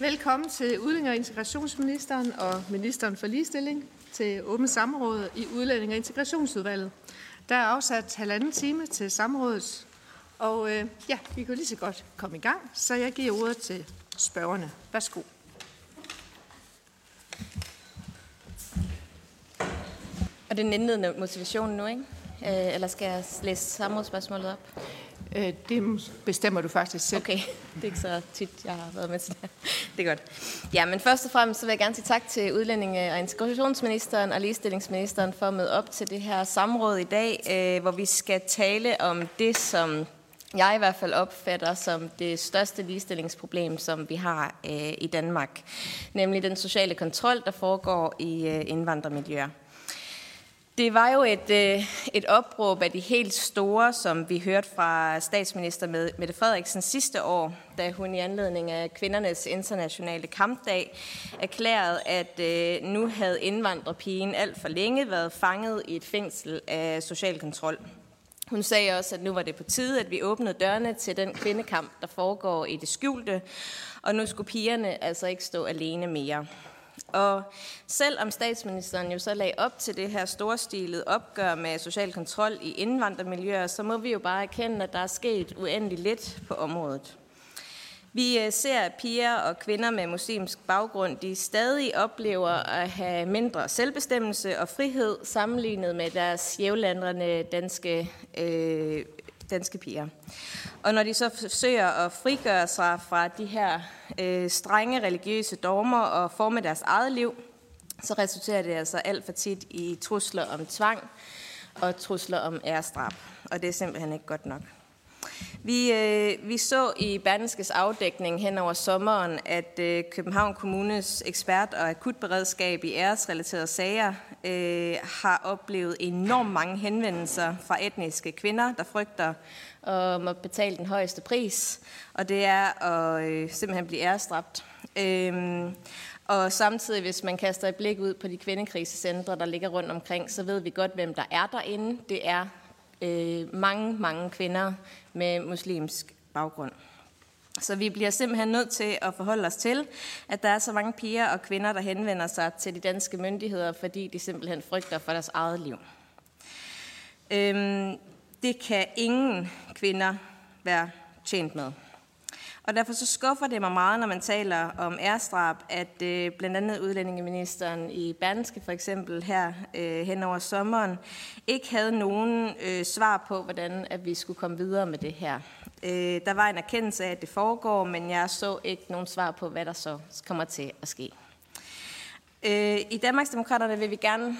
Velkommen til udlændinge- og Integrationsministeren og Ministeren for Ligestilling til åbent samråd i udlændinge- og Integrationsudvalget. Der er afsat halvanden time til samrådet, og øh, ja, vi kan lige så godt komme i gang, så jeg giver ordet til spørgerne. Værsgo. Og det er den indledende motivation nu, ikke? Øh, eller skal jeg læse samrådsspørgsmålet op? Øh, det bestemmer du faktisk selv. Okay, det er ikke så tit, jeg har været med til det. Det er godt. Ja, men først og fremmest så vil jeg gerne sige tak til Udlændinge- og Integrationsministeren og Ligestillingsministeren for at møde op til det her samråd i dag, øh, hvor vi skal tale om det, som jeg i hvert fald opfatter som det største ligestillingsproblem, som vi har øh, i Danmark, nemlig den sociale kontrol, der foregår i øh, indvandrermiljøer. Det var jo et, øh, et opråb af de helt store, som vi hørte fra statsminister Mette Frederiksen sidste år, da hun i anledning af kvindernes internationale kampdag erklærede, at øh, nu havde indvandrerpigen alt for længe været fanget i et fængsel af social kontrol. Hun sagde også, at nu var det på tide, at vi åbnede dørene til den kvindekamp, der foregår i det skjulte, og nu skulle pigerne altså ikke stå alene mere. Og selvom statsministeren jo så lagde op til det her storstilede opgør med social kontrol i indvandrermiljøer, så må vi jo bare erkende, at der er sket uendeligt lidt på området. Vi øh, ser, at piger og kvinder med muslimsk baggrund, de stadig oplever at have mindre selvbestemmelse og frihed sammenlignet med deres jævlandrende danske, øh, danske piger. Og når de så forsøger at frigøre sig fra de her øh, strenge religiøse dogmer og forme deres eget liv, så resulterer det altså alt for tit i trusler om tvang og trusler om ærestrap. Og det er simpelthen ikke godt nok. Vi, øh, vi så i Berdenskes afdækning hen over sommeren, at øh, København Kommunes ekspert og akutberedskab i æresrelaterede sager øh, har oplevet enormt mange henvendelser fra etniske kvinder, der frygter at må betale den højeste pris, og det er at øh, simpelthen blive ærestrabt. Øh, og samtidig, hvis man kaster et blik ud på de kvindekrisecentre, der ligger rundt omkring, så ved vi godt, hvem der er derinde. Det er øh, mange, mange kvinder med muslimsk baggrund. Så vi bliver simpelthen nødt til at forholde os til, at der er så mange piger og kvinder, der henvender sig til de danske myndigheder, fordi de simpelthen frygter for deres eget liv. Øhm, det kan ingen kvinder være tjent med. Og derfor så skuffer det mig meget, når man taler om ærstrab, at øh, blandt andet udlændingeministeren i Berlingske for eksempel her øh, hen over sommeren ikke havde nogen øh, svar på, hvordan at vi skulle komme videre med det her. Øh, der var en erkendelse af, at det foregår, men jeg så ikke nogen svar på, hvad der så kommer til at ske. Øh, I Danmarksdemokraterne vil vi gerne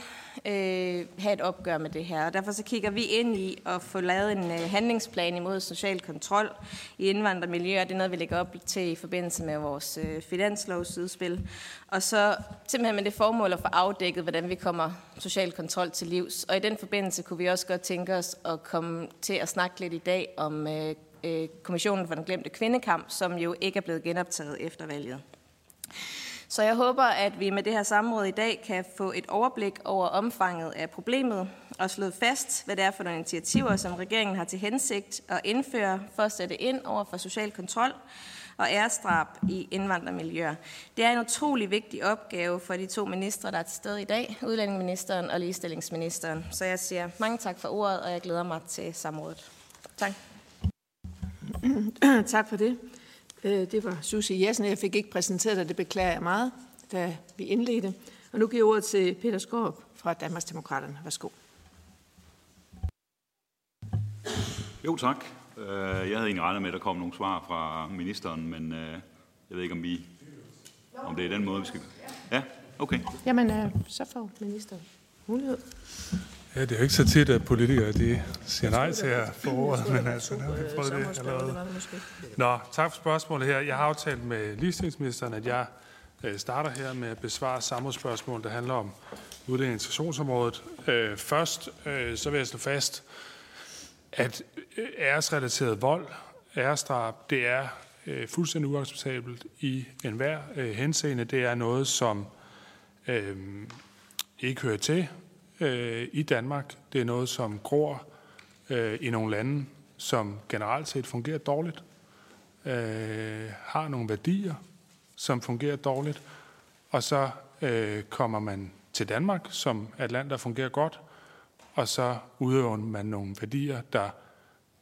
øh, have et opgør med det her, og derfor så kigger vi ind i at få lavet en øh, handlingsplan imod social kontrol i indvandrermiljøer. Det er noget, vi lægger op til i forbindelse med vores øh, finanslovsudspil. Og så simpelthen med det formål at få afdækket, hvordan vi kommer social kontrol til livs. Og i den forbindelse kunne vi også godt tænke os at komme til at snakke lidt i dag om øh, øh Kommissionen for den glemte kvindekamp, som jo ikke er blevet genoptaget efter valget. Så jeg håber, at vi med det her samråd i dag kan få et overblik over omfanget af problemet og slået fast, hvad det er for nogle initiativer, som regeringen har til hensigt at indføre for at sætte ind over for social kontrol og ærestrab i indvandrermiljøer. Det er en utrolig vigtig opgave for de to ministre, der er til stede i dag, udlændingeministeren og ligestillingsministeren. Så jeg siger mange tak for ordet, og jeg glæder mig til samrådet. Tak. tak for det. Øh, det var Susie Jessen. Jeg fik ikke præsenteret dig, det beklager jeg meget, da vi indledte. Og nu giver jeg ordet til Peter Skorp fra Danmarksdemokraterne. Værsgo. Jo, tak. Øh, jeg havde egentlig regnet med, at der kom nogle svar fra ministeren, men øh, jeg ved ikke, om vi om det er den måde, vi skal... Ja, okay. Jamen, så får ministeren mulighed. Ja, det er jo ikke så tit, at politikere de siger nej til at få ordet, men altså, nu har vi prøvet det allerede. Nå, tak for spørgsmålet her. Jeg har aftalt med ligestillingsministeren, at jeg øh, starter her med at besvare samme spørgsmål, der handler om udlænding- integrationsområdet. Øh, først øh, så vil jeg slå fast, at æresrelateret vold, æresdrab, det er fuldstændig uacceptabelt i enhver henseende. Det er noget, som ikke hører til øh, i Danmark. Det er noget, som gror øh, i nogle lande, som generelt set fungerer dårligt, øh, har nogle værdier, som fungerer dårligt, og så øh, kommer man til Danmark, som er et land, der fungerer godt, og så udøver man nogle værdier, der,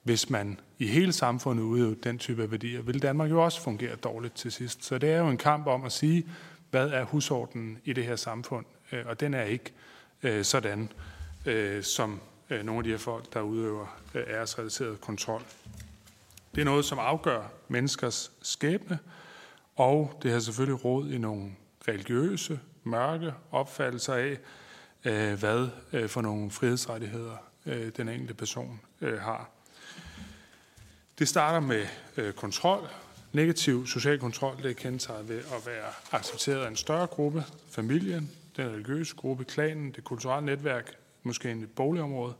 hvis man i hele samfundet udøver den type af værdier, vil Danmark jo også fungere dårligt til sidst. Så det er jo en kamp om at sige, hvad er husordenen i det her samfund, øh, og den er ikke øh, sådan, øh, som øh, nogle af de her folk, der udøver øh, æresrelateret kontrol. Det er noget, som afgør menneskers skæbne, og det har selvfølgelig råd i nogle religiøse, mørke opfattelser af, øh, hvad øh, for nogle frihedsrettigheder øh, den enkelte person øh, har. Det starter med øh, kontrol. Negativ social kontrol det er kendetegnet ved at være accepteret af en større gruppe, familien, den religiøse gruppe, klanen, det kulturelle netværk, måske en boligområde.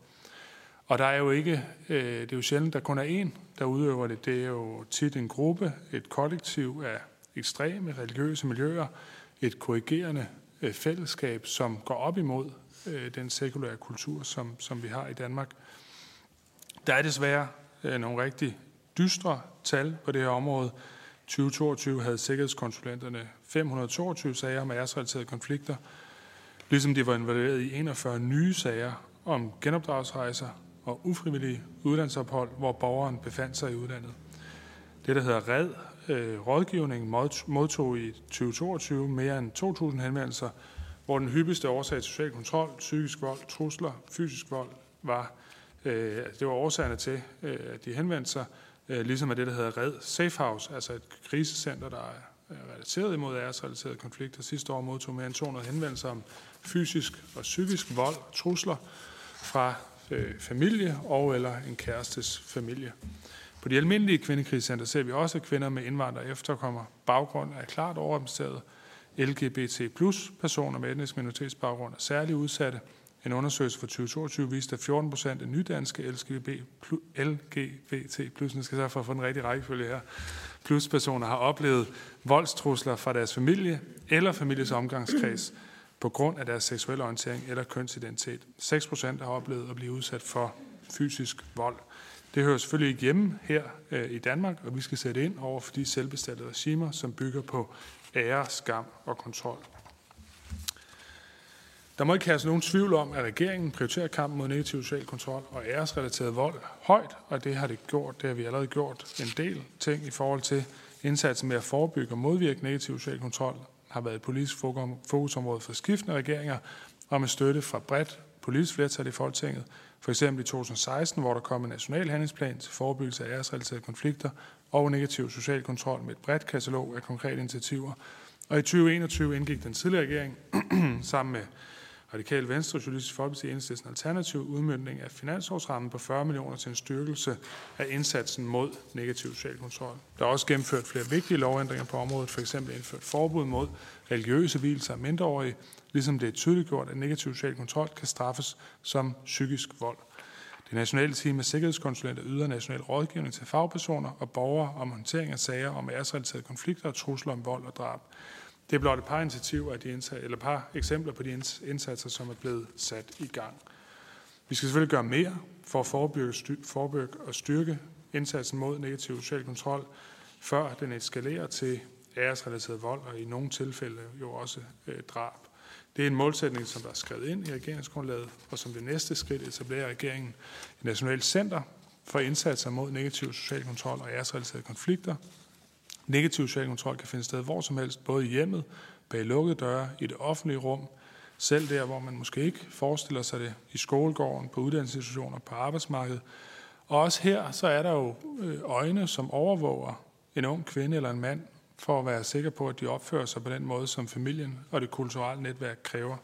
Og der er jo ikke, øh, det er jo sjældent, der kun er en, der udøver det. Det er jo tit en gruppe, et kollektiv af ekstreme religiøse miljøer, et korrigerende øh, fællesskab, som går op imod øh, den sekulære kultur, som, som vi har i Danmark. Der er desværre øh, nogle rigtig dystre tal på det her område. 2022 havde sikkerhedskonsulenterne 522 sager om æresrelaterede konflikter, ligesom de var involveret i 41 nye sager om genopdragsrejser og ufrivillige udlandsophold, hvor borgeren befandt sig i udlandet. Det, der hedder RED, øh, rådgivning, modtog i 2022 mere end 2.000 henvendelser, hvor den hyppigste årsag til social kontrol, psykisk vold, trusler, fysisk vold var, øh, det var årsagerne til, øh, at de henvendte sig, øh, ligesom at det, der hedder Red Safe House, altså et krisecenter, der er relateret imod æresrelaterede konflikter. Sidste år modtog mere end 200 henvendelser om fysisk og psykisk vold og trusler fra øh, familie og eller en kærestes familie. På de almindelige kvindekrigscenter ser vi også, at kvinder med indvandrer efterkommer baggrund er klart overrepræsenteret. LGBT plus personer med etnisk minoritetsbaggrund er særligt udsatte. En undersøgelse fra 2022 viste, at 14 procent af nydanske LGBT plus, nu skal jeg for at få den rigtige rækkefølge her, plus personer har oplevet voldstrusler fra deres familie eller families omgangskreds på grund af deres seksuelle orientering eller kønsidentitet. 6 procent har oplevet at blive udsat for fysisk vold. Det hører selvfølgelig ikke hjemme her øh, i Danmark, og vi skal sætte ind over for de selvbestaltede regimer, som bygger på ære, skam og kontrol. Der må ikke have nogen tvivl om, at regeringen prioriterer kampen mod negativ social kontrol og æresrelateret vold højt, og det har det gjort. Det har vi allerede gjort en del ting i forhold til indsatsen med at forebygge og modvirke negativ social kontrol har været et politisk fokusområde for skiftende regeringer, og med støtte fra bredt politisk flertal i Folketinget, for eksempel i 2016, hvor der kom en national handlingsplan til forebyggelse af æresrelaterede konflikter og negativ social kontrol med et bredt katalog af konkrete initiativer. Og i 2021 indgik den tidligere regering sammen med Radikal Venstre, Socialistisk Folkeparti, Enhedslisten Alternativ, udmyndning af finansårsrammen på 40 millioner til en styrkelse af indsatsen mod negativ social kontrol. Der er også gennemført flere vigtige lovændringer på området, f.eks. indført forbud mod religiøse hvilelser af mindreårige, ligesom det er tydeliggjort, at negativ social kontrol kan straffes som psykisk vold. Det nationale team af sikkerhedskonsulenter yder national rådgivning til fagpersoner og borgere om håndtering af sager om æresrelaterede konflikter og trusler om vold og drab. Det er blot et par initiativer af de indsatser, eller par eksempler på de indsatser, som er blevet sat i gang. Vi skal selvfølgelig gøre mere for at forebygge, styr, forebygge og styrke indsatsen mod negativ social kontrol, før den eskalerer til æresrelateret vold og i nogle tilfælde jo også øh, drab. Det er en målsætning, som der er skrevet ind i regeringsgrundlaget, og som det næste skridt etablerer regeringen et nationalt center for indsatser mod negativ social kontrol og æresrelaterede konflikter, Negativ social kontrol kan finde sted hvor som helst, både i hjemmet, bag lukkede døre, i det offentlige rum, selv der, hvor man måske ikke forestiller sig det, i skolegården, på uddannelsesinstitutioner, på arbejdsmarkedet. Og også her, så er der jo øh, øjne, som overvåger en ung kvinde eller en mand, for at være sikker på, at de opfører sig på den måde, som familien og det kulturelle netværk kræver.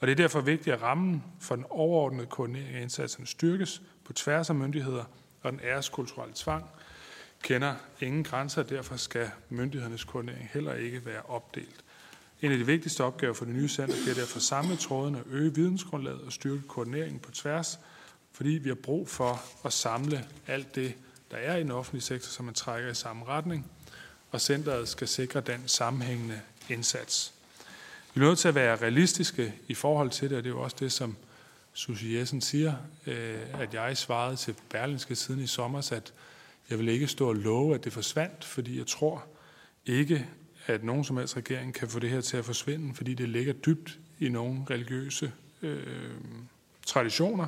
Og det er derfor vigtigt, at rammen for den overordnede koordinering af indsatsen styrkes på tværs af myndigheder og den æreskulturelle tvang – kender ingen grænser, og derfor skal myndighedernes koordinering heller ikke være opdelt. En af de vigtigste opgaver for det nye center bliver derfor at samle tråden og øge vidensgrundlaget og styrke koordineringen på tværs, fordi vi har brug for at samle alt det, der er i den offentlige sektor, som man trækker i samme retning, og centret skal sikre den sammenhængende indsats. Vi er nødt til at være realistiske i forhold til det, og det er jo også det, som Susie Jessen siger, øh, at jeg svarede til Berlinske siden i sommer, at jeg vil ikke stå og love, at det forsvandt, fordi jeg tror ikke, at nogen som helst regering kan få det her til at forsvinde, fordi det ligger dybt i nogle religiøse øh, traditioner.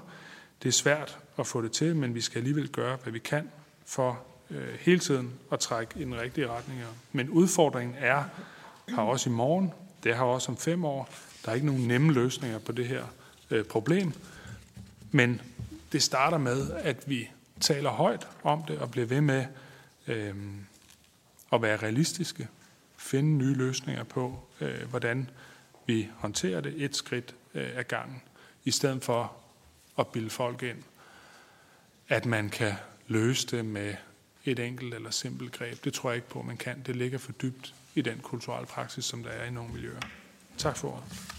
Det er svært at få det til, men vi skal alligevel gøre, hvad vi kan for øh, hele tiden at trække i den rigtige retning. Men udfordringen er har også i morgen, det har også om fem år. Der er ikke nogen nemme løsninger på det her øh, problem. Men det starter med, at vi taler højt om det og bliver ved med øh, at være realistiske, finde nye løsninger på, øh, hvordan vi håndterer det et skridt øh, ad gangen, i stedet for at bilde folk ind, at man kan løse det med et enkelt eller simpelt greb. Det tror jeg ikke på, man kan. Det ligger for dybt i den kulturelle praksis, som der er i nogle miljøer. Tak for ordet.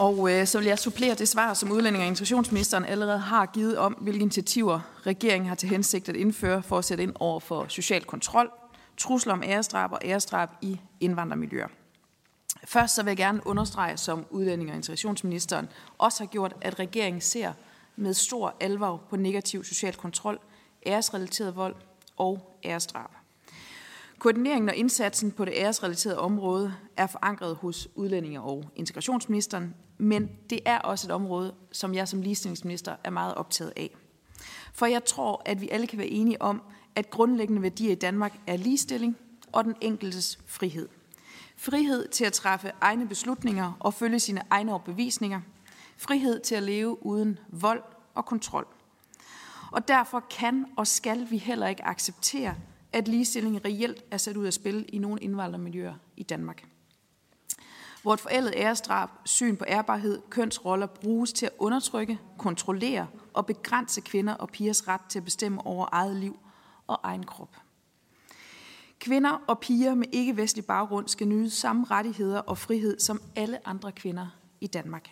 Og øh, så vil jeg supplere det svar, som udlænding- og integrationsministeren allerede har givet om, hvilke initiativer regeringen har til hensigt at indføre for at sætte ind over for social kontrol, trusler om ærestrab og ærestrab i indvandrermiljøer. Først så vil jeg gerne understrege, som udlænding- og integrationsministeren også har gjort, at regeringen ser med stor alvor på negativ social kontrol, æresrelateret vold og ærestrab. Koordineringen og indsatsen på det æresrelaterede område er forankret hos udlændinge- og integrationsministeren, men det er også et område, som jeg som ligestillingsminister er meget optaget af. For jeg tror, at vi alle kan være enige om, at grundlæggende værdier i Danmark er ligestilling og den enkeltes frihed. Frihed til at træffe egne beslutninger og følge sine egne overbevisninger. Frihed til at leve uden vold og kontrol. Og derfor kan og skal vi heller ikke acceptere, at ligestilling reelt er sat ud af spil i nogle indvandrermiljøer i Danmark. Hvor et forældet æresdrab, syn på ærbarhed, kønsroller bruges til at undertrykke, kontrollere og begrænse kvinder og pigers ret til at bestemme over eget liv og egen krop. Kvinder og piger med ikke-vestlig baggrund skal nyde samme rettigheder og frihed som alle andre kvinder i Danmark.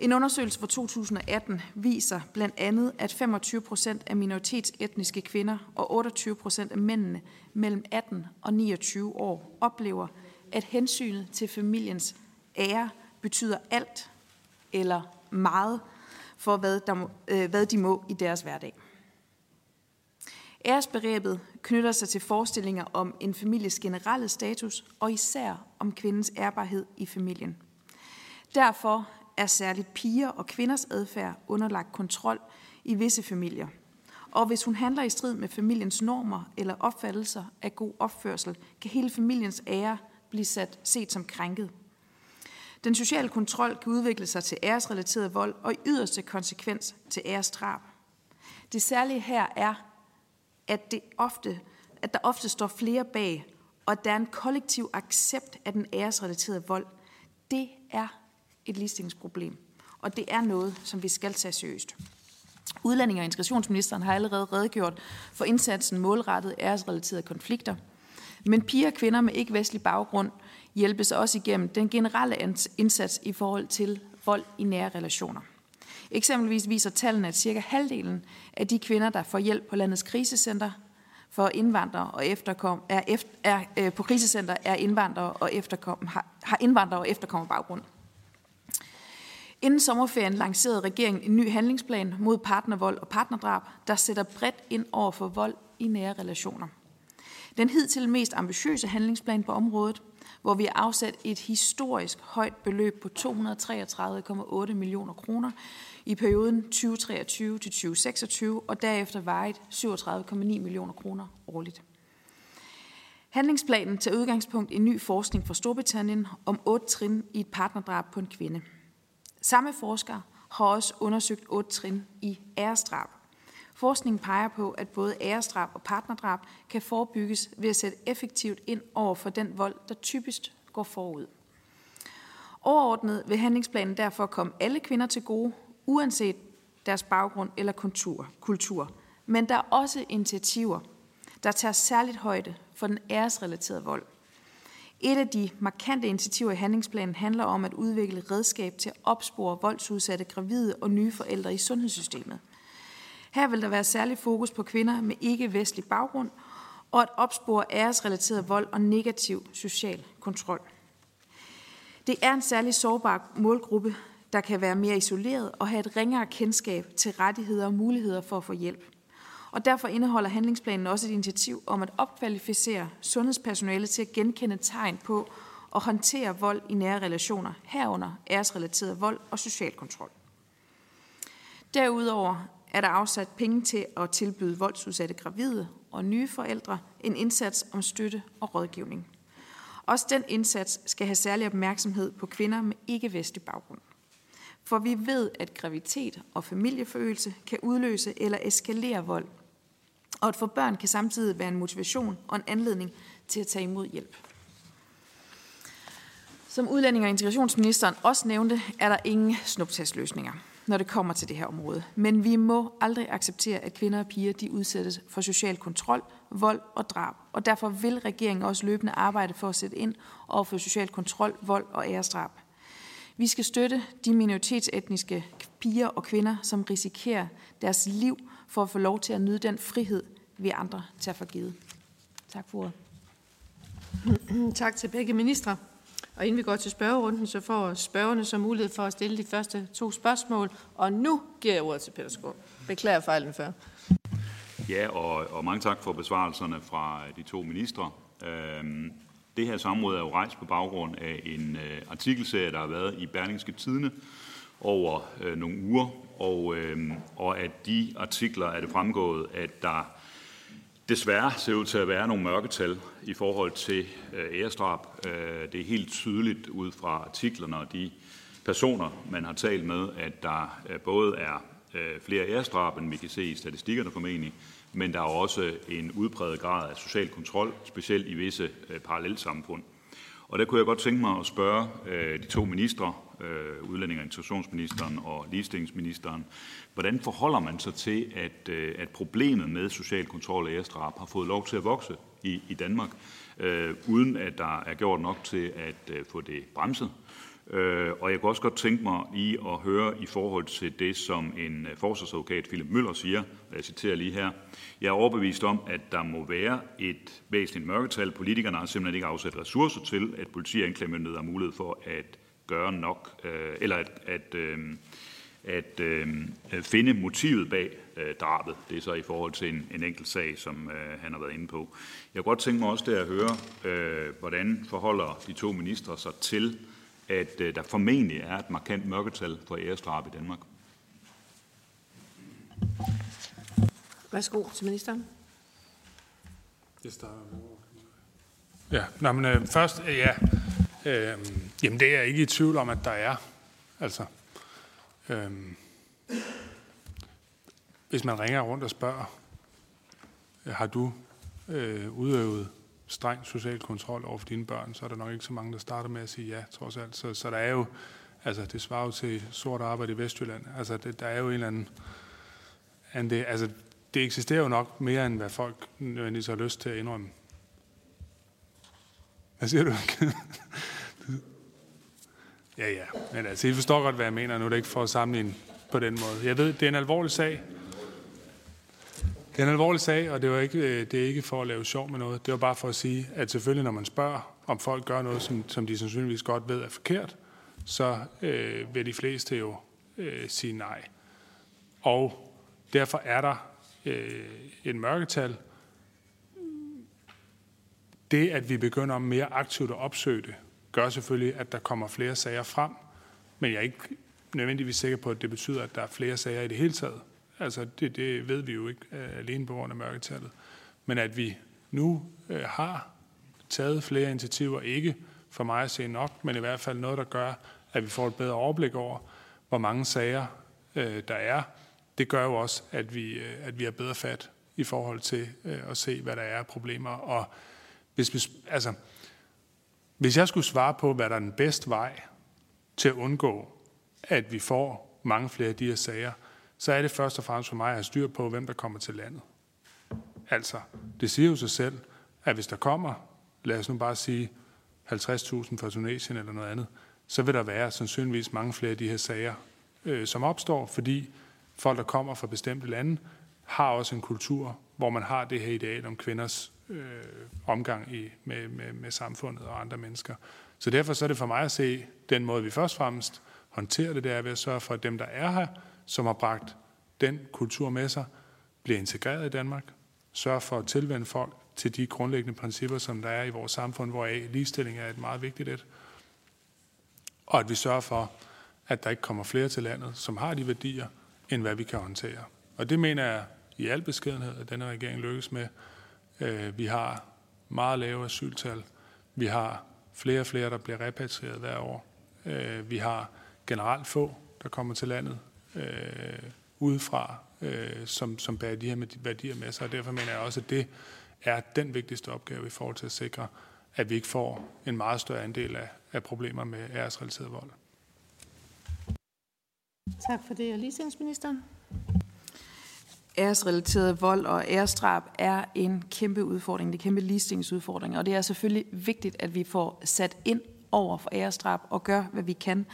En undersøgelse fra 2018 viser blandt andet, at 25 procent af minoritetsetniske kvinder og 28 procent af mændene mellem 18 og 29 år oplever, at hensynet til familiens ære betyder alt eller meget for, hvad, der øh, hvad de må i deres hverdag. Æresbegrebet knytter sig til forestillinger om en families generelle status og især om kvindens ærbarhed i familien. Derfor er særligt piger og kvinders adfærd underlagt kontrol i visse familier. Og hvis hun handler i strid med familiens normer eller opfattelser af god opførsel, kan hele familiens ære blive sat, set som krænket. Den sociale kontrol kan udvikle sig til æresrelateret vold og i yderste konsekvens til æresdrab. Det særlige her er, at, det ofte, at der ofte står flere bag, og at der er en kollektiv accept af den æresrelaterede vold. Det er et ligestillingsproblem, og det er noget, som vi skal tage seriøst. Udlænding- og integrationsministeren har allerede redegjort for indsatsen målrettet æresrelaterede konflikter, men piger og kvinder med ikke-vestlig baggrund hjælpes også igennem den generelle indsats i forhold til vold i nære relationer. Eksempelvis viser tallene, at cirka halvdelen af de kvinder, der får hjælp på landets krisecenter for indvandrere og efterkom, er, efter, er øh, på krisecenter er indvandrere og efterkom, har, har indvandrere og efterkommer baggrund. Inden sommerferien lancerede regeringen en ny handlingsplan mod partnervold og partnerdrab, der sætter bredt ind over for vold i nære relationer. Den hidtil mest ambitiøse handlingsplan på området, hvor vi har afsat et historisk højt beløb på 233,8 millioner kroner i perioden 2023 til 2026, og derefter vejet 37,9 millioner kroner årligt. Handlingsplanen tager udgangspunkt i ny forskning fra Storbritannien om otte trin i et partnerdrab på en kvinde. Samme forsker har også undersøgt otte trin i æresdrab. Forskningen peger på, at både æresdrab og partnerdrab kan forebygges ved at sætte effektivt ind over for den vold, der typisk går forud. Overordnet vil handlingsplanen derfor komme alle kvinder til gode, uanset deres baggrund eller kultur. Men der er også initiativer, der tager særligt højde for den æresrelaterede vold. Et af de markante initiativer i handlingsplanen handler om at udvikle redskab til at opspore voldsudsatte gravide og nye forældre i sundhedssystemet. Her vil der være særlig fokus på kvinder med ikke-vestlig baggrund og at opspore æresrelateret vold og negativ social kontrol. Det er en særlig sårbar målgruppe, der kan være mere isoleret og have et ringere kendskab til rettigheder og muligheder for at få hjælp. Og derfor indeholder handlingsplanen også et initiativ om at opkvalificere sundhedspersonale til at genkende tegn på og håndtere vold i nære relationer, herunder æresrelateret vold og social kontrol. Derudover er der afsat penge til at tilbyde voldsudsatte gravide og nye forældre en indsats om støtte og rådgivning. Også den indsats skal have særlig opmærksomhed på kvinder med ikke-vestlig baggrund. For vi ved, at graviditet og familieforøgelse kan udløse eller eskalere vold, og at for børn kan samtidig være en motivation og en anledning til at tage imod hjælp. Som udlænding og integrationsministeren også nævnte, er der ingen snuptagsløsninger, når det kommer til det her område. Men vi må aldrig acceptere, at kvinder og piger de udsættes for social kontrol, vold og drab. Og derfor vil regeringen også løbende arbejde for at sætte ind over for social kontrol, vold og æresdrab. Vi skal støtte de minoritetsetniske piger og kvinder, som risikerer deres liv for at få lov til at nyde den frihed, vi andre tager for givet. Tak for ordet. Tak til begge ministre. Og inden vi går til spørgerunden, så får spørgerne så mulighed for at stille de første to spørgsmål. Og nu giver jeg ordet til Peter Skål. Beklager fejlen før. Ja, og, og mange tak for besvarelserne fra de to ministre. Øhm, det her samråd er jo rejst på baggrund af en øh, artikelserie, der har været i Berlingske Tidene over øh, nogle uger, og, øh, og at de artikler er det fremgået, at der desværre ser ud til at være nogle mørketal i forhold til øh, ærestrap. Øh, det er helt tydeligt ud fra artiklerne og de personer, man har talt med, at der øh, både er øh, flere ærestrap, end vi kan se i statistikkerne formentlig, men der er også en udbredet grad af social kontrol, specielt i visse øh, parallelsamfund. Og der kunne jeg godt tænke mig at spørge øh, de to ministre, øh, udlænding- og integrationsministeren og ligestillingsministeren, hvordan forholder man sig til, at, øh, at problemet med social kontrol og æresdrab har fået lov til at vokse i, i Danmark, øh, uden at der er gjort nok til at øh, få det bremset? Øh, og jeg kunne også godt tænke mig lige at høre i forhold til det, som en øh, forsvarsadvokat, Philip Møller, siger, jeg citerer lige her. Jeg er overbevist om, at der må være et væsentligt mørketal. Politikerne har simpelthen ikke afsat ressourcer til, at politi og anklagemyndighed har mulighed for at gøre nok, øh, eller at, at, øh, at øh, finde motivet bag øh, drabet. Det er så i forhold til en, en enkelt sag, som øh, han har været inde på. Jeg kunne godt tænke mig også det at høre, øh, hvordan forholder de to ministre sig til, at øh, der formentlig er et markant mørketal for æresdrab i Danmark. Værsgo til ministeren. Jeg starter Ja, Nå, men, øh, først, øh, ja, øh, jamen det er jeg ikke i tvivl om, at der er. Altså, øh, hvis man ringer rundt og spørger, øh, har du øh, udøvet streng social kontrol over for dine børn, så er der nok ikke så mange, der starter med at sige ja, trods alt. Så, så der er jo, altså det svarer jo til sort arbejde i Vestjylland. Altså det, der er jo en eller anden, and det, altså det eksisterer jo nok mere, end hvad folk nødvendigvis har lyst til at indrømme. Hvad siger du? ja, ja. Men altså, I forstår godt, hvad jeg mener. Nu er det ikke for at sammenligne på den måde. Jeg ved, det er en alvorlig sag. Det er en alvorlig sag, og det, var ikke, øh, det er ikke for at lave sjov med noget. Det var bare for at sige, at selvfølgelig, når man spørger, om folk gør noget, som, som de sandsynligvis godt ved er forkert, så øh, vil de fleste jo øh, sige nej. Og derfor er der øh, en mørketal. Det, at vi begynder mere aktivt at opsøge det, gør selvfølgelig, at der kommer flere sager frem. Men jeg er ikke nødvendigvis sikker på, at det betyder, at der er flere sager i det hele taget. Altså, det, det ved vi jo ikke uh, alene på grund af mørketallet. Men at vi nu uh, har taget flere initiativer, ikke for mig at se nok, men i hvert fald noget, der gør, at vi får et bedre overblik over, hvor mange sager uh, der er. Det gør jo også, at vi, uh, at vi har bedre fat i forhold til uh, at se, hvad der er af problemer. Og hvis, hvis, altså, hvis jeg skulle svare på, hvad der er den bedste vej til at undgå, at vi får mange flere af de her sager, så er det først og fremmest for mig at have styr på, hvem der kommer til landet. Altså, det siger jo sig selv, at hvis der kommer, lad os nu bare sige, 50.000 fra Tunesien eller noget andet, så vil der være sandsynligvis mange flere af de her sager, øh, som opstår, fordi folk, der kommer fra bestemte lande, har også en kultur, hvor man har det her ideal om kvinders øh, omgang i, med, med, med samfundet og andre mennesker. Så derfor så er det for mig at se den måde, vi først og fremmest håndterer det, det er ved at sørge for, at dem, der er her, som har bragt den kultur med sig, bliver integreret i Danmark. Sørge for at tilvende folk til de grundlæggende principper, som der er i vores samfund, hvor ligestilling er et meget vigtigt et. Og at vi sørger for, at der ikke kommer flere til landet, som har de værdier, end hvad vi kan håndtere. Og det mener jeg i al beskedenhed, at denne regering lykkes med. Øh, vi har meget lave asyltal. Vi har flere og flere, der bliver repatrieret hver år. Øh, vi har generelt få, der kommer til landet øh, udefra, øh, som, som bærer de her værdier med sig. Og derfor mener jeg også, at det er den vigtigste opgave i forhold til at sikre, at vi ikke får en meget større andel af, af problemer med æresrelateret vold. Tak for det. Og ligestillingsministeren? Æresrelateret vold og æresdrab er en kæmpe udfordring. Det er en kæmpe ligestillingsudfordring, og det er selvfølgelig vigtigt, at vi får sat ind over for æresdrab og gør, hvad vi kan.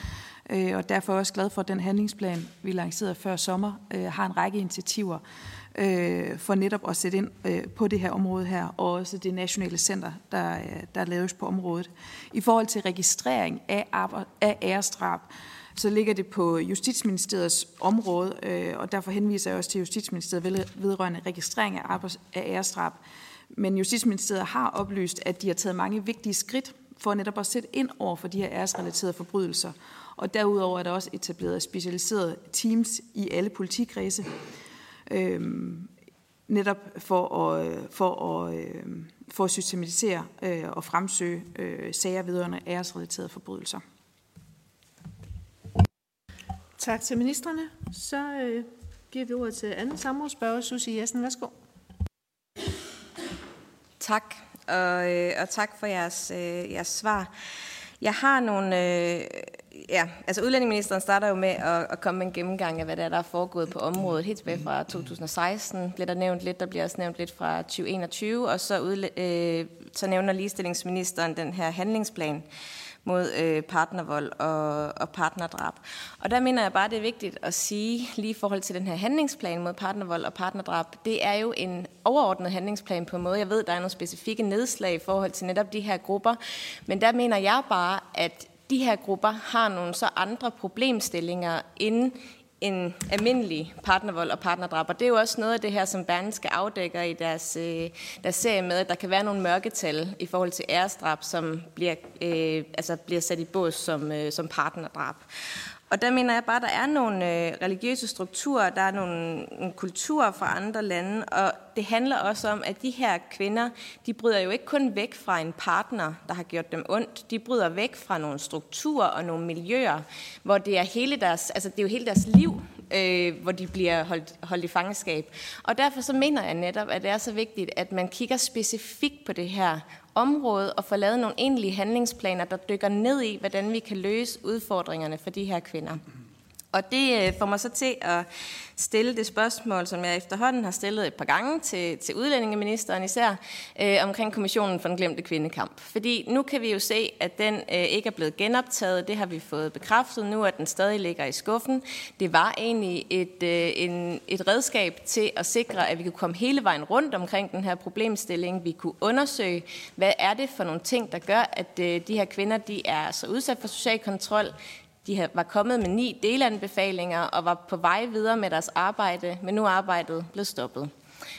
Øh, og derfor er jeg også glad for, at den handlingsplan, vi lancerede før sommer, øh, har en række initiativer øh, for netop at sætte ind på det her område her, og også det nationale center, der, der laves på området. I forhold til registrering af, af æresdrab, så ligger det på Justitsministeriets område, øh, og derfor henviser jeg også til Justitsministeriet vedrørende registrering af, af ærestrap. Men Justitsministeriet har oplyst, at de har taget mange vigtige skridt for netop at sætte ind over for de her æresrelaterede forbrydelser. Og derudover er der også etableret specialiserede teams i alle politikredse, øh, netop for at, for at, øh, for at systematisere øh, og fremsøge øh, sager vedrørende æresrelaterede forbrydelser. Tak til ministerne. Så øh, giver vi ordet til anden samrådsspørger, Susie Jessen. Værsgo. Tak, og, øh, og tak for jeres, øh, jeres svar. Jeg har nogle... Øh, ja, altså udlændingeministeren starter jo med at, at komme med en gennemgang af, hvad der er, der er foregået på området. Helt tilbage fra 2016 bliver der nævnt lidt, der bliver også nævnt lidt fra 2021, og så, udle- øh, så nævner ligestillingsministeren den her handlingsplan, mod øh, partnervold og, og partnerdrab. Og der mener jeg bare, det er vigtigt at sige, lige i forhold til den her handlingsplan mod partnervold og partnerdrab, det er jo en overordnet handlingsplan på en måde. Jeg ved, der er nogle specifikke nedslag i forhold til netop de her grupper, men der mener jeg bare, at de her grupper har nogle så andre problemstillinger inde en almindelig partnervold og partnerdrab. Og det er jo også noget af det her, som skal afdækker i deres, øh, deres serie med, at der kan være nogle mørketal i forhold til æresdrab, som bliver, øh, altså bliver sat i bås som, øh, som partnerdrab. Og der mener jeg bare, at der er nogle øh, religiøse strukturer, der er nogle, nogle kulturer fra andre lande, og det handler også om, at de her kvinder, de bryder jo ikke kun væk fra en partner, der har gjort dem ondt, de bryder væk fra nogle strukturer og nogle miljøer, hvor det er hele deres, altså det er jo hele deres liv, øh, hvor de bliver holdt, holdt i fangenskab. Og derfor så mener jeg netop, at det er så vigtigt, at man kigger specifikt på det her område og få lavet nogle egentlige handlingsplaner, der dykker ned i, hvordan vi kan løse udfordringerne for de her kvinder. Og det øh, får mig så til at stille det spørgsmål, som jeg efterhånden har stillet et par gange til, til udlændingeministeren især, øh, omkring Kommissionen for den glemte kvindekamp. Fordi nu kan vi jo se, at den øh, ikke er blevet genoptaget. Det har vi fået bekræftet nu, at den stadig ligger i skuffen. Det var egentlig et, øh, en, et redskab til at sikre, at vi kunne komme hele vejen rundt omkring den her problemstilling. Vi kunne undersøge, hvad er det for nogle ting, der gør, at øh, de her kvinder de er så udsat for social kontrol. De var kommet med ni delanbefalinger og var på vej videre med deres arbejde, men nu er arbejdet blevet stoppet.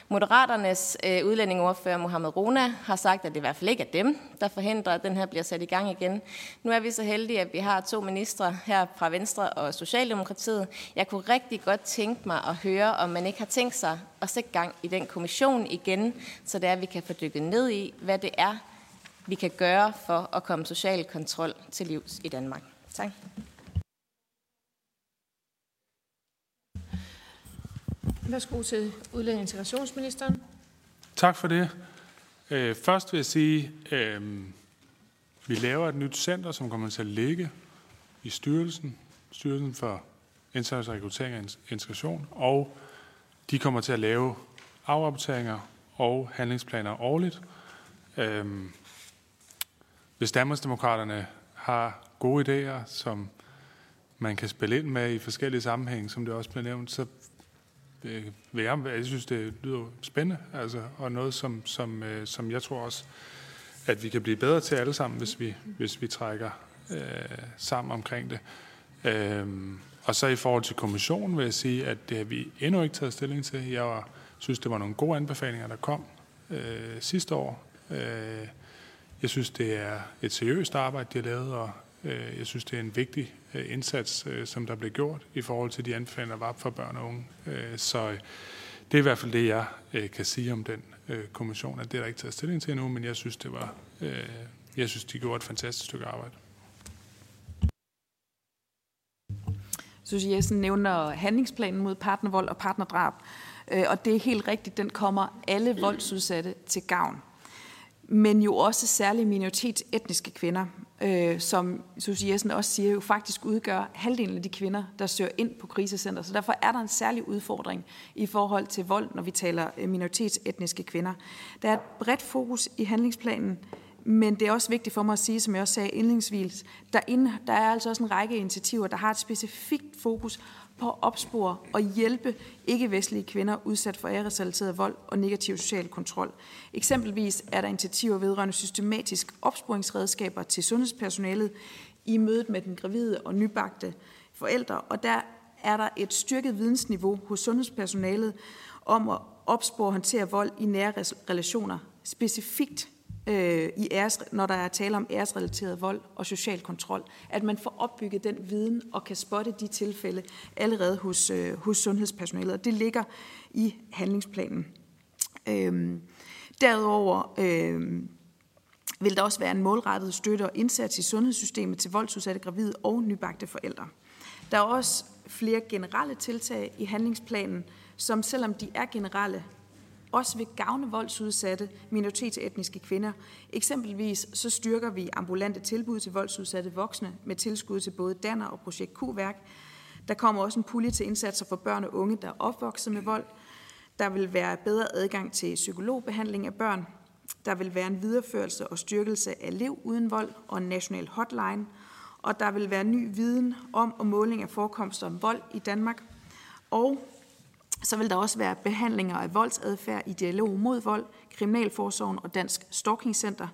Moderaternes øh, udlændingeordfører Mohamed Rona har sagt, at det i hvert fald ikke er dem, der forhindrer, at den her bliver sat i gang igen. Nu er vi så heldige, at vi har to ministre her fra Venstre og Socialdemokratiet. Jeg kunne rigtig godt tænke mig at høre, om man ikke har tænkt sig at sætte gang i den kommission igen, så det er, at vi kan få dykket ned i, hvad det er, vi kan gøre for at komme social kontrol til livs i Danmark. Tak. Værsgo til udlænding integrationsministeren. Tak for det. Øh, først vil jeg sige, at øh, vi laver et nyt center, som kommer til at ligge i styrelsen, Styrelsen for International Rekruttering og Integration, og de kommer til at lave afrapporteringer og handlingsplaner årligt. Øh, hvis Danmarksdemokraterne har gode idéer, som man kan spille ind med i forskellige sammenhænge, som det også blev nævnt, så vil jeg, jeg synes, det lyder spændende, altså, og noget, som, som, øh, som jeg tror også, at vi kan blive bedre til alle sammen, hvis vi, hvis vi trækker øh, sammen omkring det. Øh, og så i forhold til kommissionen vil jeg sige, at det har vi endnu ikke taget stilling til. Jeg synes, det var nogle gode anbefalinger, der kom øh, sidste år. Øh, jeg synes, det er et seriøst arbejde, de har lavet, og øh, jeg synes, det er en vigtig Øh, indsats, øh, som der blev gjort i forhold til de anbefalinger, der var for børn og unge. Øh, så det er i hvert fald det, jeg kan sige om den kommission, at det er der ikke taget stilling til endnu, men jeg synes, det var, jeg synes, de gjorde et fantastisk stykke arbejde. Susie Jessen nævner handlingsplanen mod partnervold og partnerdrab. Og det er helt rigtigt, den kommer alle voldsudsatte til gavn. Men jo også særligt minoritetsetniske kvinder, øh, som Susie Jessen også siger, jo faktisk udgør halvdelen af de kvinder, der søger ind på krisecenter. Så derfor er der en særlig udfordring i forhold til vold, når vi taler øh, minoritetsetniske kvinder. Der er et bredt fokus i handlingsplanen men det er også vigtigt for mig at sige, som jeg også sagde indlægsvis, der, ind, der er altså også en række initiativer, der har et specifikt fokus på at opspore og hjælpe ikke-vestlige kvinder udsat for æresrelateret vold og negativ social kontrol. Eksempelvis er der initiativer vedrørende systematisk opsporingsredskaber til sundhedspersonalet i mødet med den gravide og nybagte forældre, og der er der et styrket vidensniveau hos sundhedspersonalet om at opspore og håndtere vold i nære relationer, specifikt øh, i æres, når der er tale om æresrelateret vold og social kontrol. At man får opbygget den viden og kan spotte de tilfælde allerede hos, øh, hos sundhedspersonalet. Og det ligger i handlingsplanen. Øh, derudover øh, vil der også være en målrettet støtte og indsats i sundhedssystemet til voldsudsatte gravide og nybagte forældre. Der er også flere generelle tiltag i handlingsplanen, som selvom de er generelle, også vil gavne voldsudsatte minoritetsetniske kvinder. Eksempelvis så styrker vi ambulante tilbud til voldsudsatte voksne med tilskud til både Danner og Projekt Q-værk. Der kommer også en pulje til indsatser for børn og unge, der er opvokset med vold. Der vil være bedre adgang til psykologbehandling af børn. Der vil være en videreførelse og styrkelse af liv uden vold og en national hotline. Og der vil være ny viden om og måling af forekomster om vold i Danmark. Og så vil der også være behandlinger af voldsadfærd i dialog mod vold, Kriminalforsorgen og Dansk Stalking Center.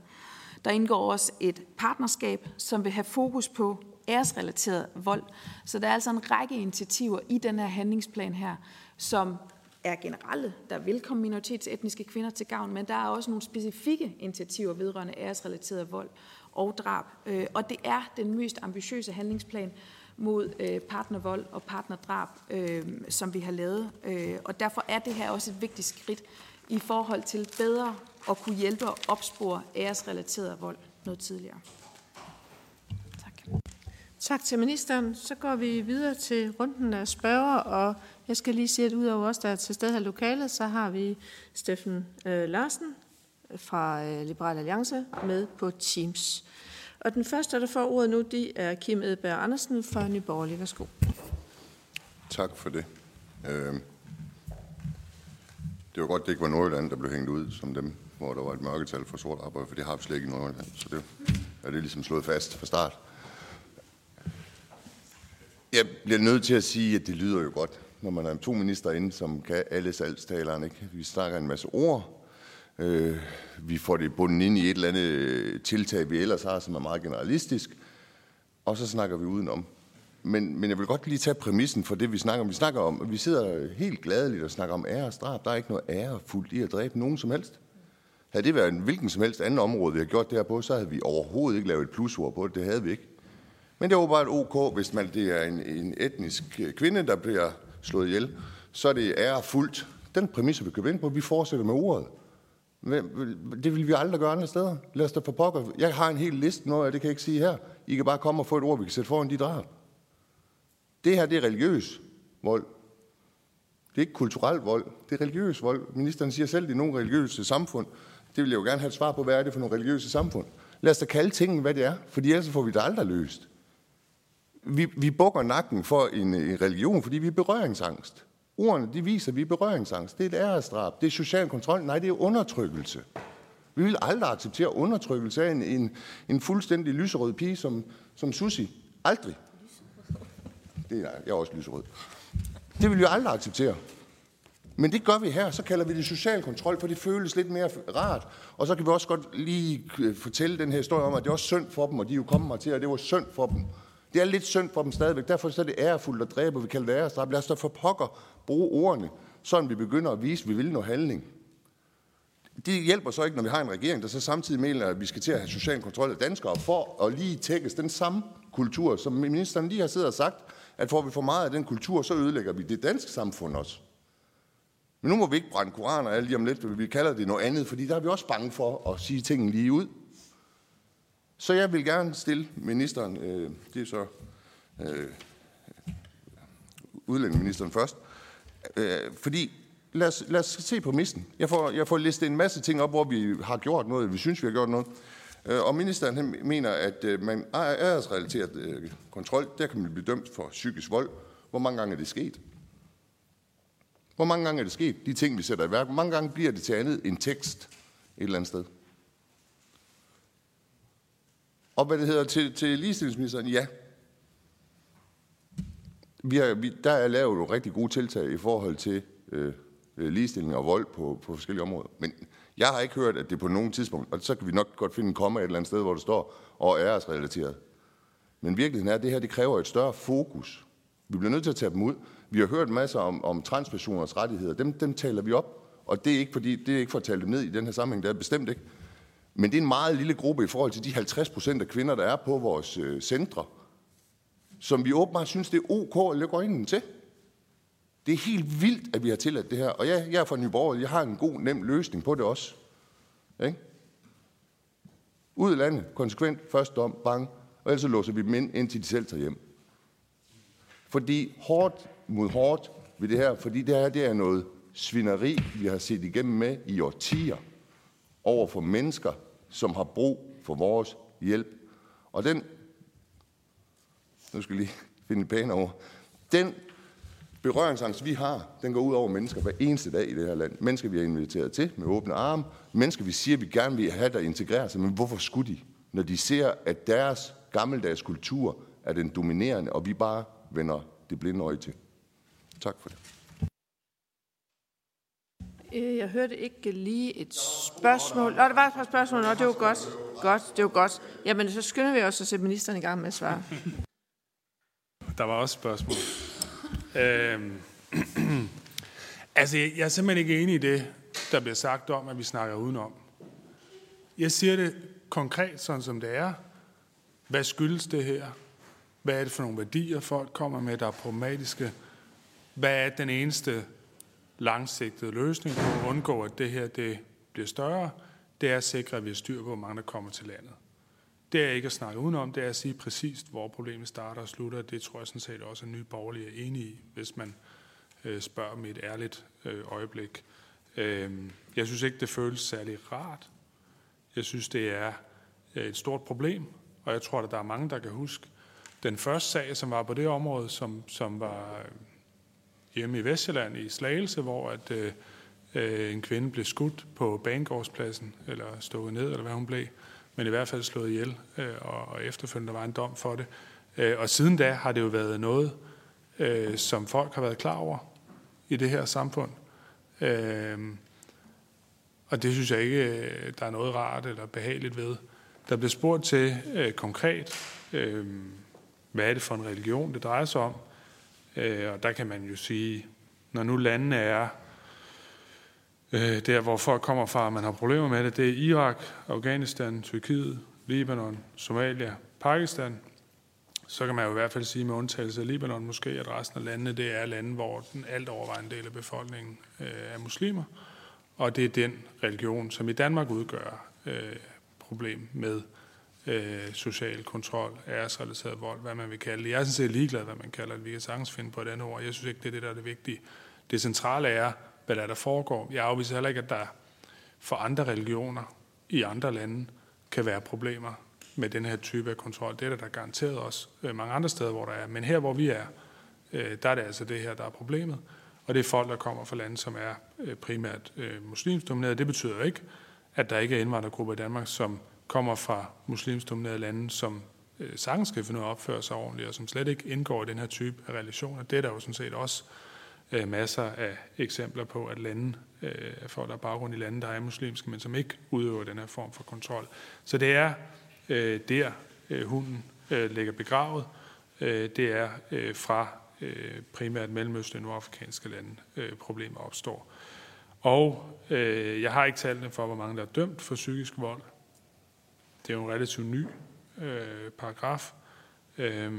Der indgår også et partnerskab, som vil have fokus på æresrelateret vold. Så der er altså en række initiativer i den her handlingsplan her, som er generelle, der vil komme minoritetsetniske kvinder til gavn, men der er også nogle specifikke initiativer vedrørende æresrelateret vold og drab. Øh, og det er den mest ambitiøse handlingsplan, mod øh, partnervold og partnerdrab, øh, som vi har lavet. Øh, og derfor er det her også et vigtigt skridt i forhold til bedre at kunne hjælpe og opspore æresrelateret vold noget tidligere. Tak. Tak til ministeren. Så går vi videre til runden af spørger, og jeg skal lige sige, at udover os, der er til stede her lokalet, så har vi Steffen øh, Larsen fra øh, Liberal Alliance med på Teams. Og den første, der får ordet nu, det er Kim Edberg Andersen fra Nyborgerlig. Værsgo. Tak for det. Øh, det var godt, det ikke var Nordjylland, der blev hængt ud som dem, hvor der var et mørketal for sort arbejde, for det har vi slet ikke i Nordjylland. Så det er det ligesom slået fast fra start. Jeg bliver nødt til at sige, at det lyder jo godt, når man har to minister inde, som kan alle salgstalerne. Ikke? Vi snakker en masse ord, Øh, vi får det bundet ind i et eller andet øh, tiltag, vi ellers har, som er meget generalistisk, og så snakker vi udenom. Men, men jeg vil godt lige tage præmissen for det, vi snakker om. Vi snakker om, vi sidder helt gladeligt og snakker om ære og straf. Der er ikke noget ærefuldt i at dræbe nogen som helst. Havde det været en hvilken som helst anden område, vi har gjort det her på, så havde vi overhovedet ikke lavet et plusord på det. Det havde vi ikke. Men det var bare et OK, hvis man, det er en, en etnisk kvinde, der bliver slået ihjel, så er det ærefuldt. Den præmis, vi køber ind på, vi fortsætter med ordet. Det vil vi aldrig gøre andre steder. Lad os da få pokker. Jeg har en hel liste, noget af det kan jeg ikke sige her. I kan bare komme og få et ord, vi kan sætte foran de drab. Det her, det er religiøs vold. Det er ikke kulturel vold, det er religiøs vold. Ministeren siger selv, det er nogle religiøse samfund. Det vil jeg jo gerne have et svar på, hvad er det for nogle religiøse samfund? Lad os da kalde tingene, hvad det er, for ellers får vi det aldrig løst. Vi, vi bukker nakken for en, en religion, fordi vi er berøringsangst. Ordene de viser, at vi er berøringsangst. Det er et æresdrab. Det er social kontrol. Nej, det er undertrykkelse. Vi vil aldrig acceptere undertrykkelse af en, en, en fuldstændig lyserød pige som, som Susi. Aldrig. Det er, jeg er også lyserød. Det vil vi aldrig acceptere. Men det gør vi her. Så kalder vi det social kontrol, for det føles lidt mere rart. Og så kan vi også godt lige øh, fortælle den her historie om, at det er også synd for dem, og de er jo kommet mig til, at det var synd for dem. Det er lidt synd for dem stadigvæk. Derfor er det ærefuldt at dræbe, og vi kalder det ærestrap. Lad os da for pokker bruge ordene, sådan vi begynder at vise, at vi vil noget handling. Det hjælper så ikke, når vi har en regering, der så samtidig mener, at vi skal til at have social kontrol af danskere, for at lige tækkes den samme kultur, som ministeren lige har siddet og sagt, at får vi for meget af den kultur, så ødelægger vi det danske samfund også. Men nu må vi ikke brænde koraner alle lige om lidt, vi kalder det noget andet, fordi der er vi også bange for at sige tingene lige ud. Så jeg vil gerne stille ministeren, øh, det er så øh, udlændingeministeren først, øh, Øh, fordi lad os, lad os se på missen. Jeg får, jeg får listet en masse ting op, hvor vi har gjort noget, vi synes, vi har gjort noget. Øh, og ministeren han mener, at øh, man æresrelateret altså, øh, kontrol, der kan man blive dømt for psykisk vold. Hvor mange gange er det sket? Hvor mange gange er det sket, de ting, vi sætter i værk? Hvor mange gange bliver det til andet en tekst et eller andet sted? Og hvad det hedder til, til ligestillingsministeren, ja. Vi har, vi, der er lavet nogle rigtig gode tiltag i forhold til øh, ligestilling og vold på, på forskellige områder. Men jeg har ikke hørt, at det på nogen tidspunkt, og så kan vi nok godt finde en komma et eller andet sted, hvor det står, og er relateret. Men virkeligheden er, at det her det kræver et større fokus. Vi bliver nødt til at tage dem ud. Vi har hørt masser om, om transpersoners rettigheder. Dem, dem taler vi op. Og det er, ikke fordi, det er ikke for at tale dem ned i den her sammenhæng, det er bestemt ikke. Men det er en meget lille gruppe i forhold til de 50 procent af kvinder, der er på vores øh, centre, som vi åbenbart synes, det er ok at lukke øjnene til. Det er helt vildt, at vi har tilladt det her. Og jeg, jeg er fra Nyborg, jeg har en god, nem løsning på det også. Ikke? Ud af landet, konsekvent, først dom, bang, og ellers så låser vi dem ind, indtil de selv tager hjem. Fordi hårdt mod hårdt ved det her, fordi det her det er noget svineri, vi har set igennem med i årtier over for mennesker, som har brug for vores hjælp. Og den, nu skal jeg lige finde et pæne over, den berøringsangst, vi har, den går ud over mennesker hver eneste dag i det her land. Mennesker, vi har inviteret til med åbne arme. Mennesker, vi siger, vi gerne vil have, der integrerer sig. Men hvorfor skulle de? Når de ser, at deres gammeldags kultur er den dominerende, og vi bare vender det blinde øje til. Tak for det. Øh, jeg hørte ikke lige et spørgsmål. Nå, det var et spørgsmål. Nå, det var godt. Godt, det var godt. Jamen, så skynder vi os at sætte ministeren i gang med at svare. Der var også spørgsmål. øhm, altså, jeg er simpelthen ikke enig i det, der bliver sagt om, at vi snakker udenom. Jeg siger det konkret, sådan som det er. Hvad skyldes det her? Hvad er det for nogle værdier, folk kommer med, der er problematiske? Hvad er den eneste langsigtede løsning på at undgå, at det her det bliver større? Det er at sikre, at vi har styr på, hvor mange der kommer til landet. Det er ikke at snakke udenom, det er at sige præcist, hvor problemet starter og slutter. Det tror jeg sådan set også, at nye borgerlige er enige i, hvis man øh, spørger med et ærligt øh, øjeblik. Øh, jeg synes ikke, det føles særlig rart. Jeg synes, det er øh, et stort problem, og jeg tror, at der er mange, der kan huske den første sag, som var på det område, som, som var øh, hjemme i Vestjylland i Slagelse, hvor at, øh, øh, en kvinde blev skudt på banegårdspladsen, eller stået ned, eller hvad hun blev, men i hvert fald slået ihjel, øh, og, og efterfølgende var en dom for det. Øh, og siden da har det jo været noget, øh, som folk har været klar over i det her samfund. Øh, og det synes jeg ikke, øh, der er noget rart eller behageligt ved. Der blev spurgt til øh, konkret, øh, hvad er det for en religion, det drejer sig om. Øh, og der kan man jo sige, når nu landene er øh, der, hvor folk kommer fra, man har problemer med det, det er Irak, Afghanistan, Tyrkiet, Libanon, Somalia, Pakistan. Så kan man jo i hvert fald sige med undtagelse af Libanon måske, at resten af landene, det er lande, hvor den alt overvejende del af befolkningen øh, er muslimer. Og det er den religion, som i Danmark udgør øh, problem med øh, social kontrol, æresrelateret vold, hvad man vil kalde det. Jeg er sådan set ligeglad, hvad man kalder det. Vi kan sagtens finde på et andet ord. Jeg synes ikke, det er det, der er det vigtige. Det centrale er, hvad der, er, der foregår. Jeg afviser heller ikke, at der for andre religioner i andre lande kan være problemer med den her type af kontrol. Det er der, der garanteret også øh, mange andre steder, hvor der er. Men her, hvor vi er, øh, der er det altså det her, der er problemet. Og det er folk, der kommer fra lande, som er øh, primært muslimsdominerede. Det betyder ikke, at der ikke er indvandrergrupper i Danmark, som kommer fra muslimsdominerede lande, som sagtens skal finde ud af at opføre sig ordentligt, og som slet ikke indgår i den her type af relationer. Det er der jo sådan set også øh, Øh, masser af eksempler på, at lande, øh, folk der er baggrund i lande, der er muslimske, men som ikke udøver den her form for kontrol. Så det er øh, der, øh, hunden øh, ligger begravet, øh, det er øh, fra øh, primært mellemøstlige og nordafrikanske lande, øh, problemer opstår. Og øh, jeg har ikke tallene for, hvor mange der er dømt for psykisk vold. Det er jo en relativt ny øh, paragraf. Øh,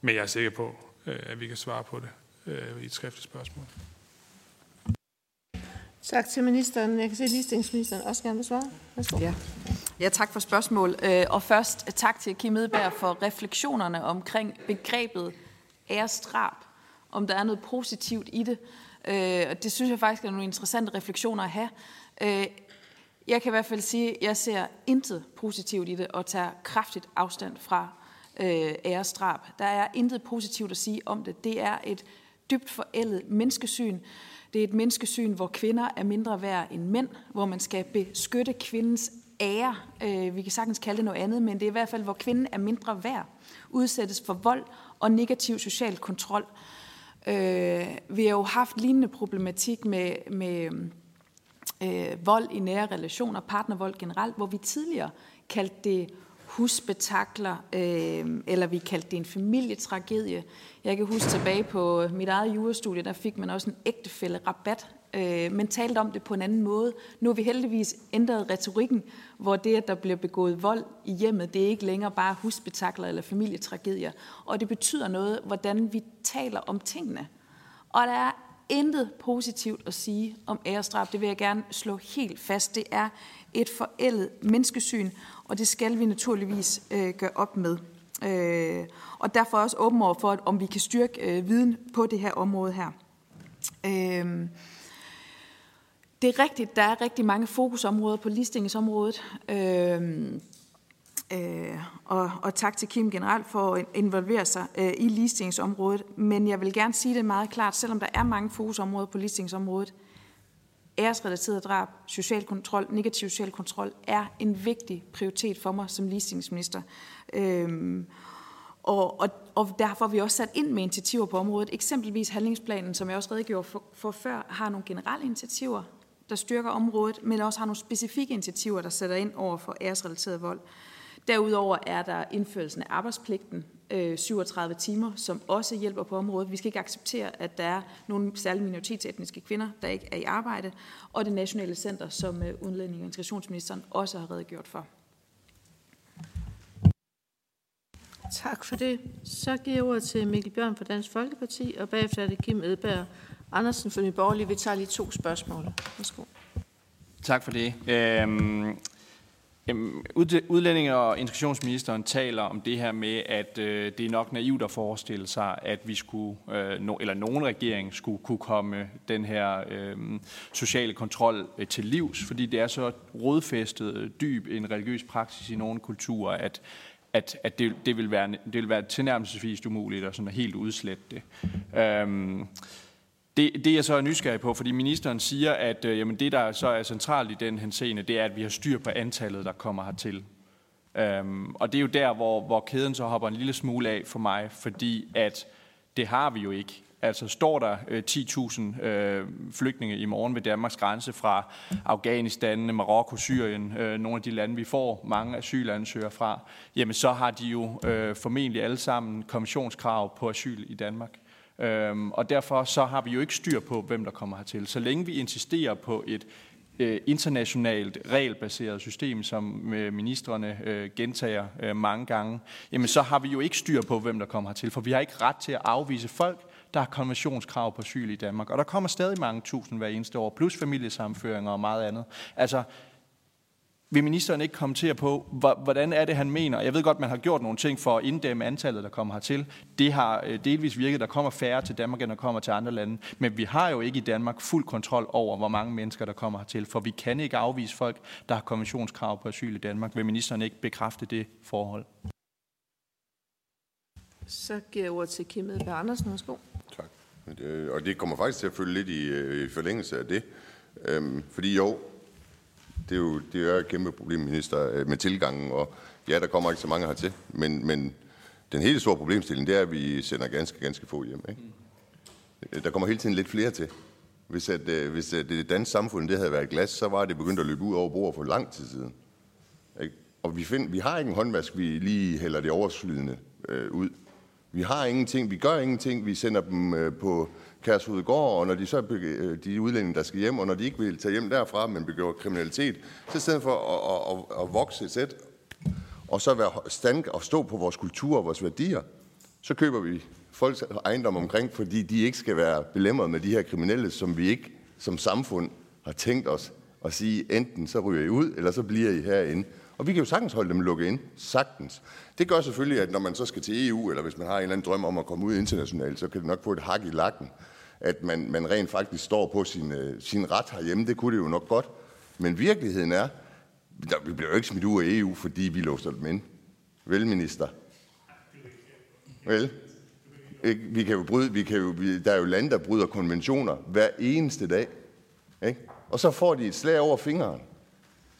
men jeg er sikker på, øh, at vi kan svare på det øh, i et skriftligt spørgsmål. Tak til ministeren. Jeg kan se, at ligestillingsministeren også gerne vil svare. Værsgo. Ja. ja, tak for spørgsmål. Øh, og først tak til Kim Edberg for refleksionerne omkring begrebet ærestrab. Om der er noget positivt i det. Øh, og det synes jeg faktisk er nogle interessante refleksioner at have. Øh, jeg kan i hvert fald sige, at jeg ser intet positivt i det og tager kraftigt afstand fra ærestrab. Der er intet positivt at sige om det. Det er et dybt forældet menneskesyn. Det er et menneskesyn, hvor kvinder er mindre værd end mænd, hvor man skal beskytte kvindens ære. Øh, vi kan sagtens kalde det noget andet, men det er i hvert fald, hvor kvinden er mindre værd, udsættes for vold og negativ social kontrol. Øh, vi har jo haft lignende problematik med, med øh, vold i nære relationer, partnervold generelt, hvor vi tidligere kaldte det husbetakler, øh, eller vi kaldte det en familietragedie. Jeg kan huske tilbage på mit eget jurastudie, der fik man også en ægtefælde rabat, øh, men talte om det på en anden måde. Nu har vi heldigvis ændret retorikken, hvor det, at der bliver begået vold i hjemmet, det er ikke længere bare husbetakler eller familietragedier. Og det betyder noget, hvordan vi taler om tingene. Og der er intet positivt at sige om ærestrap. Det vil jeg gerne slå helt fast. Det er et forældet menneskesyn, og det skal vi naturligvis øh, gøre op med. Øh, og derfor er jeg også åben over for, at, om vi kan styrke øh, viden på det her område her. Øh, det er rigtigt, der er rigtig mange fokusområder på listingsområdet. Øh, Øh, og, og tak til Kim generelt for at involvere sig øh, i listingsområdet. Men jeg vil gerne sige det meget klart, selvom der er mange fokusområder på listingsområdet, æresrelateret drab, social kontrol, negativ social kontrol er en vigtig prioritet for mig som ligestillingsminister. Øhm, og, og, og derfor har vi også sat ind med initiativer på området. Eksempelvis handlingsplanen, som jeg også redegjorde for, for før, har nogle generelle initiativer, der styrker området, men også har nogle specifikke initiativer, der sætter ind over for æresrelateret vold. Derudover er der indførelsen af arbejdspligten, 37 øh, timer, som også hjælper på området. Vi skal ikke acceptere, at der er nogle særlige minoritetsetniske kvinder, der ikke er i arbejde, og det nationale center, som øh, udlænding- og integrationsministeren også har redegjort for. Tak for det. Så giver jeg ordet til Mikkel Bjørn fra Dansk Folkeparti, og bagefter er det Kim Edberg Andersen fra Nye Borgerlige. Vi tager lige to spørgsmål. Værsgo. Tak for det. Øhm, Øhm, udlændinge- og integrationsministeren taler om det her med, at øh, det er nok naivt at forestille sig, at vi skulle, øh, no, eller nogen regering skulle kunne komme den her øh, sociale kontrol øh, til livs, fordi det er så rodfæstet øh, dyb en religiøs praksis i nogle kulturer, at, at, at det, det, vil være, det vil være tilnærmelsesvis umuligt at sådan helt udslette det. Øh, det, det jeg så er nysgerrig på, fordi ministeren siger, at øh, jamen det, der så er centralt i den henseende, det er, at vi har styr på antallet, der kommer hertil. Øhm, og det er jo der, hvor, hvor kæden så hopper en lille smule af for mig, fordi at det har vi jo ikke. Altså står der øh, 10.000 øh, flygtninge i morgen ved Danmarks grænse fra Afghanistan, Marokko, Syrien, øh, nogle af de lande, vi får mange asylansøgere fra, jamen så har de jo øh, formentlig alle sammen kommissionskrav på asyl i Danmark. Øhm, og derfor så har vi jo ikke styr på, hvem der kommer hertil. Så længe vi insisterer på et øh, internationalt regelbaseret system, som øh, ministerne øh, gentager øh, mange gange, jamen så har vi jo ikke styr på, hvem der kommer hertil, for vi har ikke ret til at afvise folk, der har konventionskrav på asyl i Danmark. Og der kommer stadig mange tusind hver eneste år, plus familiesamføringer og meget andet. Altså, vil ministeren ikke kommentere på, hvordan er det, han mener? Jeg ved godt, man har gjort nogle ting for at inddæmme antallet, der kommer hertil. Det har øh, delvis virket, der kommer færre til Danmark, end der kommer til andre lande. Men vi har jo ikke i Danmark fuld kontrol over, hvor mange mennesker, der kommer hertil. For vi kan ikke afvise folk, der har konventionskrav på asyl i Danmark. Vil ministeren ikke bekræfte det forhold? Så giver jeg ordet til Kim Edberg Andersen. Værsgo. Tak. Og det kommer faktisk til at følge lidt i, øh, i forlængelse af det. Øhm, fordi jo, det er jo det er et kæmpe problem, minister, øh, med tilgangen. Og ja, der kommer ikke så mange hertil. Men, men den helt store problemstilling, det er, at vi sender ganske, ganske få hjem. Ikke? Mm. Der kommer hele tiden lidt flere til. Hvis, at, øh, hvis at det danske samfund det havde været glas, så var det begyndt at løbe ud over bordet for lang tid siden. Ikke? Og vi, find, vi har ikke en håndvask, vi lige hælder det overskydende øh, ud. Vi har ingenting, vi gør ingenting, vi sender dem øh, på Kærshovedgård, og når de så er øh, de udlændinge, der skal hjem, og når de ikke vil tage hjem derfra, men begår kriminalitet, så i stedet for at, at, at, at vokse et sæt, og så være stand og stå på vores kultur og vores værdier, så køber vi folks ejendom omkring, fordi de ikke skal være belemret med de her kriminelle, som vi ikke som samfund har tænkt os at sige, enten så ryger I ud, eller så bliver I herinde. Og vi kan jo sagtens holde dem lukket ind. Sagtens. Det gør selvfølgelig, at når man så skal til EU, eller hvis man har en eller anden drøm om at komme ud internationalt, så kan det nok få et hak i lakken, at man, man rent faktisk står på sin, øh, sin ret herhjemme. Det kunne det jo nok godt. Men virkeligheden er, der, vi bliver jo ikke smidt ud af EU, fordi vi låser dem ind. Vel, minister? Vel? Vi kan jo bryde, vi kan jo, vi, der er jo lande, der bryder konventioner hver eneste dag. Ikke? Og så får de et slag over fingeren.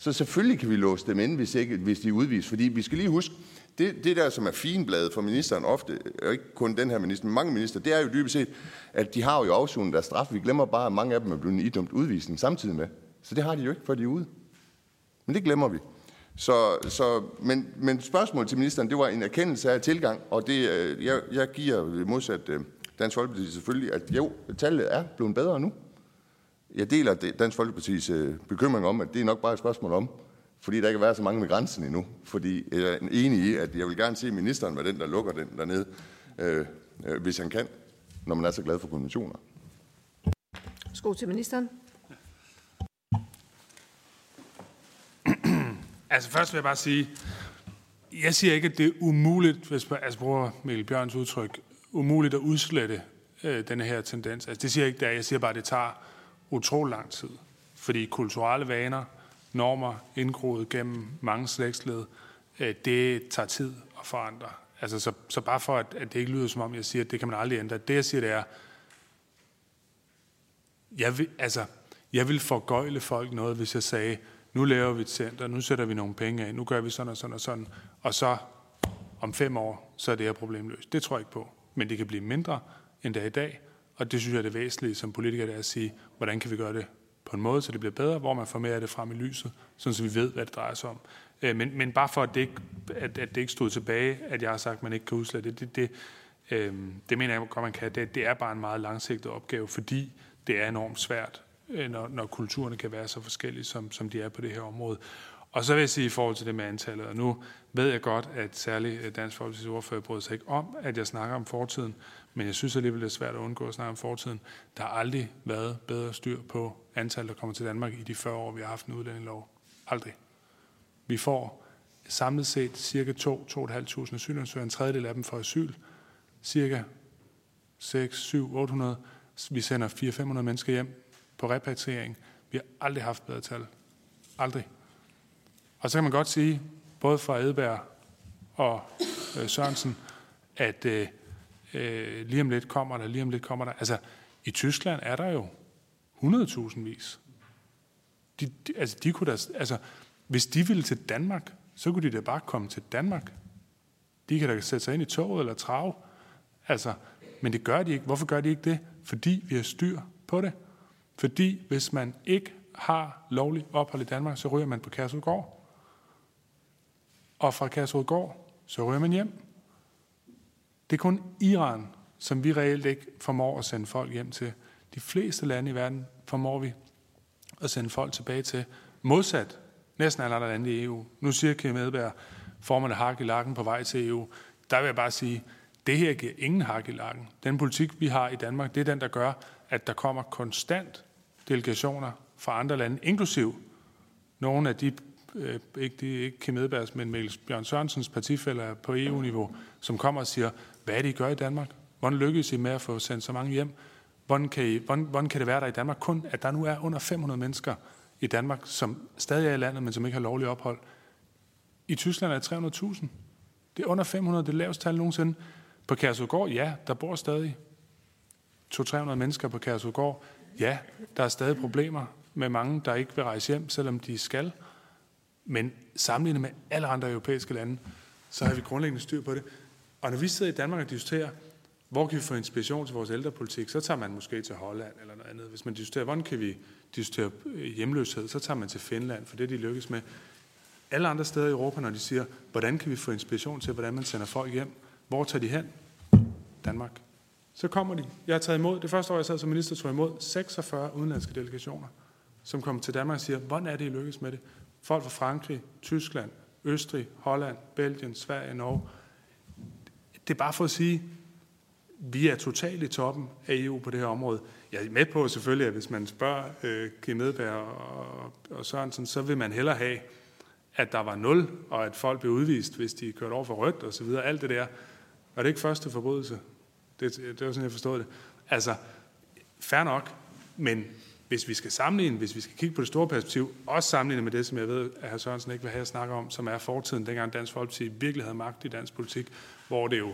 Så selvfølgelig kan vi låse dem ind, hvis, ikke, hvis de er udvist. Fordi vi skal lige huske, det, det der, som er finbladet for ministeren ofte, og ikke kun den her minister, men mange minister, det er jo dybest set, at de har jo afsonet deres straf. Vi glemmer bare, at mange af dem er blevet idømt udvisning samtidig med. Så det har de jo ikke, før de er ude. Men det glemmer vi. Så, så, men, men spørgsmålet til ministeren, det var en erkendelse af tilgang, og det, øh, jeg, jeg giver modsat øh, Dansk Folkeparti selvfølgelig, at jo, tallet er blevet bedre nu. Jeg deler Dansk Folkepartis øh, bekymring om, at det er nok bare et spørgsmål om, fordi der ikke har været så mange med grænsen endnu. Fordi jeg er enig i, at jeg vil gerne se ministeren være den, der lukker den dernede, øh, øh, hvis han kan, når man er så glad for konventioner. Sko til ministeren. Altså først vil jeg bare sige, jeg siger ikke, at det er umuligt, hvis man altså bruger Mikkel Bjørns udtryk, umuligt at udslette øh, denne her tendens. Altså det siger jeg ikke, det Jeg siger bare, at det tager utrolig lang tid. Fordi kulturelle vaner, normer, indgroet gennem mange slægtsled, øh, det tager tid at forandre. Altså, så, så bare for, at, at det ikke lyder som om, jeg siger, at det kan man aldrig ændre. Det, jeg siger, det er, jeg vil, altså, jeg vil forgøjle folk noget, hvis jeg sagde, nu laver vi et center, nu sætter vi nogle penge af, nu gør vi sådan og sådan og sådan, og så om fem år, så er det her problem løst. Det tror jeg ikke på. Men det kan blive mindre, end det er i dag, og det synes jeg er det væsentlige som politiker, det er at sige, hvordan kan vi gøre det på en måde, så det bliver bedre, hvor man får mere af det frem i lyset, sådan så vi ved, hvad det drejer sig om. Øh, men, men bare for, at det, ikke, at, at det ikke stod tilbage, at jeg har sagt, at man ikke kan udslette det, det, det, øh, det mener jeg godt, man kan. Det, det er bare en meget langsigtet opgave, fordi det er enormt svært, øh, når, når kulturerne kan være så forskellige, som, som de er på det her område. Og så vil jeg sige i forhold til det med antallet, og nu ved jeg godt, at særligt øh, Dansk Folkeparti's ordfører brød sig ikke om, at jeg snakker om fortiden, men jeg synes alligevel, det er svært at undgå at snakke om fortiden. Der har aldrig været bedre styr på antallet, der kommer til Danmark i de 40 år, vi har haft en udlændingelov. Aldrig. Vi får samlet set cirka 2-2.500 asylansøgere, en tredjedel af dem får asyl, cirka 6, 7, 800. Vi sender 400-500 mennesker hjem på repatriering. Vi har aldrig haft bedre tal. Aldrig. Og så kan man godt sige, både fra Edberg og øh, Sørensen, at øh, øh, lige om lidt kommer der, lige om lidt kommer der. Altså, i Tyskland er der jo 100.000 vis. De, de, altså, de kunne da, altså, hvis de ville til Danmark, så kunne de da bare komme til Danmark. De kan da sætte sig ind i toget eller trav. Altså, men det gør de ikke. Hvorfor gør de ikke det? Fordi vi har styr på det. Fordi hvis man ikke har lovlig ophold i Danmark, så ryger man på Kærsudgård. Og fra Kærsudgård, så ryger man hjem. Det er kun Iran, som vi reelt ikke formår at sende folk hjem til. De fleste lande i verden formår vi at sende folk tilbage til. Modsat næsten alle andre lande i EU. Nu siger Kim Edberg, får hak i lakken på vej til EU. Der vil jeg bare sige, det her giver ingen hak i lakken. Den politik, vi har i Danmark, det er den, der gør, at der kommer konstant delegationer fra andre lande, inklusiv nogle af de, øh, ikke, de, ikke Kim Edbergs, men Mikkel Bjørn Sørensens partifælder på EU-niveau, som kommer og siger, hvad er det, I gør i Danmark? Hvordan lykkes I med at få sendt så mange hjem? Hvordan kan, I, hvordan, hvordan kan det være der i Danmark kun, at der nu er under 500 mennesker i Danmark, som stadig er i landet, men som ikke har lovlig ophold? I Tyskland er det 300.000. Det er under 500, det laveste tal nogensinde. På Kærsudgård, ja, der bor stadig 200-300 mennesker på Kærsudgård. Ja, der er stadig problemer med mange, der ikke vil rejse hjem, selvom de skal. Men sammenlignet med alle andre europæiske lande, så har vi grundlæggende styr på det. Og når vi sidder i Danmark og diskuterer, hvor kan vi få inspiration til vores ældrepolitik, så tager man måske til Holland eller noget andet. Hvis man diskuterer, hvordan kan vi diskutere øh, hjemløshed, så tager man til Finland, for det de lykkes med. Alle andre steder i Europa, når de siger, hvordan kan vi få inspiration til, hvordan man sender folk hjem, Hvor tager de hen? Danmark. Så kommer de. Jeg har taget imod, det første år, jeg sad som minister, tog imod 46 udenlandske delegationer, som kommer til Danmark og siger, hvordan er det, I lykkes med det? Folk fra Frankrig, Tyskland, Østrig, Holland, Belgien, Sverige, Norge. Det er bare for at sige, vi er totalt i toppen af EU på det her område. Jeg er med på selvfølgelig, at hvis man spørger øh, Kim Edberg og, og Sørensen, så vil man hellere have, at der var nul, og at folk blev udvist, hvis de kørte over for rødt og så videre. Alt det der. Var det ikke første forbrydelse? Det, det var sådan, jeg forstod det. Altså, fair nok, men hvis vi skal sammenligne, hvis vi skal kigge på det store perspektiv, også sammenligne med det, som jeg ved, at hr. Sørensen ikke vil have at snakke om, som er fortiden, dengang Dansk Folkeparti virkelig havde magt i dansk politik, hvor det jo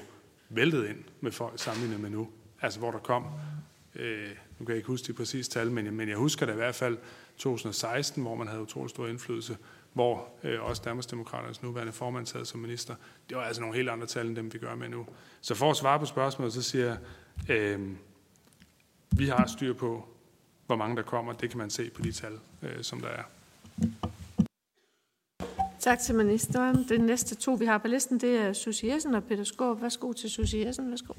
væltede ind med folk sammenlignet med nu. Altså hvor der kom, øh, nu kan jeg ikke huske de præcise tal, men, men jeg husker det i hvert fald 2016, hvor man havde utrolig stor indflydelse, hvor øh, også Danmarksdemokraternes nuværende formand sad som minister. Det var altså nogle helt andre tal, end dem vi gør med nu. Så for at svare på spørgsmålet, så siger jeg, øh, vi har styr på, hvor mange der kommer. Det kan man se på de tal, øh, som der er. Tak til ministeren. Den næste to, vi har på listen, det er Susie Jessen og Peter Skåb. Værsgo til Susie Jessen. Værsgo.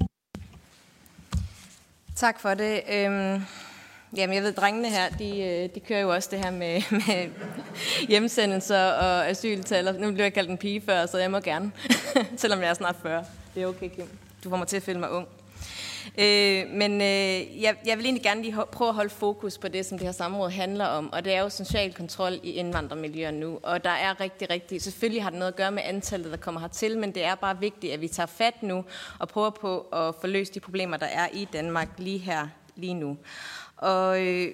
Tak for det. Øhm, jamen, jeg ved, drengene her, de, øh, de kører jo også det her med, med hjemsendelser og asyltaler. Nu blev jeg kaldt en pige før, så jeg må gerne, selvom jeg er snart 40. Det er okay, Kim. Du får mig til at føle mig ung. Øh, men øh, jeg, jeg vil egentlig gerne lige prøve at holde fokus på det, som det her samråd handler om, og det er jo social kontrol i indvandrermiljøer nu. Og der er rigtig, rigtig, selvfølgelig har det noget at gøre med antallet, der kommer hertil, men det er bare vigtigt, at vi tager fat nu og prøver på at få løst de problemer, der er i Danmark lige her, lige nu. Og øh,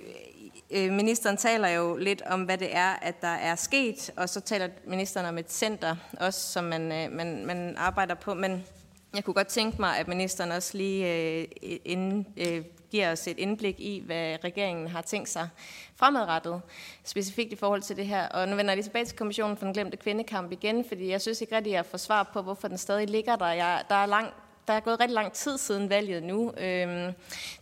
øh ministeren taler jo lidt om, hvad det er, at der er sket, og så taler ministeren om et center, også som man, øh, man, man arbejder på, men jeg kunne godt tænke mig, at ministeren også lige øh, inden, øh, giver os et indblik i, hvad regeringen har tænkt sig fremadrettet, specifikt i forhold til det her. Og nu vender jeg lige tilbage til Kommissionen for den glemte kvindekamp igen, fordi jeg synes ikke rigtig, at jeg får svar på, hvorfor den stadig ligger der. Jeg, der er lang, der er gået rigtig lang tid siden valget nu. Øhm,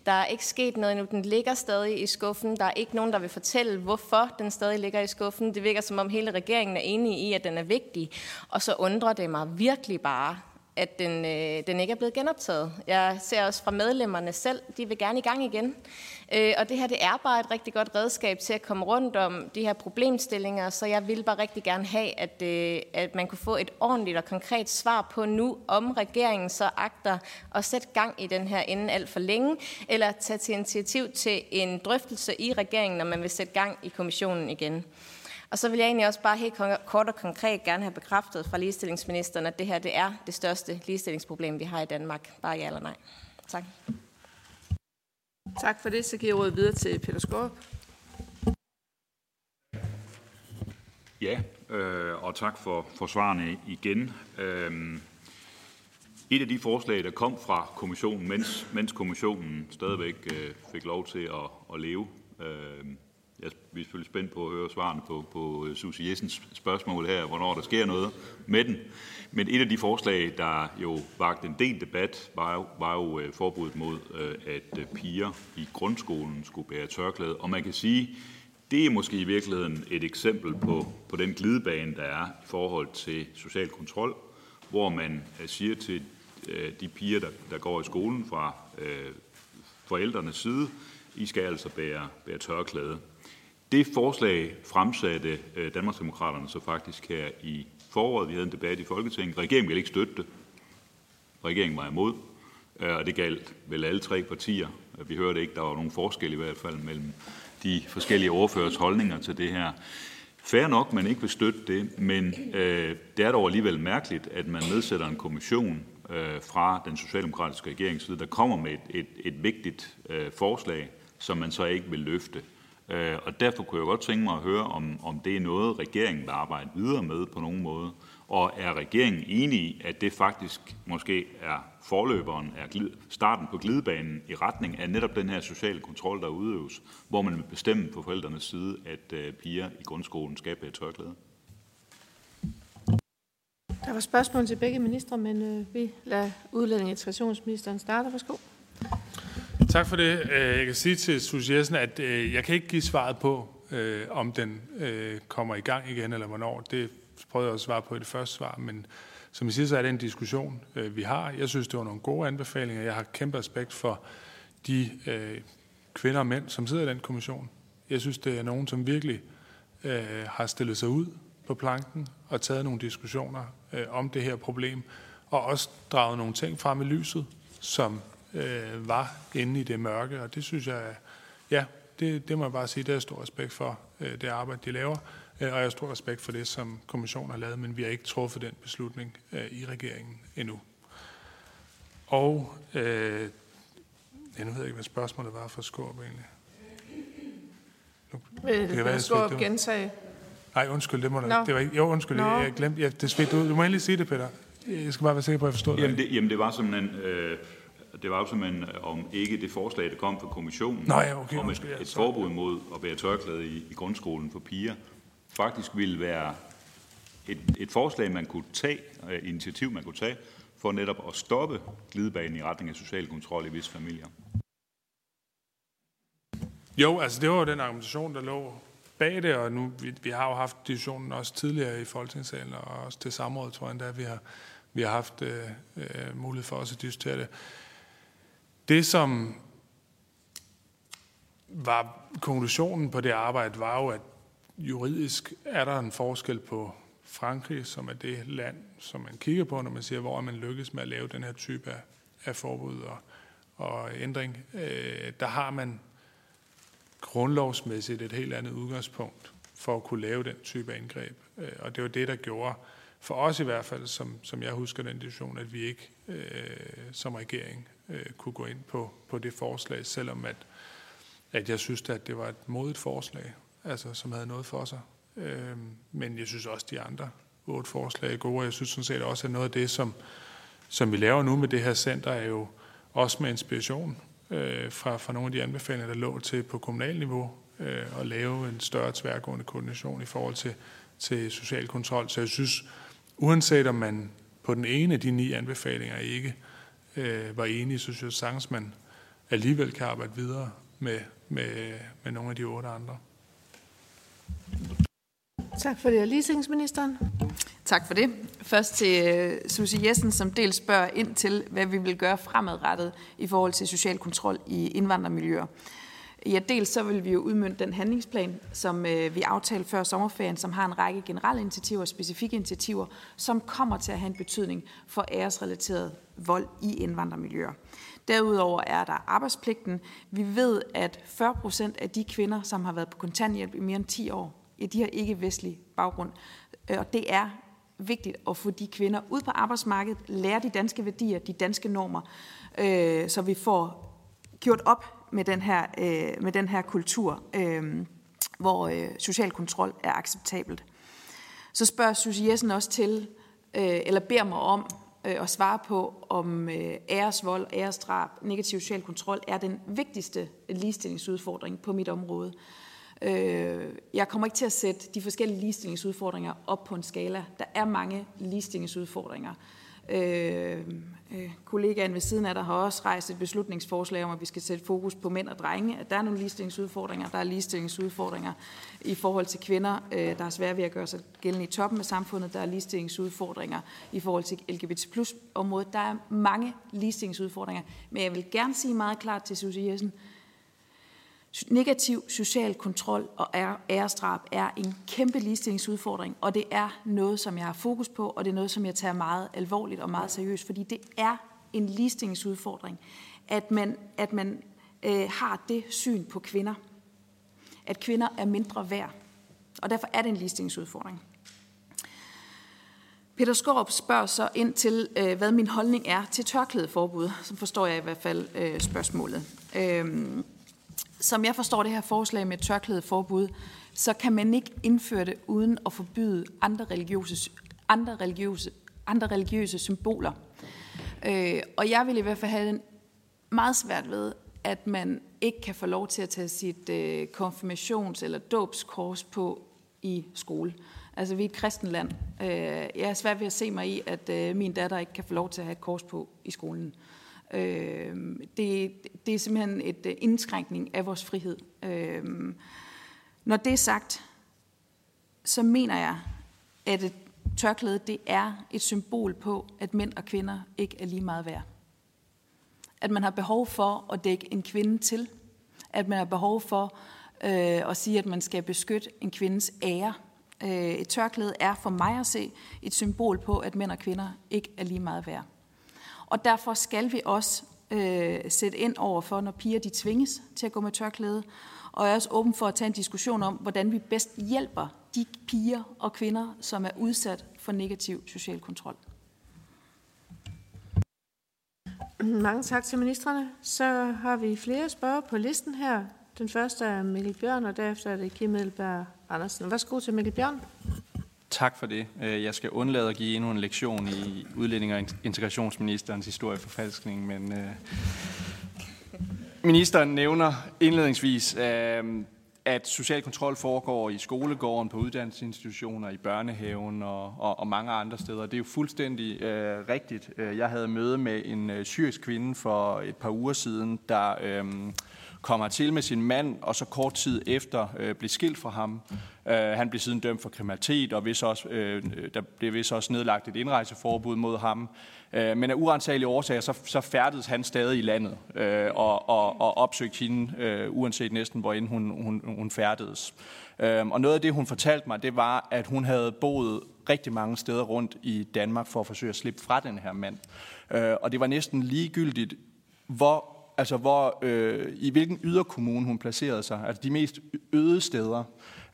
der er ikke sket noget endnu. Den ligger stadig i skuffen. Der er ikke nogen, der vil fortælle, hvorfor den stadig ligger i skuffen. Det virker som om hele regeringen er enige i, at den er vigtig. Og så undrer det mig virkelig bare, at den, øh, den ikke er blevet genoptaget. Jeg ser også fra medlemmerne selv, de vil gerne i gang igen. Øh, og det her det er bare et rigtig godt redskab til at komme rundt om de her problemstillinger, så jeg vil bare rigtig gerne have, at, øh, at man kunne få et ordentligt og konkret svar på nu, om regeringen så agter at sætte gang i den her inden alt for længe, eller tage til initiativ til en drøftelse i regeringen, når man vil sætte gang i kommissionen igen. Og så vil jeg egentlig også bare helt kort og konkret gerne have bekræftet fra ligestillingsministeren, at det her det er det største ligestillingsproblem, vi har i Danmark. Bare ja eller nej. Tak. Tak for det. Så giver jeg ordet videre til Peter Skorp. Ja, øh, og tak for, for svarene igen. Øh, et af de forslag, der kom fra kommissionen, mens, mens kommissionen stadigvæk øh, fik lov til at, at leve, øh, jeg, er selvfølgelig spændt på at høre svarene på, på øh, Susie Jessens spørgsmål her, hvornår der sker noget med den. Men et af de forslag, der jo vagte en del debat, var jo, var jo øh, forbuddet mod, øh, at piger i grundskolen skulle bære tørklæde. Og man kan sige, det er måske i virkeligheden et eksempel på, på den glidebane, der er i forhold til social kontrol, hvor man siger til de piger, der, der går i skolen fra øh, forældrenes side, I skal altså bære, bære tørklæde. Det forslag fremsatte øh, Danmarksdemokraterne så faktisk her i foråret. Vi havde en debat i Folketinget. Regeringen ville ikke støtte det. Regeringen var imod, øh, og det galt vel alle tre partier. Vi hørte ikke, der var nogen forskel i hvert fald mellem de forskellige ordførers holdninger til det her. Færre nok, man ikke vil støtte det, men øh, det er dog alligevel mærkeligt, at man nedsætter en kommission øh, fra den socialdemokratiske regerings side, der kommer med et, et, et vigtigt øh, forslag, som man så ikke vil løfte. Øh, og derfor kunne jeg godt tænke mig at høre, om, om det er noget, regeringen vil arbejde videre med på nogen måde. Og er regeringen enig i, at det faktisk måske er forløberen, er starten på glidebanen i retning af netop den her sociale kontrol, der udøves, hvor man vil bestemme på forældrenes side, at øh, piger i grundskolen skal bære tørklæde? Der var spørgsmål til begge ministre, men øh, vi lader udlænding og integrationsministeren starte. Værsgo. Tak for det. Øh, jeg kan sige til Susie Jessen, at øh, jeg kan ikke give svaret på, øh, om den kommer i gang igen, eller hvornår. Det prøvede jeg at svare på i det første svar, men som I siger, så er det en diskussion, vi har. Jeg synes, det var nogle gode anbefalinger. Jeg har kæmpe respekt for de kvinder og mænd, som sidder i den kommission. Jeg synes, det er nogen, som virkelig har stillet sig ud på planken og taget nogle diskussioner om det her problem, og også draget nogle ting frem i lyset, som øh, var inde i det mørke, og det synes jeg, ja, det, det må jeg bare sige, det er stor respekt for, øh, det arbejde, de laver, øh, og jeg har stor respekt for det, som kommissionen har lavet, men vi har ikke truffet den beslutning øh, i regeringen endnu. Og øh, jeg nu ved jeg ikke, hvad spørgsmålet var for Skåb egentlig. Nu, det kan være, Skåb gentage. Nej, undskyld, det må du Det var ikke, jo, undskyld, Nå. jeg glemte. Ja, det svedte ud. Du må endelig sige det, Peter. Jeg skal bare være sikker på, at jeg forstår det. Jamen, det, jamen, det var simpelthen... Øh, det var jo simpelthen om ikke det forslag, der kom fra kommissionen, Nå, ja, okay, om et, et forbud mod at bære tørklæde i, i grundskolen for piger, faktisk ville være et, et forslag, man kunne tage, uh, initiativ, man kunne tage, for netop at stoppe glidebanen i retning af social kontrol i visse familier. Jo, altså det var jo den argumentation, der lå bag det, og nu, vi, vi har jo haft diskussionen også tidligere i Folketingssalen, og også til samrådet, tror jeg endda, vi har, vi har haft øh, øh, mulighed for også at diskutere det. Det, som var konklusionen på det arbejde, var jo, at juridisk er der en forskel på Frankrig, som er det land, som man kigger på, når man siger, hvor man lykkes med at lave den her type af, af forbud og, og ændring. Øh, der har man grundlovsmæssigt et helt andet udgangspunkt for at kunne lave den type af indgreb. Øh, og det var det, der gjorde, for os i hvert fald, som, som jeg husker den diskussion, at vi ikke øh, som regering øh, kunne gå ind på, på det forslag, selvom at, at jeg synes, at det var et modigt forslag, altså, som havde noget for sig. Øh, men jeg synes også, de andre otte forslag er gode, og jeg synes sådan set også, at noget af det, som, som vi laver nu med det her center, er jo også med inspiration øh, fra, fra nogle af de anbefalinger, der lå til på kommunal niveau, øh, at lave en større tværgående koordination i forhold til, til social kontrol. Så jeg synes, uanset om man på den ene af de ni anbefalinger ikke øh, var enige, så synes jeg sagtens, man alligevel kan arbejde videre med, med, med nogle af de otte andre. Tak for det. Ligestillingsministeren. Tak for det. Først til uh, Susie Jessen, som dels spørger ind til, hvad vi vil gøre fremadrettet i forhold til social kontrol i indvandrermiljøer. Ja, dels så vil vi jo udmynde den handlingsplan, som øh, vi aftalte før sommerferien, som har en række generelle initiativer og specifikke initiativer, som kommer til at have en betydning for æresrelateret vold i indvandrermiljøer. Derudover er der arbejdspligten. Vi ved, at 40 procent af de kvinder, som har været på kontanthjælp i mere end 10 år, ja, de har ikke vestlig baggrund. Øh, og det er vigtigt at få de kvinder ud på arbejdsmarkedet, lære de danske værdier, de danske normer, øh, så vi får gjort op med den her, øh, med den her kultur, øh, hvor øh, social kontrol er acceptabelt. Så spørger Susie Jessen også til, øh, eller beder mig om øh, at svare på, om øh, æresvold, æresdrab, negativ social kontrol er den vigtigste ligestillingsudfordring på mit område. Øh, jeg kommer ikke til at sætte de forskellige ligestillingsudfordringer op på en skala. Der er mange ligestillingsudfordringer. Øh, Øh, kollegaen ved siden af der har også rejst et beslutningsforslag om, at vi skal sætte fokus på mænd og drenge. At der er nogle ligestillingsudfordringer. Der er ligestillingsudfordringer i forhold til kvinder, øh, der er svære ved at gøre sig gældende i toppen af samfundet. Der er ligestillingsudfordringer i forhold til LGBT plus området. Der er mange ligestillingsudfordringer. Men jeg vil gerne sige meget klart til Susie Jessen, Negativ social kontrol og æresdrab er en kæmpe ligestillingsudfordring, og det er noget, som jeg har fokus på, og det er noget, som jeg tager meget alvorligt og meget seriøst, fordi det er en ligestillingsudfordring, at man, at man øh, har det syn på kvinder, at kvinder er mindre værd, og derfor er det en ligestillingsudfordring. Peter Skorup spørger så ind til, øh, hvad min holdning er til tørklædeforbud, som forstår jeg i hvert fald øh, spørgsmålet. Øh, som jeg forstår det her forslag med tørklædeforbud, så kan man ikke indføre det uden at forbyde andre religiøse, andre religiøse, andre religiøse symboler. Øh, og jeg vil i hvert fald have den meget svært ved, at man ikke kan få lov til at tage sit øh, konfirmations- eller dåbskors på i skole. Altså, vi er et kristent land. Øh, jeg er svært ved at se mig i, at øh, min datter ikke kan få lov til at have et kors på i skolen. Øh, Øh, det, det er simpelthen et øh, indskrænkning af vores frihed. Øh, når det er sagt, så mener jeg, at et tørklæde det er et symbol på, at mænd og kvinder ikke er lige meget værd. At man har behov for at dække en kvinde til. At man har behov for øh, at sige, at man skal beskytte en kvindes ære. Øh, et tørklæde er for mig at se et symbol på, at mænd og kvinder ikke er lige meget værd. Og derfor skal vi også øh, sætte ind over for, når piger de tvinges til at gå med tørklæde. Og jeg er også åben for at tage en diskussion om, hvordan vi bedst hjælper de piger og kvinder, som er udsat for negativ social kontrol. Mange tak til ministerne. Så har vi flere spørger på listen her. Den første er Mikkel Bjørn, og derefter er det Kim Edelberg Andersen. Værsgo til Mikkel Bjørn. Tak for det. Øh, jeg skal undlade at give endnu en lektion i udlænding- og integrationsministerens historieforfalskning, men øh, ministeren nævner indledningsvis, øh, at social kontrol foregår i skolegården, på uddannelsesinstitutioner, i børnehaven og, og, og mange andre steder. Det er jo fuldstændig øh, rigtigt. Øh, jeg havde møde med en øh, syrisk kvinde for et par uger siden, der øh, kommer til med sin mand, og så kort tid efter øh, blev skilt fra ham. Øh, han blev siden dømt for kriminalitet, og hvis også, øh, der blev vist også nedlagt et indrejseforbud mod ham. Øh, men af uansagelige årsager, så, så færdedes han stadig i landet øh, og, og, og opsøgte hende, øh, uanset næsten, hvor end hun, hun, hun færdedes. Øh, og noget af det, hun fortalte mig, det var, at hun havde boet rigtig mange steder rundt i Danmark for at forsøge at slippe fra den her mand. Øh, og det var næsten ligegyldigt, hvor altså hvor, øh, i hvilken yderkommune hun placerede sig, altså de mest øde steder,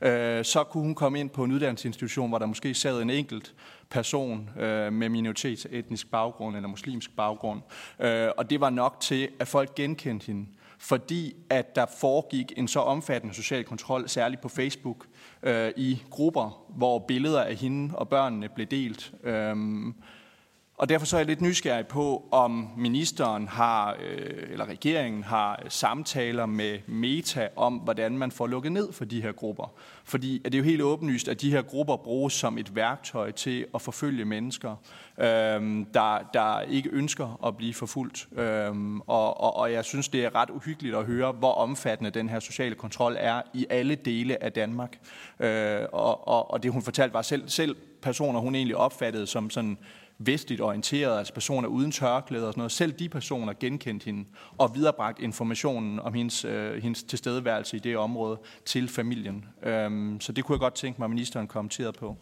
øh, så kunne hun komme ind på en uddannelsesinstitution, hvor der måske sad en enkelt person øh, med minoritetsetnisk baggrund eller muslimsk baggrund. Øh, og det var nok til, at folk genkendte hende fordi at der foregik en så omfattende social kontrol, særligt på Facebook, øh, i grupper, hvor billeder af hende og børnene blev delt. Øh, og derfor så er jeg lidt nysgerrig på, om ministeren har, øh, eller regeringen har samtaler med Meta om, hvordan man får lukket ned for de her grupper. Fordi det er jo helt åbenlyst, at de her grupper bruges som et værktøj til at forfølge mennesker, øh, der, der ikke ønsker at blive forfulgt. Øh, og, og, og jeg synes, det er ret uhyggeligt at høre, hvor omfattende den her sociale kontrol er i alle dele af Danmark. Øh, og, og, og det hun fortalte var selv, selv personer, hun egentlig opfattede som sådan vestligt orienteret, altså personer uden tørklæder og sådan noget. Selv de personer genkendte hende og viderebragt informationen om hendes, øh, hendes tilstedeværelse i det område til familien. Øhm, så det kunne jeg godt tænke mig, at ministeren kommenterede på.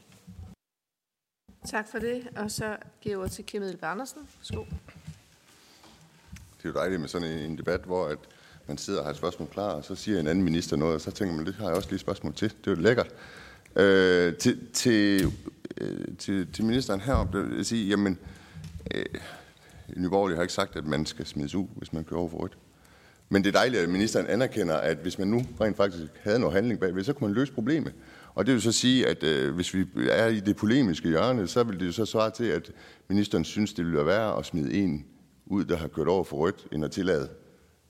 Tak for det, og så giver jeg til Kim Edel Andersen. Skål. Det er jo dejligt med sådan en debat, hvor at man sidder og har et spørgsmål klar, og så siger en anden minister noget, og så tænker man, det har jeg også lige et spørgsmål til. Det er jo lækkert. Øh, til, til øh, til, til ministeren heroppe at sige, jamen, øh, Nyborgerlig har ikke sagt, at man skal smides ud, hvis man kører over for rødt. Men det er dejligt, at ministeren anerkender, at hvis man nu rent faktisk havde noget handling bagved, så kunne man løse problemet. Og det vil så sige, at øh, hvis vi er i det polemiske hjørne, så vil det jo så svare til, at ministeren synes, det ville være at smide en ud, der har kørt over for rødt, end at tillade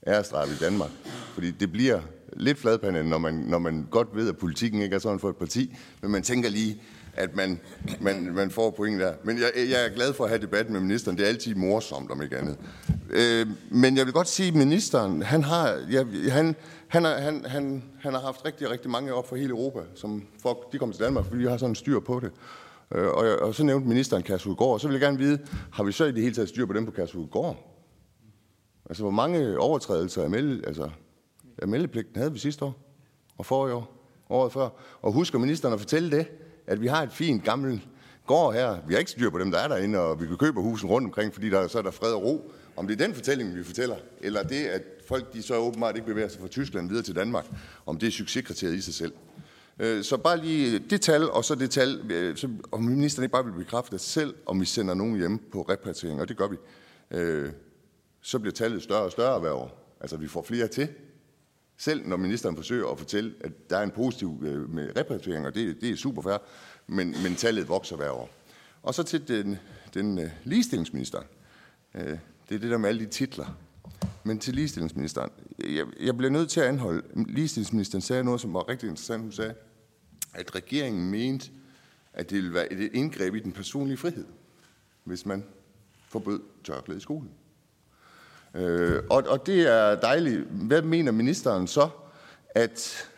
ærestraf i Danmark. Fordi det bliver lidt fladpandet, når man, når man godt ved, at politikken ikke er sådan for et parti, men man tænker lige, at man, man, man får point der. Men jeg, jeg er glad for at have debatten med ministeren. Det er altid morsomt, om ikke andet. Øh, men jeg vil godt sige, at ministeren, han har, ja, han, han, har, han, han, han har haft rigtig, rigtig mange op for hele Europa, som folk, de kommer til Danmark, fordi vi har sådan en styr på det. Øh, og, og så nævnte ministeren Kærsudgård, og så vil jeg gerne vide, har vi så i det hele taget styr på dem på Kærsudgård? Altså, hvor mange overtrædelser er meldt? altså, Ja, meldepligten havde vi sidste år? Og forrige år? Året før? Og husker ministeren at fortælle det? at vi har et fint gammelt gård her. Vi har ikke styr på dem, der er derinde, og vi kan købe husen rundt omkring, fordi der, så er der fred og ro. Om det er den fortælling, vi fortæller, eller det, at folk de så åbenbart ikke bevæger sig fra Tyskland videre til Danmark, om det er succeskriteriet i sig selv. Øh, så bare lige det tal, og så det tal, øh, så, om ministeren ikke bare vil bekræfte, at selv om vi sender nogen hjem på repatriering, og det gør vi, øh, så bliver tallet større og større hver år. Altså vi får flere til, selv når ministeren forsøger at fortælle, at der er en positiv øh, med repatriering, og det, det er super fair, men, men tallet vokser hver år. Og så til den, den øh, uh, ligestillingsminister. Uh, øh, det er det der med alle de titler. Men til ligestillingsministeren. Jeg, jeg bliver nødt til at anholde. Ligestillingsministeren sagde noget, som var rigtig interessant. Hun sagde, at regeringen mente, at det ville være et indgreb i den personlige frihed, hvis man forbød tørklæde i skolen. Øh, og, og det er dejligt. Hvad mener ministeren så, at,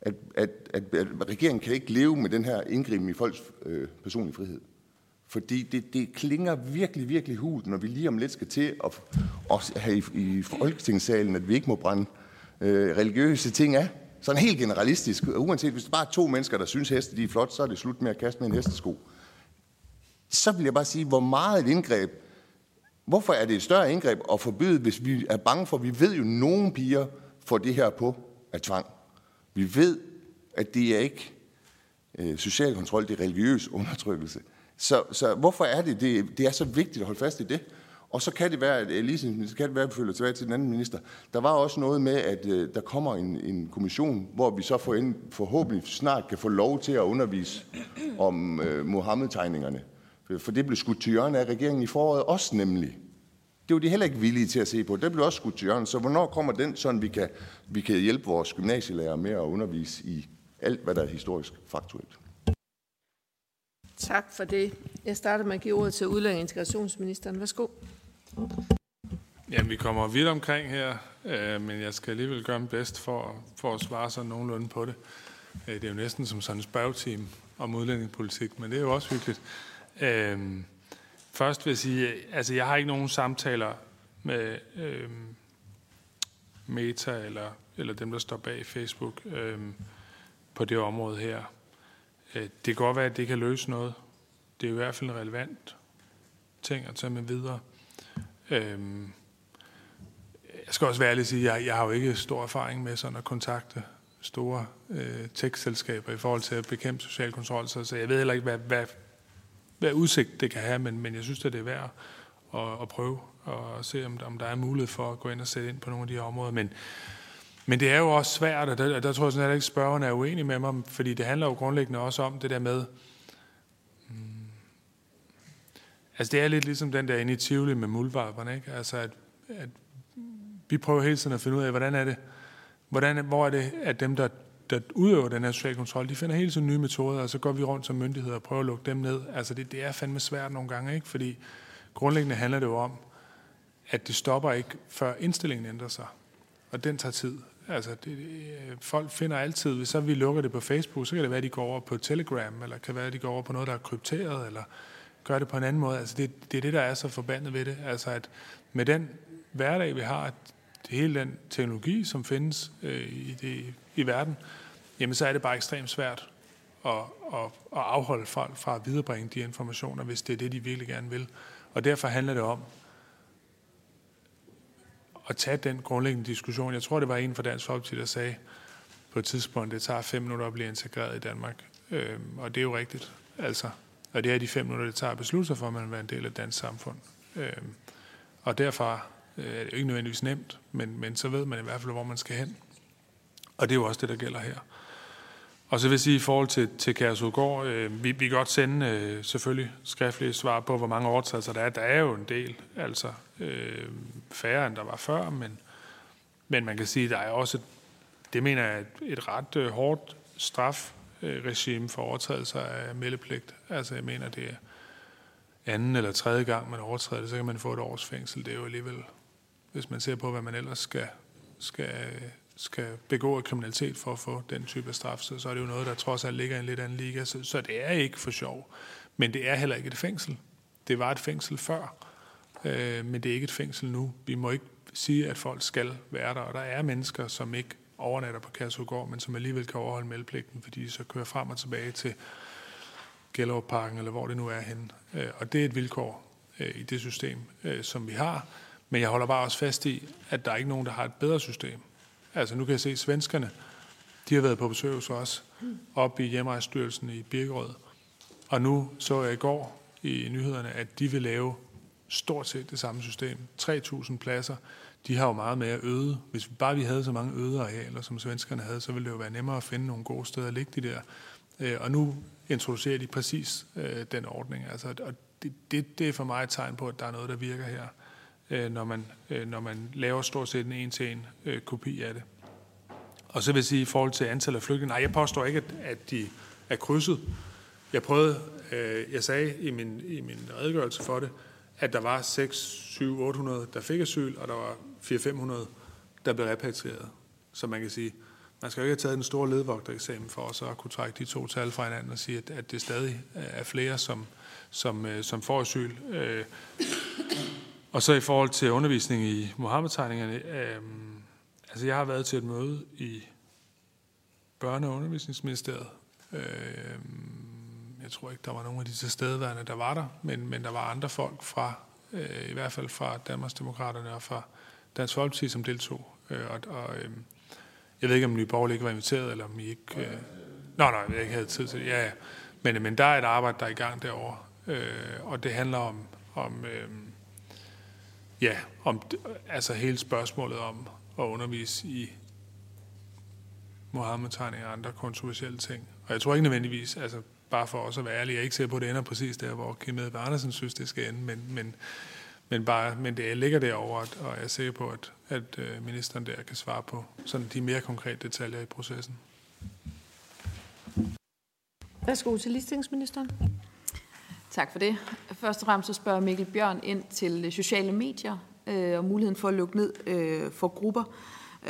at, at, at, at regeringen kan ikke leve med den her indgriben i folks øh, personlige frihed. Fordi det, det klinger virkelig, virkelig hult, når vi lige om lidt skal til at, at have i, i Folketingssalen, at vi ikke må brænde øh, religiøse ting af. Sådan helt generalistisk. Uanset hvis det bare er to mennesker, der synes, heste de er flot, så er det slut med at kaste med en hestesko. Så vil jeg bare sige, hvor meget et indgreb, hvorfor er det et større indgreb at forbyde, hvis vi er bange for, vi ved jo, at nogle piger får det her på af tvang. Vi ved, at det er ikke øh, social kontrol, det er religiøs undertrykkelse. Så, så hvorfor er det, det, det er så vigtigt at holde fast i det? Og så kan det være, at øh, Elise, så kan det være, at vi følger tilbage til den anden minister. Der var også noget med, at øh, der kommer en, en kommission, hvor vi så for forhåbentlig snart kan få lov til at undervise om øh, Mohammed-tegningerne. For det blev skudt til hjørne af regeringen i foråret også nemlig. Det var de heller ikke villige til at se på. Det blev også skudt til hjørne. Så hvornår kommer den, sådan vi kan, vi kan hjælpe vores gymnasielærer med at undervise i alt, hvad der er historisk faktuelt? Tak for det. Jeg starter med at give ordet til udlænding- og integrationsministeren. Værsgo. Jamen, vi kommer vidt omkring her, øh, men jeg skal alligevel gøre mit bedst for, for at svare sådan nogenlunde på det. Øh, det er jo næsten som sådan en spørgeteam om udlændingepolitik, men det er jo også hyggeligt. Øh, først vil jeg sige, altså jeg har ikke nogen samtaler med øh, Meta eller, eller dem, der står bag Facebook øh, på det område her. Øh, det kan godt være, at det kan løse noget. Det er i hvert fald en relevant ting at tage med videre. Øhm, jeg skal også være ærlig at sige, at jeg, jeg har jo ikke stor erfaring med sådan at kontakte store øh, tech-selskaber i forhold til at bekæmpe social kontrol, så, så jeg ved heller ikke, hvad, hvad, hvad udsigt det kan have, men, men jeg synes, at det er værd at, at prøve og se, om, om der er mulighed for at gå ind og sætte ind på nogle af de her områder. Men, men det er jo også svært, og der, der tror jeg sådan, at ikke spørgeren er uenig med mig, fordi det handler jo grundlæggende også om det der med, hmm, altså det er lidt ligesom den der inde i Tivoli med muldvarperne, ikke? Altså at, at vi prøver hele tiden at finde ud af, hvordan er det, hvordan, hvor er det, at dem, der, der udøver den her social kontrol, de finder hele tiden nye metoder, og så går vi rundt som myndigheder og prøver at lukke dem ned. Altså det, det er fandme svært nogle gange, ikke? Fordi grundlæggende handler det jo om, at det stopper ikke, før indstillingen ændrer sig. Og den tager tid. Altså, det, det, folk finder altid, hvis så vi lukker det på Facebook, så kan det være, at de går over på Telegram, eller kan være, at de går over på noget, der er krypteret, eller gør det på en anden måde. Altså, det, det er det, der er så forbandet ved det. Altså, at med den hverdag, vi har, at det hele den teknologi, som findes øh, i, det, i verden, jamen så er det bare ekstremt svært at, at, at afholde folk fra at viderebringe de informationer, hvis det er det, de virkelig gerne vil. Og derfor handler det om at tage den grundlæggende diskussion. Jeg tror, det var en fra Dansk Folkeparti, der sagde på et tidspunkt, det tager fem minutter at blive integreret i Danmark. Øhm, og det er jo rigtigt. Altså, og det er de fem minutter, det tager at beslutte sig for, at man vil være en del af dansk samfund. Øhm, og derfor øh, er det jo ikke nødvendigvis nemt, men, men så ved man i hvert fald, hvor man skal hen. Og det er jo også det, der gælder her. Og så vil jeg sige, i forhold til, til Kæresudgård, øh, vi, vi kan godt sende øh, selvfølgelig skriftlige svar på, hvor mange overtrædelser der er. Der er jo en del, altså øh, færre end der var før, men, men man kan sige, at der er også, det mener jeg, et, et ret øh, hårdt strafregime øh, for overtrædelser af meldepligt. Altså jeg mener, det er anden eller tredje gang, man overtræder det, så kan man få et års fængsel. Det er jo alligevel, hvis man ser på, hvad man ellers skal, skal skal begå kriminalitet for at få den type straf, så, så er det jo noget, der trods alt ligger i en lidt anden liga. Så, så det er ikke for sjov. Men det er heller ikke et fængsel. Det var et fængsel før, øh, men det er ikke et fængsel nu. Vi må ikke sige, at folk skal være der, og der er mennesker, som ikke overnatter på Kærsudgård, men som alligevel kan overholde meldpligten, fordi de så kører frem og tilbage til Gellerup-parken, eller hvor det nu er henne. Øh, og det er et vilkår øh, i det system, øh, som vi har. Men jeg holder bare også fast i, at der er ikke nogen, der har et bedre system. Altså nu kan jeg se, at svenskerne, de har været på besøg hos os, op i hjemrejsstyrelsen i Birkerød. Og nu så jeg i går i nyhederne, at de vil lave stort set det samme system. 3.000 pladser. De har jo meget mere øde. Hvis vi bare vi havde så mange øde arealer, som svenskerne havde, så ville det jo være nemmere at finde nogle gode steder at ligge de der. Øh, og nu introducerer de præcis øh, den ordning. Altså, og det, det, det er for mig et tegn på, at der er noget, der virker her øh, når, man, øh, når man laver stort set en en-til-en øh, kopi af det. Og så vil jeg sige, i forhold til antallet af flygtninge, nej, jeg påstår ikke, at, at de er krydset. Jeg prøvede, øh, jeg sagde i min, i min redegørelse for det, at der var 6, 7, 800, der fik asyl, og der var 4, 500, der blev repatrieret. Så man kan sige, man skal jo ikke have taget den store ledvogtereksamen for så at kunne trække de to tal fra hinanden og sige, at, at det stadig er flere, som, som, øh, som får asyl. Øh, og så i forhold til undervisning i Mohammed-tegningerne, øh, altså jeg har været til et møde i Børne- og Undervisningsministeriet. Øh, jeg tror ikke, der var nogen af de tilstedeværende, der var der, men, men der var andre folk fra, øh, i hvert fald fra Danmarksdemokraterne og fra Dansk Folkeparti, som deltog. Øh, og, og øh, jeg ved ikke, om Nye Borgerlige ikke var inviteret, eller om I ikke... Øh... nej, nej, jeg ikke havde tid til det. Ja, ja. Men, men der er et arbejde, der er i gang derovre. Øh, og det handler om, om øh, ja, om altså hele spørgsmålet om at undervise i Mohammed-tegning og andre kontroversielle ting. Og jeg tror ikke nødvendigvis, altså bare for os at være ærlige, jeg er ikke sikker på, at det ender præcis der, hvor Kim Edvard Andersen synes, det skal ende, men, men, men, bare, men det ligger derovre, og jeg er sikker på, at, at øh, ministeren der kan svare på sådan de mere konkrete detaljer i processen. Værsgo til ligestillingsministeren. Tak for det. Først og fremmest så spørger Mikkel Bjørn ind til øh, sociale medier øh, og muligheden for at lukke ned øh, for grupper.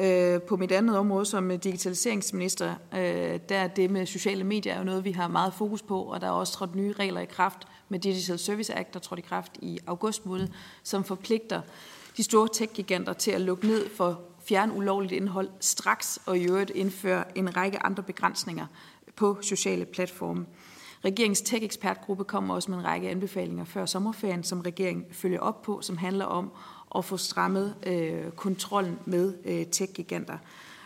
Øh, på mit andet område som øh, digitaliseringsminister, øh, der er det med sociale medier er jo noget, vi har meget fokus på, og der er også trådt nye regler i kraft med Digital Service Act, der trådte i kraft i august måned, som forpligter de store tech-giganter til at lukke ned for fjerne ulovligt indhold straks, og i øvrigt indføre en række andre begrænsninger på sociale platforme. Regeringens tech-ekspertgruppe kommer også med en række anbefalinger før sommerferien, som regeringen følger op på, som handler om at få strammet øh, kontrollen med øh, tech-giganter,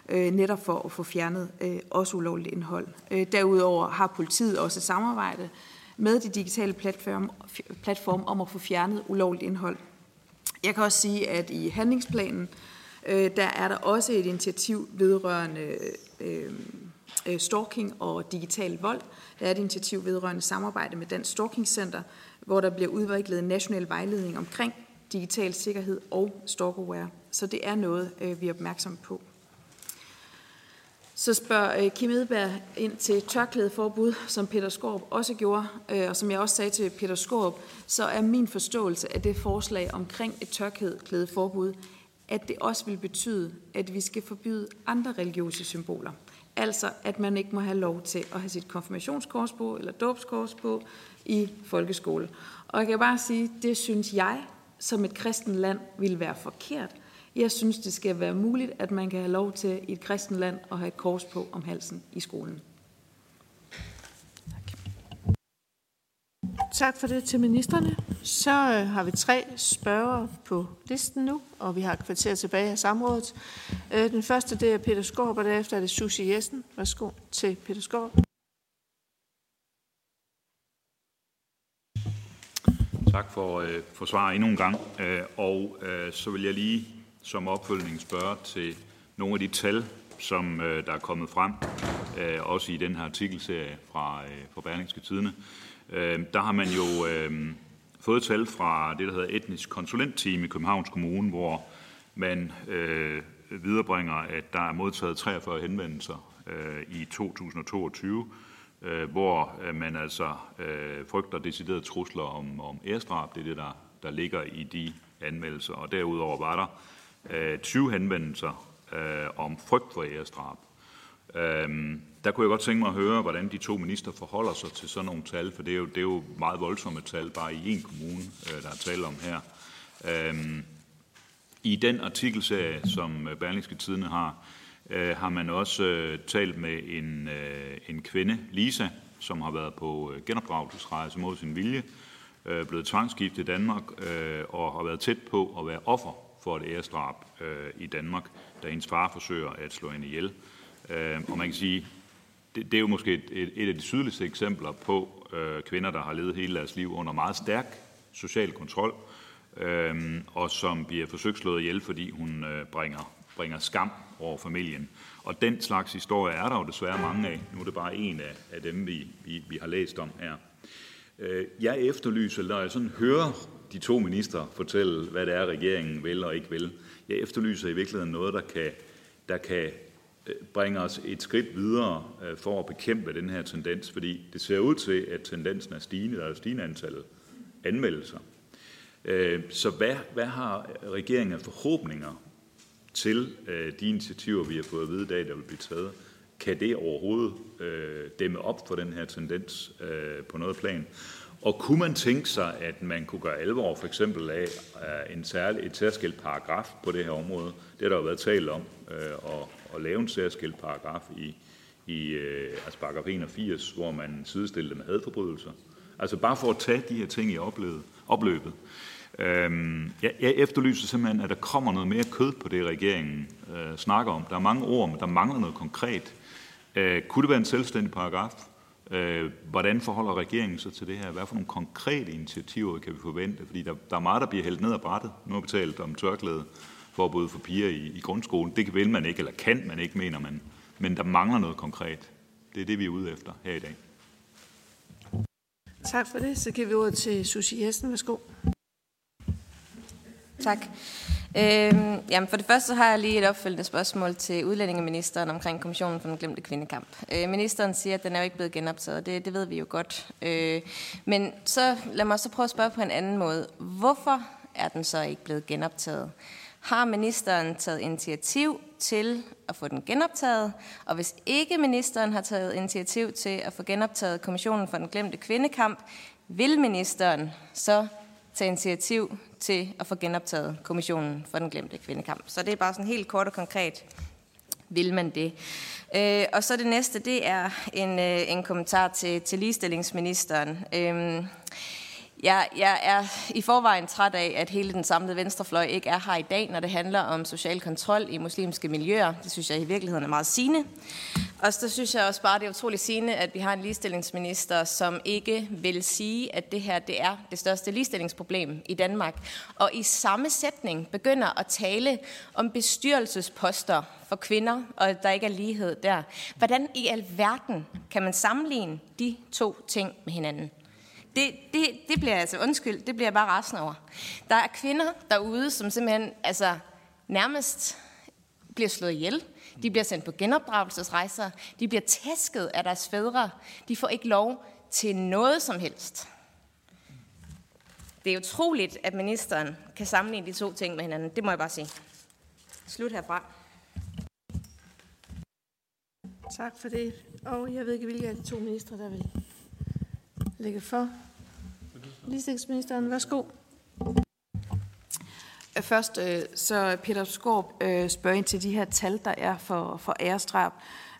øh, netop for at få fjernet øh, også ulovligt indhold. Øh, derudover har politiet også et samarbejde med de digitale platform, platform om at få fjernet ulovligt indhold. Jeg kan også sige, at i handlingsplanen, øh, der er der også et initiativ vedrørende øh, Øh, stalking og digital vold. Der er et initiativ vedrørende samarbejde med Dansk Stalking Center, hvor der bliver udviklet en national vejledning omkring digital sikkerhed og stalkerware. Så det er noget, øh, vi er opmærksom på. Så spørger øh, Kim Edberg ind til tørklædeforbud, som Peter Skorp også gjorde, og som jeg også sagde til Peter Skorp, så er min forståelse af det forslag omkring et tørklædeforbud, at det også vil betyde, at vi skal forbyde andre religiøse symboler. Altså, at man ikke må have lov til at have sit konfirmationskors på, eller dåbskors på i folkeskole. Og jeg kan bare sige, det synes jeg som et kristen land ville være forkert. Jeg synes, det skal være muligt, at man kan have lov til i et kristen land at have et kors på om halsen i skolen. Tak for det til ministerne. Så øh, har vi tre spørgere på listen nu, og vi har et kvarter tilbage af samrådet. Øh, den første det er Peter Skorp, og derefter er det Susie Jessen. Værsgo til Peter Skorp. Tak for, øh, for svar endnu en gang. Øh, og øh, så vil jeg lige som opfølgning spørge til nogle af de tal, som øh, der er kommet frem, øh, også i den her artikelserie fra, øh, fra Berlingske Tidene. Øh, Øhm, der har man jo øh, fået tal fra det, der hedder Etnisk Konsulentteam i Københavns Kommune, hvor man øh, viderebringer, at der er modtaget 43 henvendelser øh, i 2022, øh, hvor øh, man altså øh, frygter deciderede trusler om, om ærestrab. Det er det, der, der ligger i de anmeldelser. Og derudover var der øh, 20 henvendelser øh, om frygt for ærestrab. Øhm, der kunne jeg godt tænke mig at høre, hvordan de to minister forholder sig til sådan nogle tal, for det er jo, det er jo meget voldsomme tal bare i en kommune, øh, der er tale om her. Øhm, I den artikelserie, som øh, Berlingske Tidene har, øh, har man også øh, talt med en, øh, en kvinde, Lisa, som har været på øh, genopdragelsesrejse mod sin vilje, øh, blevet tvangsgift i Danmark øh, og har været tæt på at være offer for et æresdrab øh, i Danmark, da hendes far forsøger at slå hende ihjel. Øh, Øh, og man kan sige, det, det er jo måske et, et, et af de tydeligste eksempler på øh, kvinder, der har levet hele deres liv under meget stærk social kontrol, øh, og som bliver forsøgt slået ihjel, fordi hun øh, bringer, bringer skam over familien. Og den slags historie er der jo desværre mange af. Nu er det bare en af, af dem, vi, vi, vi har læst om her. Øh, jeg efterlyser, når jeg sådan hører de to minister fortælle, hvad det er, regeringen vil og ikke vil. Jeg efterlyser i virkeligheden noget, der kan, der kan bringer os et skridt videre øh, for at bekæmpe den her tendens, fordi det ser ud til, at tendensen er stigende. Der er stigende antal anmeldelser. Øh, så hvad, hvad har regeringen af forhåbninger til øh, de initiativer, vi har fået at vide i dag, der vil blive taget, kan det overhovedet dæmme op for den her tendens på noget plan? Og kunne man tænke sig, at man kunne gøre alvor for eksempel af en særlig, et særskilt paragraf på det her område? Det har der jo været talt om, og at lave en særskilt paragraf i, i øh, altså paragraf 81, hvor man sidestiller med hadforbrydelser. Altså bare for at tage de her ting i opløbet. opløbet. Øhm, jeg, jeg efterlyser simpelthen, at der kommer noget mere kød på det, regeringen øh, snakker om. Der er mange ord, men der mangler noget konkret. Øh, kunne det være en selvstændig paragraf? Øh, hvordan forholder regeringen sig til det her? Hvad for nogle konkrete initiativer kan vi forvente? Fordi der, der er meget, der bliver hældt ned af brættet. Nu har vi talt om tørklæde forbud for piger i, i grundskolen. Det vil man ikke, eller kan man ikke, mener man. Men der mangler noget konkret. Det er det, vi er ude efter her i dag. Tak for det. Så giver vi ordet til Susie Jessen. Værsgo. Tak. Øhm, jamen for det første så har jeg lige et opfølgende spørgsmål til udlændingeministeren omkring Kommissionen for den glemte kvindekamp. Øh, ministeren siger, at den er jo ikke blevet genoptaget, det, det ved vi jo godt. Øh, men så lad mig så prøve at spørge på en anden måde. Hvorfor er den så ikke blevet genoptaget? Har ministeren taget initiativ til at få den genoptaget? Og hvis ikke ministeren har taget initiativ til at få genoptaget Kommissionen for den glemte kvindekamp, vil ministeren så tage initiativ til at få genoptaget Kommissionen for den glemte kvindekamp? Så det er bare sådan helt kort og konkret. Vil man det? Øh, og så det næste, det er en, øh, en kommentar til, til ligestillingsministeren. Øh, jeg, jeg er i forvejen træt af, at hele den samlede venstrefløj ikke er her i dag, når det handler om social kontrol i muslimske miljøer. Det synes jeg i virkeligheden er meget sigende. Og så synes jeg også bare, det er utroligt sigende, at vi har en ligestillingsminister, som ikke vil sige, at det her det er det største ligestillingsproblem i Danmark. Og i samme sætning begynder at tale om bestyrelsesposter for kvinder, og der ikke er lighed der. Hvordan i alverden kan man sammenligne de to ting med hinanden? Det, det, det bliver altså, undskyld, det bliver jeg bare rasende over. Der er kvinder derude, som simpelthen altså, nærmest bliver slået ihjel. De bliver sendt på genopdragelsesrejser. De bliver tæsket af deres fædre. De får ikke lov til noget som helst. Det er utroligt, at ministeren kan sammenligne de to ting med hinanden. Det må jeg bare sige. Slut herfra. Tak for det. Og jeg ved ikke, hvilke af de to ministre, der vil lægge for. Ligestillingsministeren, værsgo. Først øh, så Peter Skorp øh, spørger ind til de her tal, der er for, for ærestrab.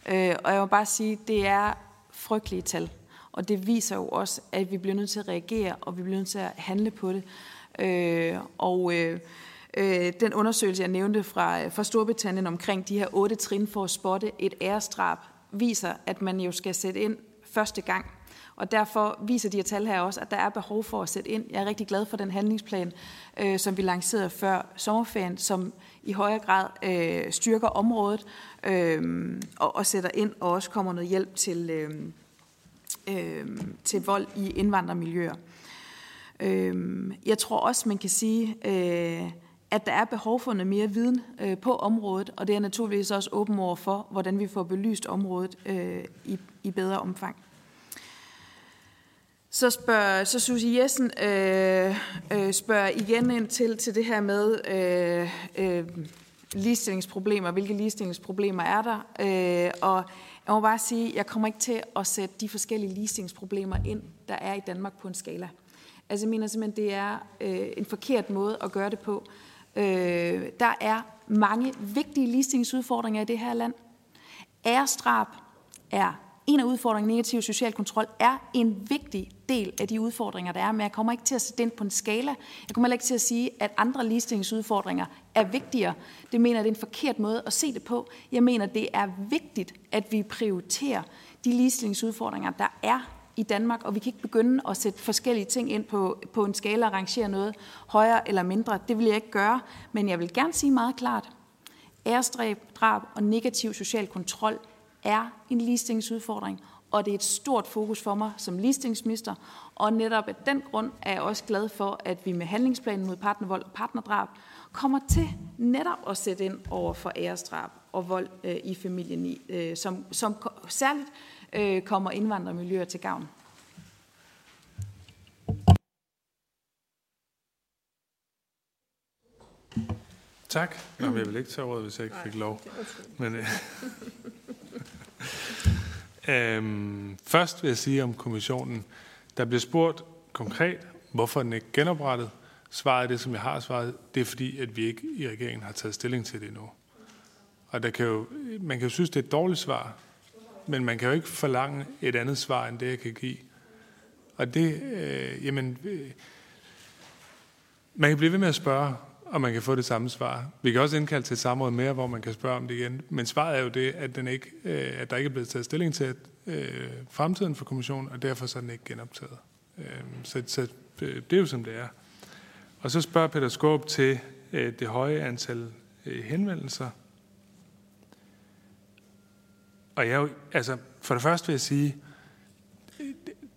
Øh, og jeg må bare sige, det er frygtelige tal. Og det viser jo også, at vi bliver nødt til at reagere, og vi bliver nødt til at handle på det. Og den undersøgelse, jeg nævnte fra, fra Storbritannien omkring de her otte trin for at spotte et ærestrab, viser, at man jo skal sætte ind første gang og derfor viser de her tal her også, at der er behov for at sætte ind. Jeg er rigtig glad for den handlingsplan, øh, som vi lancerede før sommerferien, som i højere grad øh, styrker området øh, og, og sætter ind og også kommer noget hjælp til, øh, øh, til vold i indvandrermiljøer. Øh, jeg tror også, man kan sige, øh, at der er behov for noget mere viden øh, på området, og det er naturligvis også åben over for, hvordan vi får belyst området øh, i, i bedre omfang. Så spørger så Susie Jessen øh, øh, spørger igen ind til, til det her med øh, øh, ligestillingsproblemer. Hvilke ligestillingsproblemer er der? Øh, og jeg må bare sige, at jeg kommer ikke til at sætte de forskellige ligestillingsproblemer ind, der er i Danmark på en skala. Altså jeg mener simpelthen, det er øh, en forkert måde at gøre det på. Øh, der er mange vigtige ligestillingsudfordringer i det her land. Ærestrab er en af udfordringerne, negativ social kontrol, er en vigtig del af de udfordringer, der er, men jeg kommer ikke til at sætte den på en skala. Jeg kommer heller ikke til at sige, at andre ligestillingsudfordringer er vigtigere. Det mener jeg, det er en forkert måde at se det på. Jeg mener, det er vigtigt, at vi prioriterer de ligestillingsudfordringer, der er i Danmark, og vi kan ikke begynde at sætte forskellige ting ind på, på en skala og rangere noget højere eller mindre. Det vil jeg ikke gøre, men jeg vil gerne sige meget klart, æresdrab, drab og negativ social kontrol er en ligestillingsudfordring, og det er et stort fokus for mig som ligestillingsminister. Og netop af den grund er jeg også glad for, at vi med handlingsplanen mod partnervold og partnerdrab kommer til netop at sætte ind over for æresdrab og vold øh, i familien, øh, som, som særligt øh, kommer indvandrermiljøer til gavn. Tak. Nå, jeg vil ikke tage ordet, hvis jeg ikke fik lov. Men, øh, øhm, først vil jeg sige om kommissionen. Der bliver spurgt konkret, hvorfor den ikke genoprettet. Svaret er det, som jeg har svaret. Det er fordi, at vi ikke i regeringen har taget stilling til det endnu. Og der kan jo, man kan jo synes, det er et dårligt svar, men man kan jo ikke forlange et andet svar, end det, jeg kan give. Og det, øh, jamen, øh, man kan blive ved med at spørge, og man kan få det samme svar. Vi kan også indkalde til et samråd mere, hvor man kan spørge om det igen. Men svaret er jo det, at, den ikke, øh, at der ikke er blevet taget stilling til øh, fremtiden for kommissionen, og derfor så er den ikke genoptaget. Øh, så, så øh, det er jo som det er. Og så spørger Peter Skåb til øh, det høje antal øh, henvendelser. Og jeg, altså, for det første vil jeg sige, øh,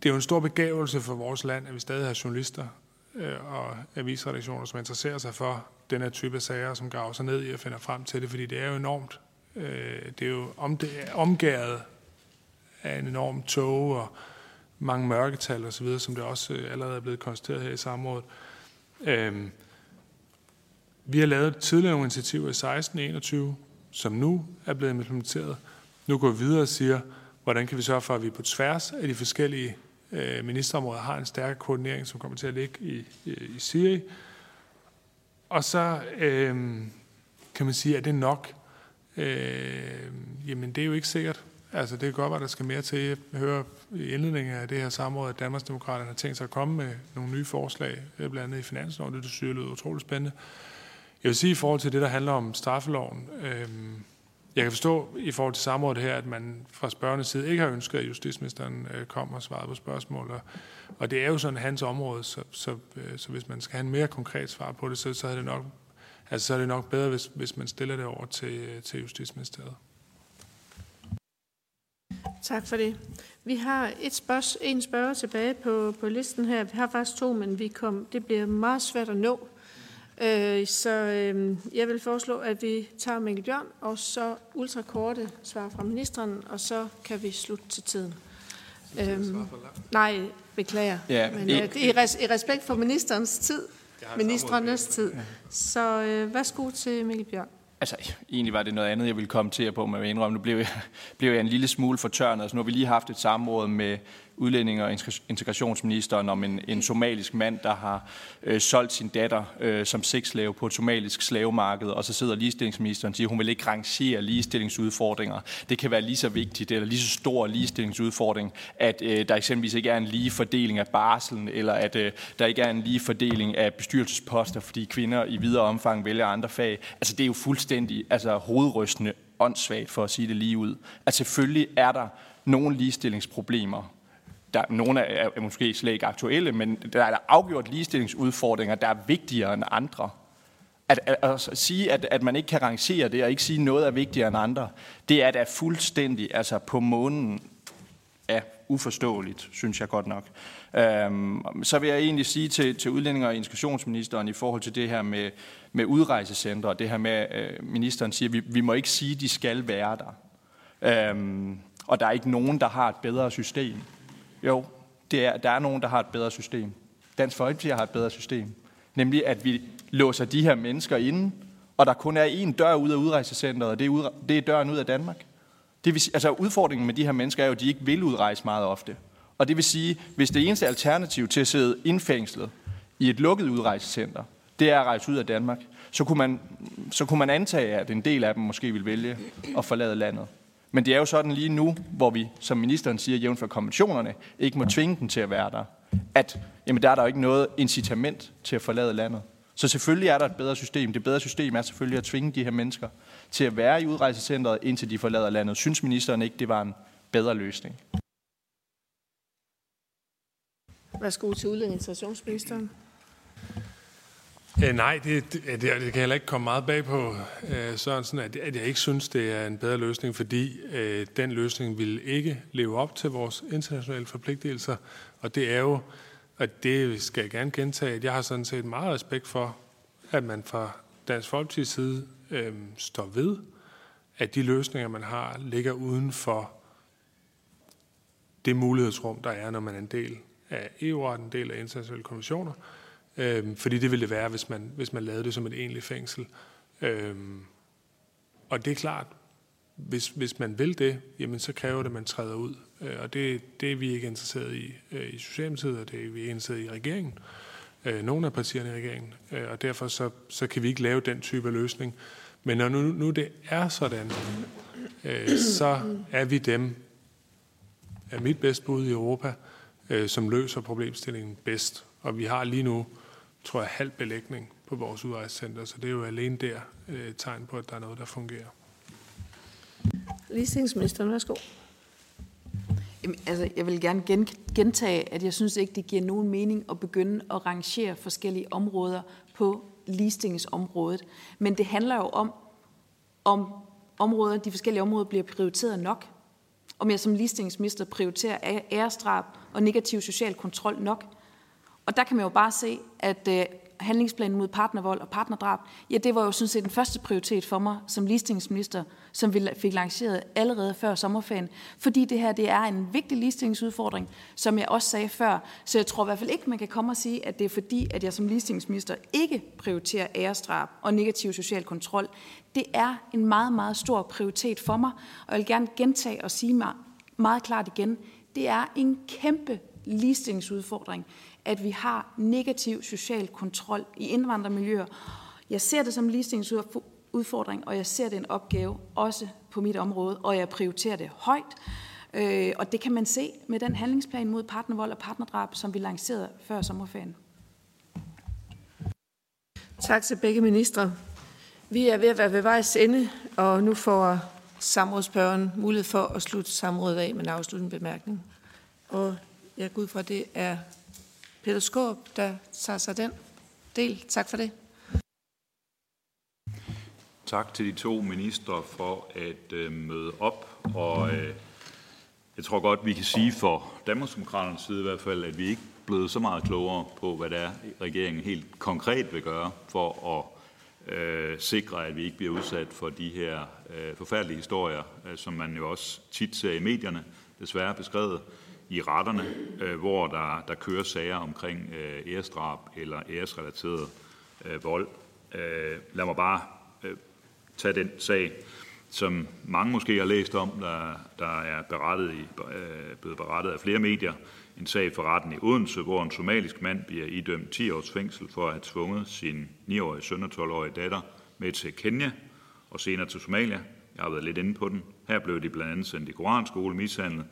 det er jo en stor begævelse for vores land, at vi stadig har journalister Øh, og avisredaktioner, som interesserer sig for den her type sager, som graver sig ned i og finder frem til det, fordi det er jo enormt. Øh, det er jo om, det er omgæret af en enorm tog og mange mørketal osv., som det også øh, allerede er blevet konstateret her i samrådet. Øh, vi har lavet tidligere nogle initiativer i 16-21, som nu er blevet implementeret. Nu går vi videre og siger, hvordan kan vi sørge for, at vi på tværs af de forskellige øh, ministerområder har en stærk koordinering, som kommer til at ligge i, i, Siri. Og så øh, kan man sige, at det nok? Øh, jamen, det er jo ikke sikkert. Altså, det kan godt være, at der skal mere til. Jeg hører i indledningen af det her samråd, at Danmarksdemokraterne har tænkt sig at komme med nogle nye forslag, øh, blandt andet i finansloven. Det, det synes jeg lyder utroligt spændende. Jeg vil sige i forhold til det, der handler om straffeloven, øh, jeg kan forstå i forhold til samrådet her, at man fra spørgernes side ikke har ønsket, at justitsministeren kommer kom og svarede på spørgsmål. Og, og det er jo sådan hans område, så, så, øh, så hvis man skal have en mere konkret svar på det, så, så, er, det nok, altså, så er det nok bedre, hvis, hvis man stiller det over til, øh, til Justitsministeriet. Tak for det. Vi har et spørg, en spørger tilbage på, på listen her. Vi har faktisk to, men vi kom, det bliver meget svært at nå. Øh, så øh, jeg vil foreslå, at vi tager Mikkel Bjørn, og så ultrakorte svar fra ministeren, og så kan vi slutte til tiden. Øhm, nej, beklager. Ja, Men øh, det er i, res, i respekt for ministerens tid, ministerens tid. Så øh, værsgo til Mikkel Bjørn. Altså, egentlig var det noget andet, jeg ville kommentere på, men jeg indrømme, nu blev jeg, blev jeg en lille smule fortørnet. Altså, nu har vi lige haft et samråd med udlænding- og integrationsministeren om en, en somalisk mand, der har øh, solgt sin datter øh, som sexslave på et somalisk slavemarked, og så sidder ligestillingsministeren og siger, at hun vil ikke rangere ligestillingsudfordringer. Det kan være lige så vigtigt, eller lige så stor ligestillingsudfordring, at øh, der eksempelvis ikke er en lige fordeling af barselen, eller at øh, der ikke er en lige fordeling af bestyrelsesposter, fordi kvinder i videre omfang vælger andre fag. Altså det er jo fuldstændig altså, hovedrystende åndssvagt, for at sige det lige ud. At selvfølgelig er der nogle ligestillingsproblemer der, nogle er, er måske slet ikke aktuelle, men der er der afgjort ligestillingsudfordringer, der er vigtigere end andre. At, at, at sige, at, at man ikke kan rangere det, og ikke sige, at noget er vigtigere end andre, det er da fuldstændig altså på månen er uforståeligt, synes jeg godt nok. Øhm, så vil jeg egentlig sige til, til udlændinge- og integrationsministeren i forhold til det her med, med udrejsecentre, og det her med, øh, ministeren siger, at vi, vi må ikke sige, at de skal være der. Øhm, og der er ikke nogen, der har et bedre system. Jo, det er, der er nogen, der har et bedre system. Dansk Folkeparti har et bedre system. Nemlig, at vi låser de her mennesker inde, og der kun er én dør ud af udrejsecenteret, og det er, ud, det er døren ud af Danmark. Det vil, altså udfordringen med de her mennesker er jo, at de ikke vil udrejse meget ofte. Og det vil sige, hvis det eneste alternativ til at sidde indfængslet i et lukket udrejsecenter, det er at rejse ud af Danmark, så kunne man, så kunne man antage, at en del af dem måske vil vælge at forlade landet. Men det er jo sådan lige nu, hvor vi, som ministeren siger, jævnt for konventionerne, ikke må tvinge dem til at være der, at jamen, der er der jo ikke noget incitament til at forlade landet. Så selvfølgelig er der et bedre system. Det bedre system er selvfølgelig at tvinge de her mennesker til at være i udrejsecentret, indtil de forlader landet. Synes ministeren ikke, det var en bedre løsning? Værsgo til udlændingens Øh, nej, det, det, det, det kan heller ikke komme meget bag på øh, Sørensen, at, at jeg ikke synes, det er en bedre løsning, fordi øh, den løsning vil ikke leve op til vores internationale forpligtelser. Og det er jo, og det skal jeg gerne gentage, at jeg har sådan set meget respekt for, at man fra Dansk Folkeparti's side øh, står ved, at de løsninger, man har, ligger uden for det mulighedsrum, der er, når man er en del af EU-retten, en del af internationale konventioner. Øh, fordi det ville det være, hvis man, hvis man lavede det som et egentligt fængsel. Øhm, og det er klart, hvis, hvis man vil det, jamen så kræver det, at man træder ud. Øh, og det, det er vi ikke interesseret i øh, i Socialdemokratiet, og det er vi ikke interesseret i i regeringen. Øh, nogle af partierne i regeringen. Øh, og derfor så, så kan vi ikke lave den type af løsning. Men når nu, nu det er sådan, øh, så er vi dem, er mit bedste bud i Europa, øh, som løser problemstillingen bedst. Og vi har lige nu, tror jeg, halv belægning på vores udrejsecenter, så det er jo alene der øh, tegn på, at der er noget, der fungerer. Ligestillingsministeren, værsgo. Jamen, altså, jeg vil gerne gentage, at jeg synes ikke, det giver nogen mening at begynde at rangere forskellige områder på ligestillingsområdet. Men det handler jo om, om områder, de forskellige områder bliver prioriteret nok. Om jeg som ligestillingsminister prioriterer ærestrab og negativ social kontrol nok. Og der kan man jo bare se, at øh, handlingsplanen mod partnervold og partnerdrab, ja, det var jo sådan set den første prioritet for mig som ligestillingsminister, som vi fik lanceret allerede før sommerferien. Fordi det her, det er en vigtig ligestillingsudfordring, som jeg også sagde før. Så jeg tror i hvert fald ikke, man kan komme og sige, at det er fordi, at jeg som ligestillingsminister ikke prioriterer æresdrab og negativ social kontrol. Det er en meget, meget stor prioritet for mig, og jeg vil gerne gentage og sige mig meget klart igen, det er en kæmpe ligestillingsudfordring at vi har negativ social kontrol i indvandrermiljøer. Jeg ser det som en ligestillingsudfordring, og jeg ser det en opgave også på mit område, og jeg prioriterer det højt. Øh, og det kan man se med den handlingsplan mod partnervold og partnerdrab, som vi lancerede før sommerferien. Tak til begge ministre. Vi er ved at være ved vejs ende, og nu får samrådsspørgeren mulighed for at slutte samrådet af med en afsluttende bemærkning. Og jeg går ud fra, at det er Peter Skåb, der tager sig den del. Tak for det. Tak til de to ministre for at øh, møde op. Og øh, jeg tror godt, vi kan sige for Danmarksdemokraternes side i hvert fald, at vi ikke er blevet så meget klogere på, hvad det er, regeringen helt konkret vil gøre for at øh, sikre, at vi ikke bliver udsat for de her øh, forfærdelige historier, øh, som man jo også tit ser i medierne, desværre beskrevet i retterne, øh, hvor der, der kører sager omkring øh, æresdrab eller æresrelateret øh, vold. Øh, lad mig bare øh, tage den sag, som mange måske har læst om, der, der er berettet i, øh, blevet berettet af flere medier. En sag for retten i Odense, hvor en somalisk mand bliver idømt 10 års fængsel for at have tvunget sin 9-årige søn og 12-årige datter med til Kenya og senere til Somalia. Jeg har været lidt inde på den. Her blev de blandt andet sendt i koranskole, mishandlet,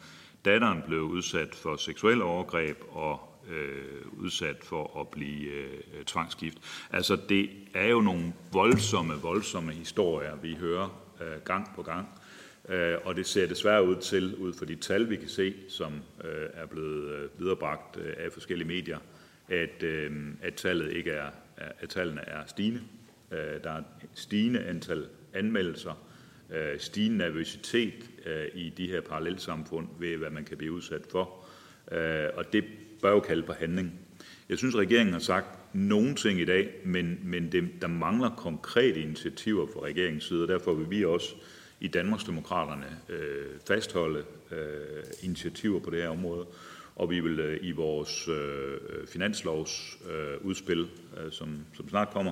Datteren blev udsat for seksuelle overgreb og øh, udsat for at blive øh, tvangsgift. Altså, det er jo nogle voldsomme, voldsomme historier, vi hører øh, gang på gang. Øh, og det ser desværre ud til, ud fra de tal, vi kan se, som øh, er blevet øh, viderebragt øh, af forskellige medier, at, øh, at tallet ikke er, at tallene er stigende. Øh, der er et stigende antal anmeldelser, øh, stigende nervøsitet øh, i de her parallelsamfund ved, hvad man kan blive udsat for. Øh, og det bør jo kalde på handling. Jeg synes, regeringen har sagt nogle ting i dag, men, men det, der mangler konkrete initiativer fra regeringens side, og derfor vil vi også i Danmarksdemokraterne øh, fastholde øh, initiativer på det her område. Og vi vil øh, i vores øh, finanslovsudspil, øh, øh, som, som snart kommer,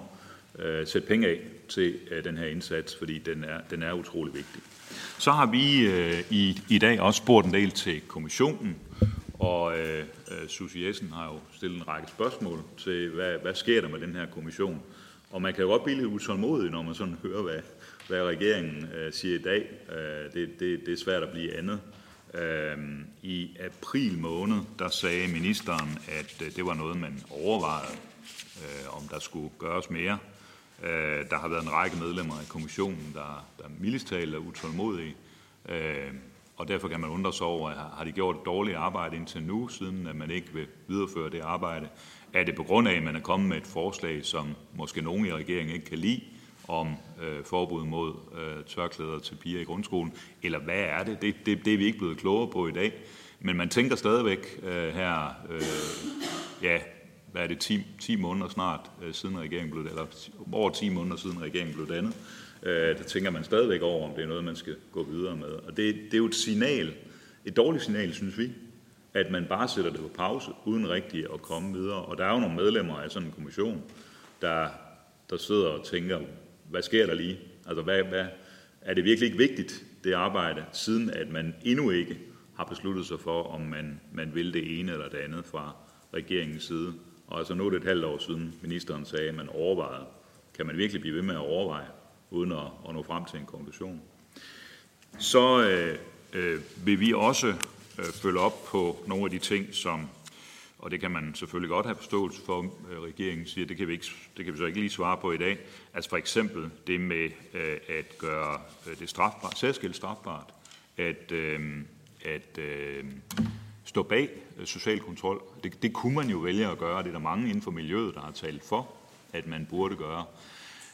øh, sætte penge af til øh, den her indsats, fordi den er, den er utrolig vigtig. Så har vi øh, i, i dag også spurgt en del til kommissionen, og øh, øh, Susie Jessen har jo stillet en række spørgsmål til, hvad, hvad sker der med den her kommission? Og man kan jo godt blive lidt utålmodig, når man sådan hører, hvad, hvad regeringen øh, siger i dag. Øh, det, det, det er svært at blive andet. Øh, I april måned, der sagde ministeren, at øh, det var noget, man overvejede, øh, om der skulle gøres mere. Øh, der har været en række medlemmer af kommissionen, der, der mildest talt er utålmodige, øh, og derfor kan man undre sig over, har de gjort et dårligt arbejde indtil nu, siden at man ikke vil videreføre det arbejde? Er det på grund af, at man er kommet med et forslag, som måske nogen i regeringen ikke kan lide, om øh, forbud mod øh, tørklæder til piger i grundskolen? Eller hvad er det? det? Det, det er vi ikke blevet klogere på i dag. Men man tænker stadigvæk øh, her, øh, ja, hvad er det, 10, 10 måneder snart øh, siden regeringen blev, eller over 10 måneder siden regeringen blev dannet, øh, der tænker man stadigvæk over, om det er noget, man skal gå videre med. Og det, det er jo et signal, et dårligt signal, synes vi, at man bare sætter det på pause, uden rigtigt at komme videre. Og der er jo nogle medlemmer af sådan en kommission, der, der sidder og tænker, hvad sker der lige? Altså, hvad, hvad, er det virkelig ikke vigtigt, det arbejde, siden at man endnu ikke har besluttet sig for, om man, man vil det ene eller det andet fra regeringens side? Og altså nu er det et halvt år siden, ministeren sagde, at man overvejede. Kan man virkelig blive ved med at overveje, uden at, at nå frem til en konklusion? Så øh, øh, vil vi også øh, følge op på nogle af de ting, som og det kan man selvfølgelig godt have forståelse for, øh, regeringen siger, det kan, vi ikke, det kan vi så ikke lige svare på i dag. Altså for eksempel det med øh, at gøre øh, det strafbart, særskilt strafbart, at, øh, at øh, stå bag øh, social kontrol. Det, det kunne man jo vælge at gøre. Det er der mange inden for miljøet, der har talt for, at man burde gøre.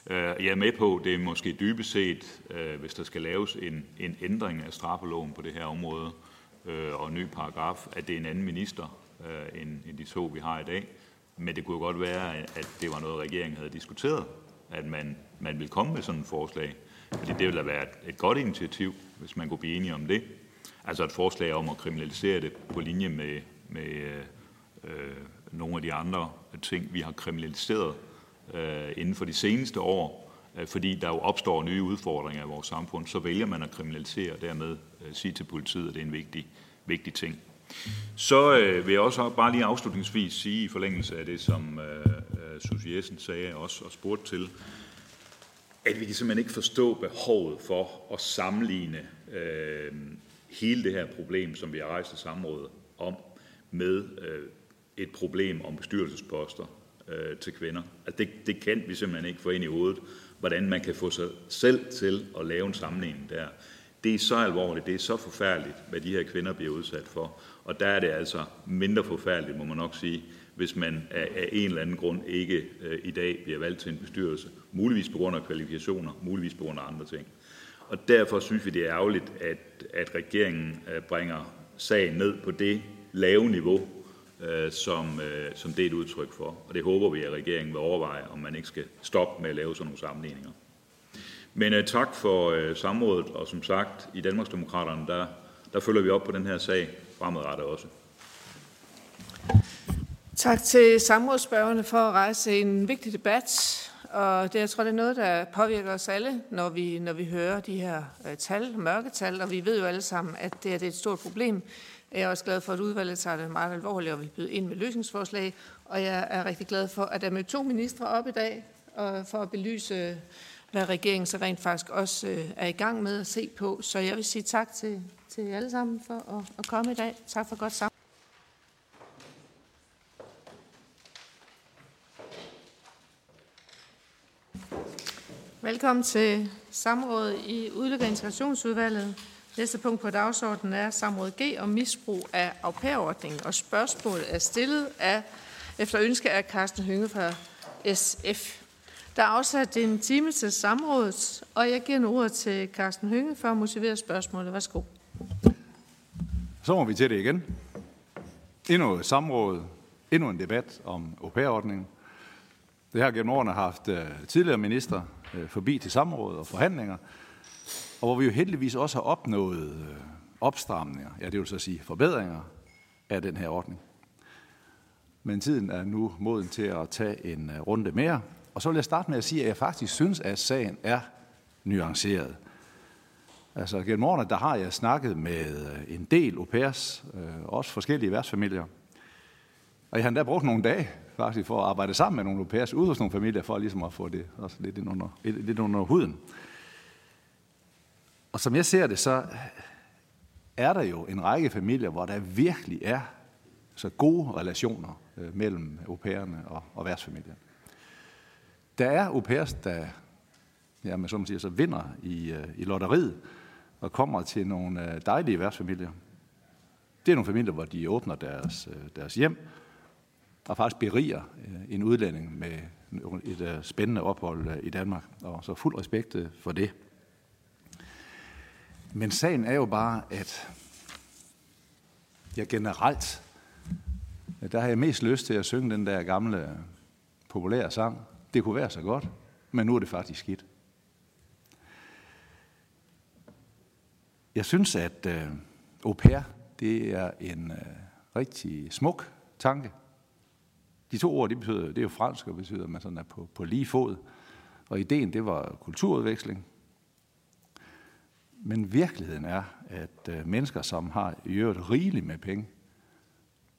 Øh, jeg er med på, det er måske dybest set, øh, hvis der skal laves en, en ændring af straffeloven på det her område, og en ny paragraf, at det er en anden minister, end, end de to, vi har i dag. Men det kunne jo godt være, at det var noget, regeringen havde diskuteret, at man, man ville komme med sådan et forslag. Fordi det ville da være et, et godt initiativ, hvis man kunne blive enige om det. Altså et forslag om at kriminalisere det på linje med, med øh, nogle af de andre ting, vi har kriminaliseret øh, inden for de seneste år, øh, fordi der jo opstår nye udfordringer i vores samfund, så vælger man at kriminalisere og dermed øh, sige til politiet, at det er en vigtig, vigtig ting. Så øh, vil jeg også bare lige afslutningsvis sige i forlængelse af det, som øh, øh, Susie Jessen sagde også og spurgte til, at vi kan simpelthen ikke forstå behovet for at sammenligne øh, hele det her problem, som vi har rejst i samrådet om, med øh, et problem om bestyrelsesposter øh, til kvinder. Altså det, det kan vi simpelthen ikke få ind i hovedet, hvordan man kan få sig selv til at lave en sammenligning der. Det er så alvorligt, det er så forfærdeligt, hvad de her kvinder bliver udsat for. Og der er det altså mindre forfærdeligt, må man nok sige, hvis man af, af en eller anden grund ikke øh, i dag bliver valgt til en bestyrelse. Muligvis på grund af kvalifikationer, muligvis på grund af andre ting. Og derfor synes vi, det er ærgerligt, at, at regeringen øh, bringer sagen ned på det lave niveau, øh, som, øh, som det er et udtryk for. Og det håber vi, at regeringen vil overveje, om man ikke skal stoppe med at lave sådan nogle sammenligninger. Men øh, tak for øh, samrådet, og som sagt, i Danmarksdemokraterne, der, der følger vi op på den her sag fremadrettet også. Tak til samrådsspørgerne for at rejse en vigtig debat. Og det, jeg tror, det er noget, der påvirker os alle, når vi, når vi hører de her øh, tal, mørketal, og vi ved jo alle sammen, at det, er, det er et stort problem. Jeg er også glad for, at udvalget tager det meget alvorligt, og vi byder ind med løsningsforslag. Og jeg er rigtig glad for, at der er med to ministre op i dag, og for at belyse hvad regeringen så rent faktisk også øh, er i gang med at se på. Så jeg vil sige tak til, til alle sammen for at, at komme i dag. Tak for godt sammen. Velkommen til samrådet i Udlæg- og Integrationsudvalget. Næste punkt på dagsordenen er samråd G om misbrug af au pair-ordningen, og spørgsmålet er stillet af, efter ønske af Carsten Hynge fra SF. Der er afsat en time til samrådet, og jeg giver nu ordet til Carsten Hynge for at motivere spørgsmålet. Værsgo. Så må vi til det igen. Endnu et samråd, endnu en debat om au pair-ordningen. Det har gennem årene haft øh, tidligere minister Øh, forbi til samråd og forhandlinger, og hvor vi jo heldigvis også har opnået øh, opstramninger, ja det vil så sige forbedringer af den her ordning. Men tiden er nu moden til at tage en øh, runde mere, og så vil jeg starte med at sige, at jeg faktisk synes, at sagen er nuanceret. Altså gennem årene, der har jeg snakket med en del au pairs, øh, også forskellige værtsfamilier. Og jeg har endda brugt nogle dage faktisk for at arbejde sammen med nogle au pairs ude hos nogle familier, for ligesom at få det også lidt ind under, lidt under huden. Og som jeg ser det, så er der jo en række familier, hvor der virkelig er så gode relationer øh, mellem au pairerne og, og værtsfamilien. Der er au pairs, der ja, man så siger, så vinder i, øh, i lotteriet og kommer til nogle øh, dejlige værtsfamilier. Det er nogle familier, hvor de åbner deres, deres hjem og faktisk beriger øh, en udlænding med et øh, spændende ophold øh, i Danmark. Og så fuld respekt for det. Men sagen er jo bare, at jeg generelt, der har jeg mest lyst til at synge den der gamle populære sang, det kunne være så godt, men nu er det faktisk skidt. Jeg synes, at øh, au pair, det er en øh, rigtig smuk tanke. De to ord, de betyder, det er jo fransk og betyder, at man sådan er på, på lige fod. Og ideen, det var kulturudveksling. Men virkeligheden er, at øh, mennesker, som har i øvrigt rigeligt med penge,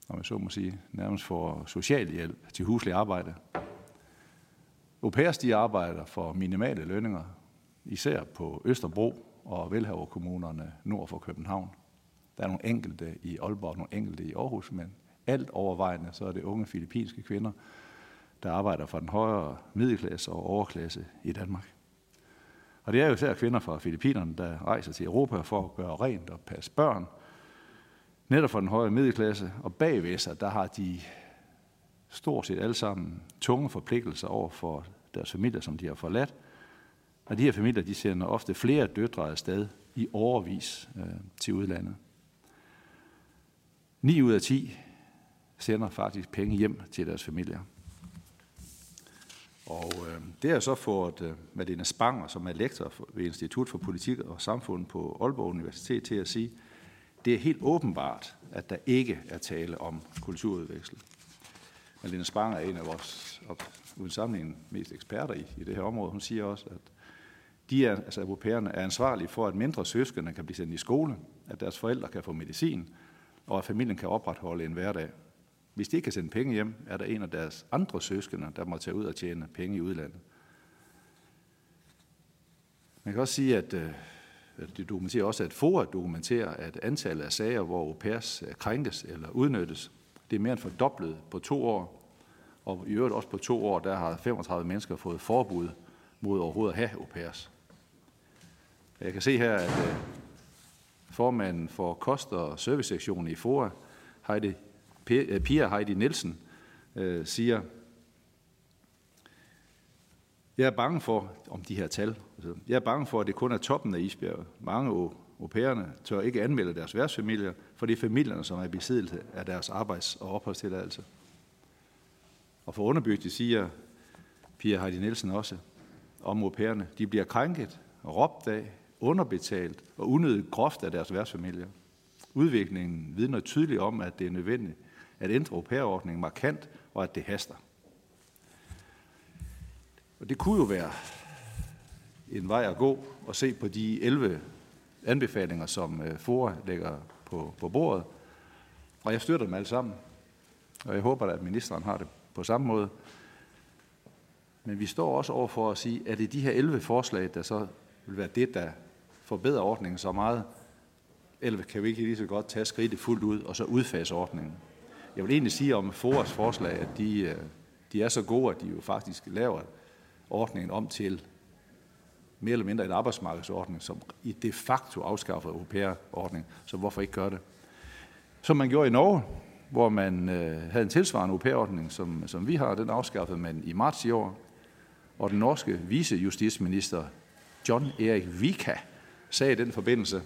om man så må sige, nærmest får social hjælp til huslig arbejde. Au pairs, de arbejder for minimale lønninger, især på Østerbro og velhaverkommunerne nord for København. Der er nogle enkelte i Aalborg, nogle enkelte i Aarhus, men alt overvejende, så er det unge filippinske kvinder, der arbejder for den højere middelklasse og overklasse i Danmark. Og det er jo især kvinder fra Filippinerne, der rejser til Europa for at gøre rent og passe børn. Netop for den højere middelklasse. Og bagved sig, der har de stort set alle sammen tunge forpligtelser over for deres familier, som de har forladt. Og de her familier, de sender ofte flere døtre afsted i overvis øh, til udlandet. 9 ud af 10 sender faktisk penge hjem til deres familier. Og øh, det er så fået øh, Malene Spanger, som er lektor ved Institut for Politik og Samfund på Aalborg Universitet, til at sige, det er helt åbenbart, at der ikke er tale om kulturudveksling. Malene Spanger er en af vores, uden sammenligning, mest eksperter i, i det her område. Hun siger også, at de er, altså europæerne er ansvarlige for, at mindre søskende kan blive sendt i skole, at deres forældre kan få medicin, og at familien kan opretholde en hverdag. Hvis de ikke kan sende penge hjem, er der en af deres andre søskende, der må tage ud og tjene penge i udlandet. Man kan også sige, at øh, det dokumenterer også, at FOA dokumenterer, at antallet af sager, hvor au pairs øh, krænkes eller udnyttes, det er mere end fordoblet på to år. Og i øvrigt også på to år, der har 35 mennesker fået forbud mod overhovedet at have au pairs. Jeg kan se her, at øh, formanden for kost- og servicesektionen i FOA, Heidi, Øh, Pia Heidi Nielsen, øh, siger, jeg er bange for, om de her tal, altså, jeg er bange for, at det kun er toppen af isbjerget. Mange au pairerne tør ikke anmelde deres værtsfamilier, for det er familierne, som er i besiddelse af deres arbejds- og opholdstilladelse. Og for underbygget siger Pia Heidi Nielsen også om au pairerne, de bliver krænket, råbt af, underbetalt og unødigt groft af deres værtsfamilier. Udviklingen vidner tydeligt om, at det er nødvendigt at ændre au pair-ordningen markant, og at det haster. Og det kunne jo være en vej at gå og se på de 11 anbefalinger, som øh, FORA lægger på, på bordet. Og jeg støtter dem alle sammen. Og jeg håber, at ministeren har det på samme måde. Men vi står også over for at sige, at det er de her 11 forslag, der så vil være det, der forbedrer ordningen så meget, eller kan vi ikke lige så godt tage skridtet fuldt ud og så udfase ordningen? Jeg vil egentlig sige om FORAs forslag, at de, øh, de er så gode, at de jo faktisk laver ordningen om til mere eller mindre en arbejdsmarkedsordning, som i de facto afskaffer au ordning Så hvorfor ikke gøre det? Som man gjorde i Norge, hvor man øh, havde en tilsvarende au ordning som, som vi har, den afskaffede man i marts i år. Og den norske vicejustitsminister John Erik Vika sagde i den forbindelse,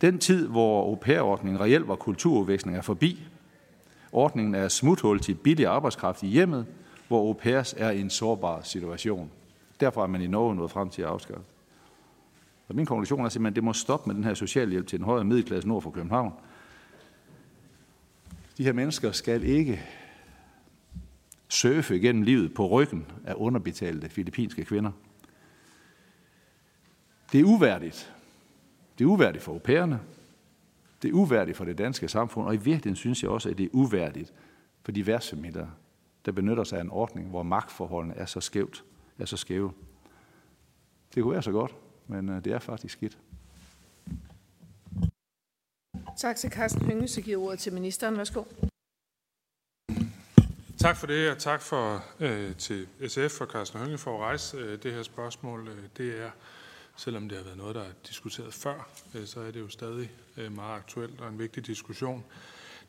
den tid, hvor au ordningen reelt var kulturudveksling, er forbi. Ordningen er smuthul til billig arbejdskraft i hjemmet, hvor au pairs er i en sårbar situation. Derfor er man i Norge nået frem til at afskaffe. Og min konklusion er simpelthen, at det må stoppe med den her socialhjælp til den højere middelklasse nord for København. De her mennesker skal ikke surfe gennem livet på ryggen af underbetalte filippinske kvinder. Det er uværdigt. Det er uværdigt for au pairerne. Det er uværdigt for det danske samfund, og i virkeligheden synes jeg også, at det er uværdigt for de værtsfamilier, der benytter sig af en ordning, hvor magtforholdene er så skævt, er så skæve. Det kunne være så godt, men øh, det er faktisk skidt. Tak til Carsten Hønge, så giver ordet til ministeren. Værsgo. Tak for det, og tak for, øh, til SF og Carsten Hønge for at rejse øh, det her spørgsmål. Øh, det er, selvom det har været noget, der er diskuteret før, øh, så er det jo stadig øh, meget aktuelt og en vigtig diskussion.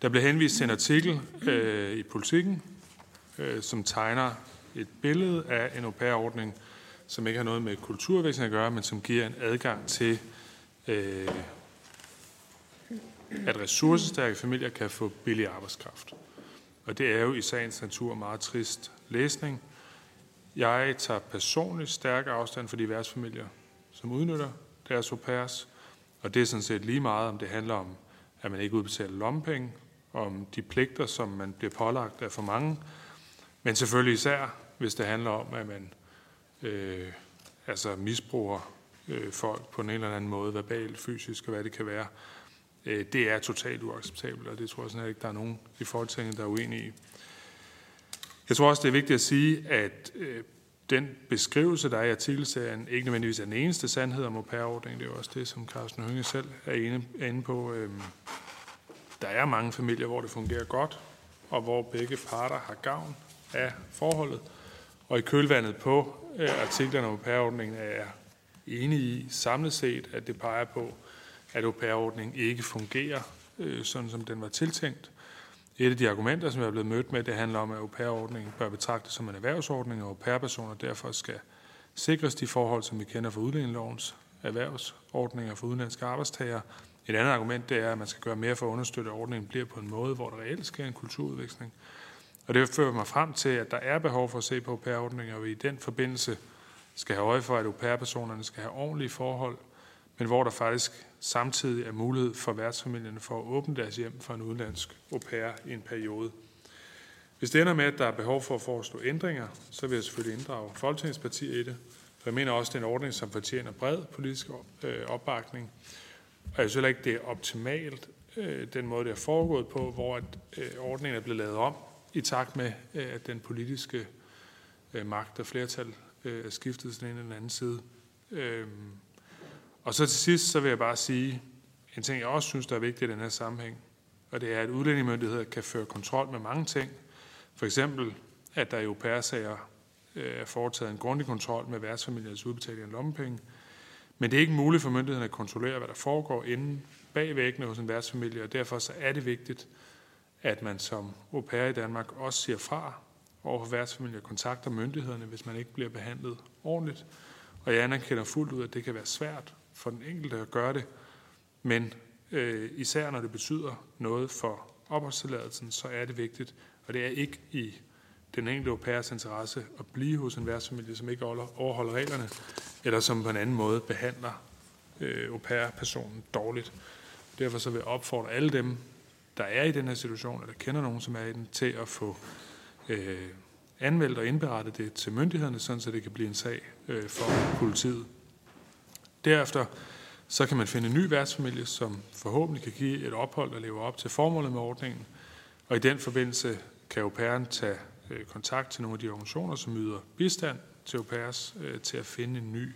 Der blev henvist til en artikel øh, i Politiken, øh, som tegner et billede af en au pair-ordning, som ikke har noget med kulturvækning at gøre, men som giver en adgang til, øh, at ressourcestærke familier kan få billig arbejdskraft. Og det er jo i sagens natur meget trist læsning. Jeg tager personligt stærk afstand for de værtsfamilier, som udnytter deres au pairs, og det er sådan set lige meget, om det handler om, at man ikke udbetaler lommepenge, om de pligter, som man bliver pålagt af for mange, men selvfølgelig især, hvis det handler om, at man øh, altså misbruger øh, folk på en eller anden måde, verbalt, fysisk og hvad det kan være. Øh, det er totalt uacceptabelt, og det tror jeg sådan ikke, der er nogen i Folketinget, der er uenige i. Jeg tror også, det er vigtigt at sige, at øh, den beskrivelse, der er i artikelserien, ikke nødvendigvis er den eneste sandhed om au pair-ordningen. Det er jo også det, som Carsten Hønge selv er inde, inde på. Øhm, der er mange familier, hvor det fungerer godt, og hvor begge parter har gavn af forholdet. Og i kølvandet på øh, artiklerne om au pair-ordningen er jeg enig i samlet set, at det peger på, at au pair-ordningen ikke fungerer, øh, sådan som den var tiltænkt. Et af de argumenter, som jeg er blevet mødt med, det handler om, at au pair-ordningen bør betragtes som en erhvervsordning, og au pair-personer derfor skal sikres de forhold, som vi kender fra udlændingelovens erhvervsordninger for udenlandske arbejdstager. Et andet argument det er, at man skal gøre mere for at understøtte, at ordningen bliver på en måde, hvor der reelt sker en kulturudveksling. Og det fører mig frem til, at der er behov for at se på au pair-ordninger, og vi i den forbindelse skal have øje for, at au pair-personerne skal have ordentlige forhold, men hvor der faktisk samtidig er mulighed for værtsfamilierne for at åbne deres hjem for en udenlandsk au pair i en periode. Hvis det ender med, at der er behov for at foreslå ændringer, så vil jeg selvfølgelig inddrage Folketingspartiet i det. For jeg mener også, at det er en ordning, som fortjener bred politisk øh, opbakning. Og jeg synes ikke, det er optimalt, øh, den måde, det er foregået på, hvor at, øh, ordningen er blevet lavet om i takt med, at den politiske magt og flertal er skiftet til den ene eller den anden side. Og så til sidst, så vil jeg bare sige, en ting, jeg også synes, der er vigtigt i den her sammenhæng, og det er, at udlændingemyndigheder kan føre kontrol med mange ting. For eksempel, at der i au pair-sager øh, er foretaget en grundig kontrol med værtsfamiliers udbetaling af lommepenge. Men det er ikke muligt for myndighederne at kontrollere, hvad der foregår inden bag væggene hos en værtsfamilie, og derfor så er det vigtigt, at man som au pair i Danmark også siger fra over for værtsfamilier kontakter myndighederne, hvis man ikke bliver behandlet ordentligt. Og jeg anerkender fuldt ud, at det kan være svært for den enkelte at gøre det, men øh, især når det betyder noget for opholdstilladelsen, så er det vigtigt, og det er ikke i den enkelte europæers interesse at blive hos en værtsfamilie, som ikke overholder reglerne, eller som på en anden måde behandler øh, au pair-personen dårligt. Derfor så vil jeg opfordre alle dem, der er i den her situation, eller kender nogen, som er i den, til at få øh, anmeldt og indberettet det til myndighederne, sådan så det kan blive en sag øh, for politiet. Derefter så kan man finde en ny værtsfamilie, som forhåbentlig kan give et ophold, der lever op til formålet med ordningen. Og i den forbindelse kan au pairen tage øh, kontakt til nogle af de organisationer, som yder bistand til au pairs øh, til at finde en ny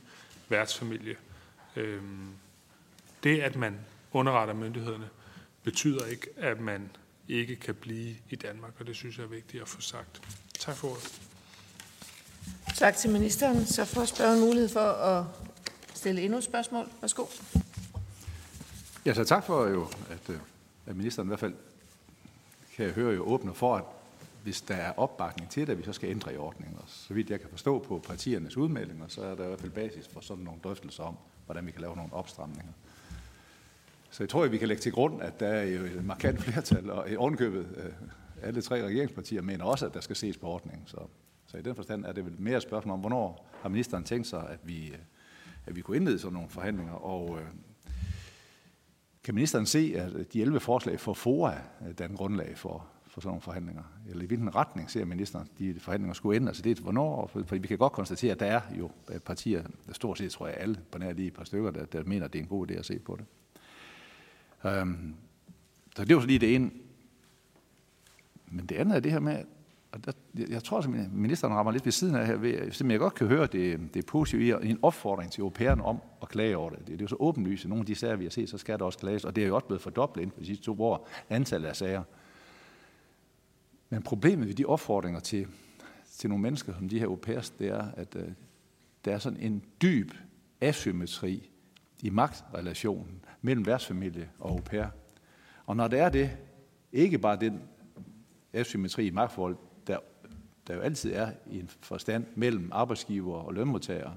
værtsfamilie. Øhm, det, at man underretter myndighederne, betyder ikke, at man ikke kan blive i Danmark, og det synes jeg er vigtigt at få sagt. Tak for ordet. Tak til ministeren. Så får spørgen mulighed for at stille endnu et spørgsmål. Værsgo. Ja, så tak for jo, at, øh, at ministeren i hvert fald kan jeg høre jo åbner for, at hvis der er opbakning til det, at vi så skal ændre i ordningen. Og så vidt jeg kan forstå på partiernes udmeldinger, så er der i hvert fald basis for sådan nogle drøftelser om, hvordan vi kan lave nogle opstramninger. Så jeg tror, at vi kan lægge til grund, at der er jo et markant flertal, og i ovenkøbet øh, alle tre regeringspartier mener også, at der skal ses på ordningen. Så, så i den forstand er det vel mere et spørgsmål om, hvornår har ministeren tænkt sig, at vi, øh, at vi kunne indlede sådan nogle forhandlinger. Og øh, kan ministeren se, at de 11 forslag for FOA danner grundlag for, for sådan nogle forhandlinger? Eller i hvilken retning ser ministeren, at de forhandlinger skulle ende? Altså det er hvornår? Fordi vi kan godt konstatere, at der er jo øh, partier, der stort set tror jeg alle, på nær lige et par stykker, der, der mener, at det er en god idé at se på det. Um, så det var så lige det ene. Men det andet er det her med, og der, jeg tror, at ministeren rammer lidt ved siden af her, ved, jeg godt kan høre det, det positive i en opfordring til europæerne om at klage over det. Det, det er jo så åbenlyst, at nogle af de sager, vi har set, så skal der også klages, og det er jo også blevet fordoblet inden for de sidste to år, antallet af sager. Men problemet ved de opfordringer til, til nogle mennesker, som de her au det er, at øh, der er sådan en dyb asymmetri i magtrelationen mellem værtsfamilie og au pair. Og når der er det, ikke bare den asymmetri i magtforhold, der, jo altid er i en forstand mellem arbejdsgiver og lønmodtagere,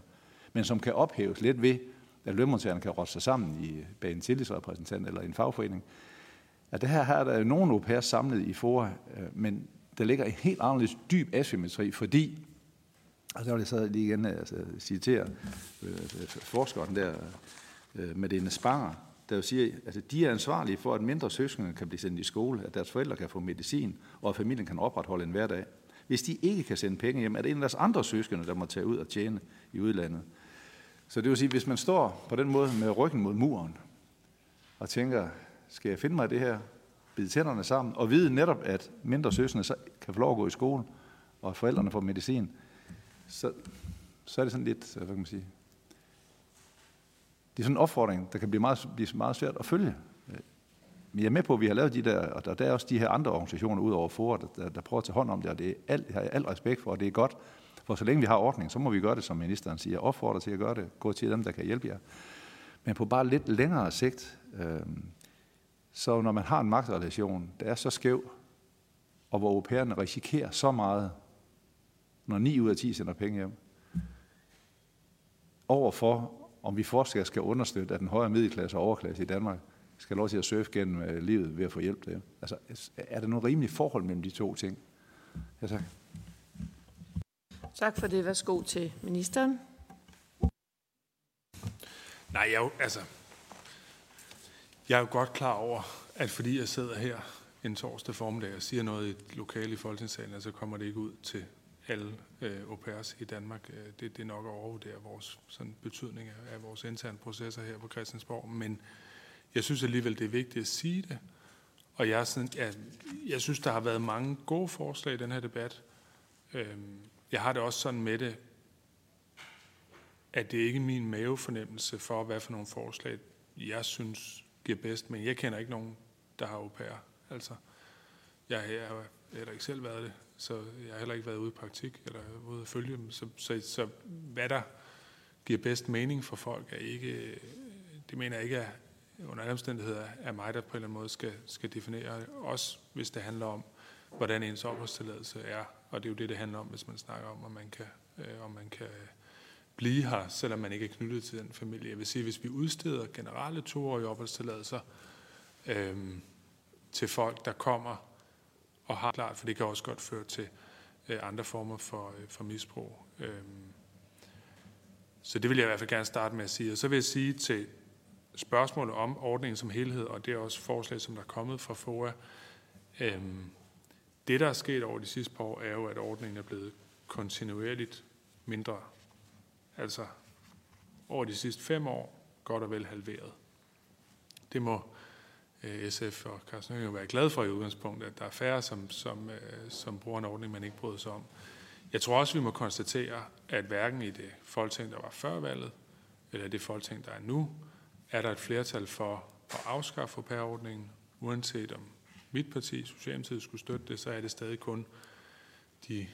men som kan ophæves lidt ved, at lønmodtagerne kan råde sig sammen i, bag en tillidsrepræsentant eller en fagforening. At det her, her er der jo nogle au pairs samlet i FOA, øh, men der ligger en helt anderledes dyb asymmetri, fordi, og der vil jeg så lige igen øh, altså, citere øh, forskeren der, øh, Medina Spanger, der jo siger, at altså, de er ansvarlige for, at mindre søskende kan blive sendt i skole, at deres forældre kan få medicin, og at familien kan opretholde en hverdag. Hvis de ikke kan sende penge hjem, er det en af deres andre søskende, der må tage ud og tjene i udlandet. Så det vil sige, hvis man står på den måde med ryggen mod muren, og tænker, skal jeg finde mig det her, bide tænderne sammen, og vide netop, at mindre søskende så kan få lov at gå i skole, og forældrene får medicin, så, så er det sådan lidt, øh, hvad kan man sige, det er sådan en opfordring, der kan blive meget, blive meget svært at følge. Men jeg er med på, at vi har lavet de der, og der er også de her andre organisationer ud over FOR, der, der, der prøver at tage hånd om det, og det er alt, har jeg al respekt for, og det er godt. For så længe vi har ordning, så må vi gøre det, som ministeren siger. Opfordre til at gøre det. Gå til dem, der kan hjælpe jer. Men på bare lidt længere sigt, øh, så når man har en magtrelation, der er så skæv, og hvor europæerne risikerer så meget, når 9 ud af 10 sender penge hjem, overfor, om vi fortsat skal understøtte, at den højere middelklasse og overklasse i Danmark skal lov til at surfe gennem øh, livet ved at få hjælp til. Altså, er der noget rimeligt forhold mellem de to ting? Ja, tak. Tak for det. Værsgo til ministeren. Nej, jeg er jo, altså, jeg er jo godt klar over, at fordi jeg sidder her en torsdag formiddag og siger noget i et lokale i Folketingssalen, så kommer det ikke ud til alle øh, au pairs i Danmark. Øh, det, det er nok at overvurdere vores sådan, betydning af, af vores interne processer her på Christiansborg, men jeg synes alligevel, det er vigtigt at sige det. Og jeg, sådan, jeg, jeg synes, der har været mange gode forslag i den her debat. Øhm, jeg har det også sådan med det, at det ikke er min mavefornemmelse for, hvad for nogle forslag, jeg synes giver bedst. Men jeg kender ikke nogen, der har au pair. Altså, jeg, jeg, jeg har heller ikke selv været det, så jeg har heller ikke været ude i praktik eller ude at følge dem. Så, så, så hvad der giver bedst mening for folk, er ikke, det mener jeg ikke er, under alle omstændigheder er mig, der på en eller anden måde skal, skal definere, også hvis det handler om, hvordan ens opholdstilladelse er. Og det er jo det, det handler om, hvis man snakker om, om man kan, øh, om man kan blive her, selvom man ikke er knyttet til den familie. Jeg vil sige, hvis vi udsteder generelle toårige opholdstilladelser øh, til folk, der kommer og har klart, for det kan også godt føre til øh, andre former for, øh, for misbrug. Øh, så det vil jeg i hvert fald gerne starte med at sige. Og så vil jeg sige til spørgsmålet om ordningen som helhed, og det er også forslag, som der er kommet fra FOA. Øhm, det, der er sket over de sidste par år, er jo, at ordningen er blevet kontinuerligt mindre. Altså over de sidste fem år, godt og vel halveret. Det må øh, SF og Carsten Høgh være glad for i udgangspunktet, at der er færre, som, som, øh, som bruger en ordning, man ikke bryder sig om. Jeg tror også, vi må konstatere, at hverken i det folketing, der var før valget, eller det folketing, der er nu, er der et flertal for at afskaffe au uanset om mit parti, Socialdemokratiet, skulle støtte det, så er det stadig kun de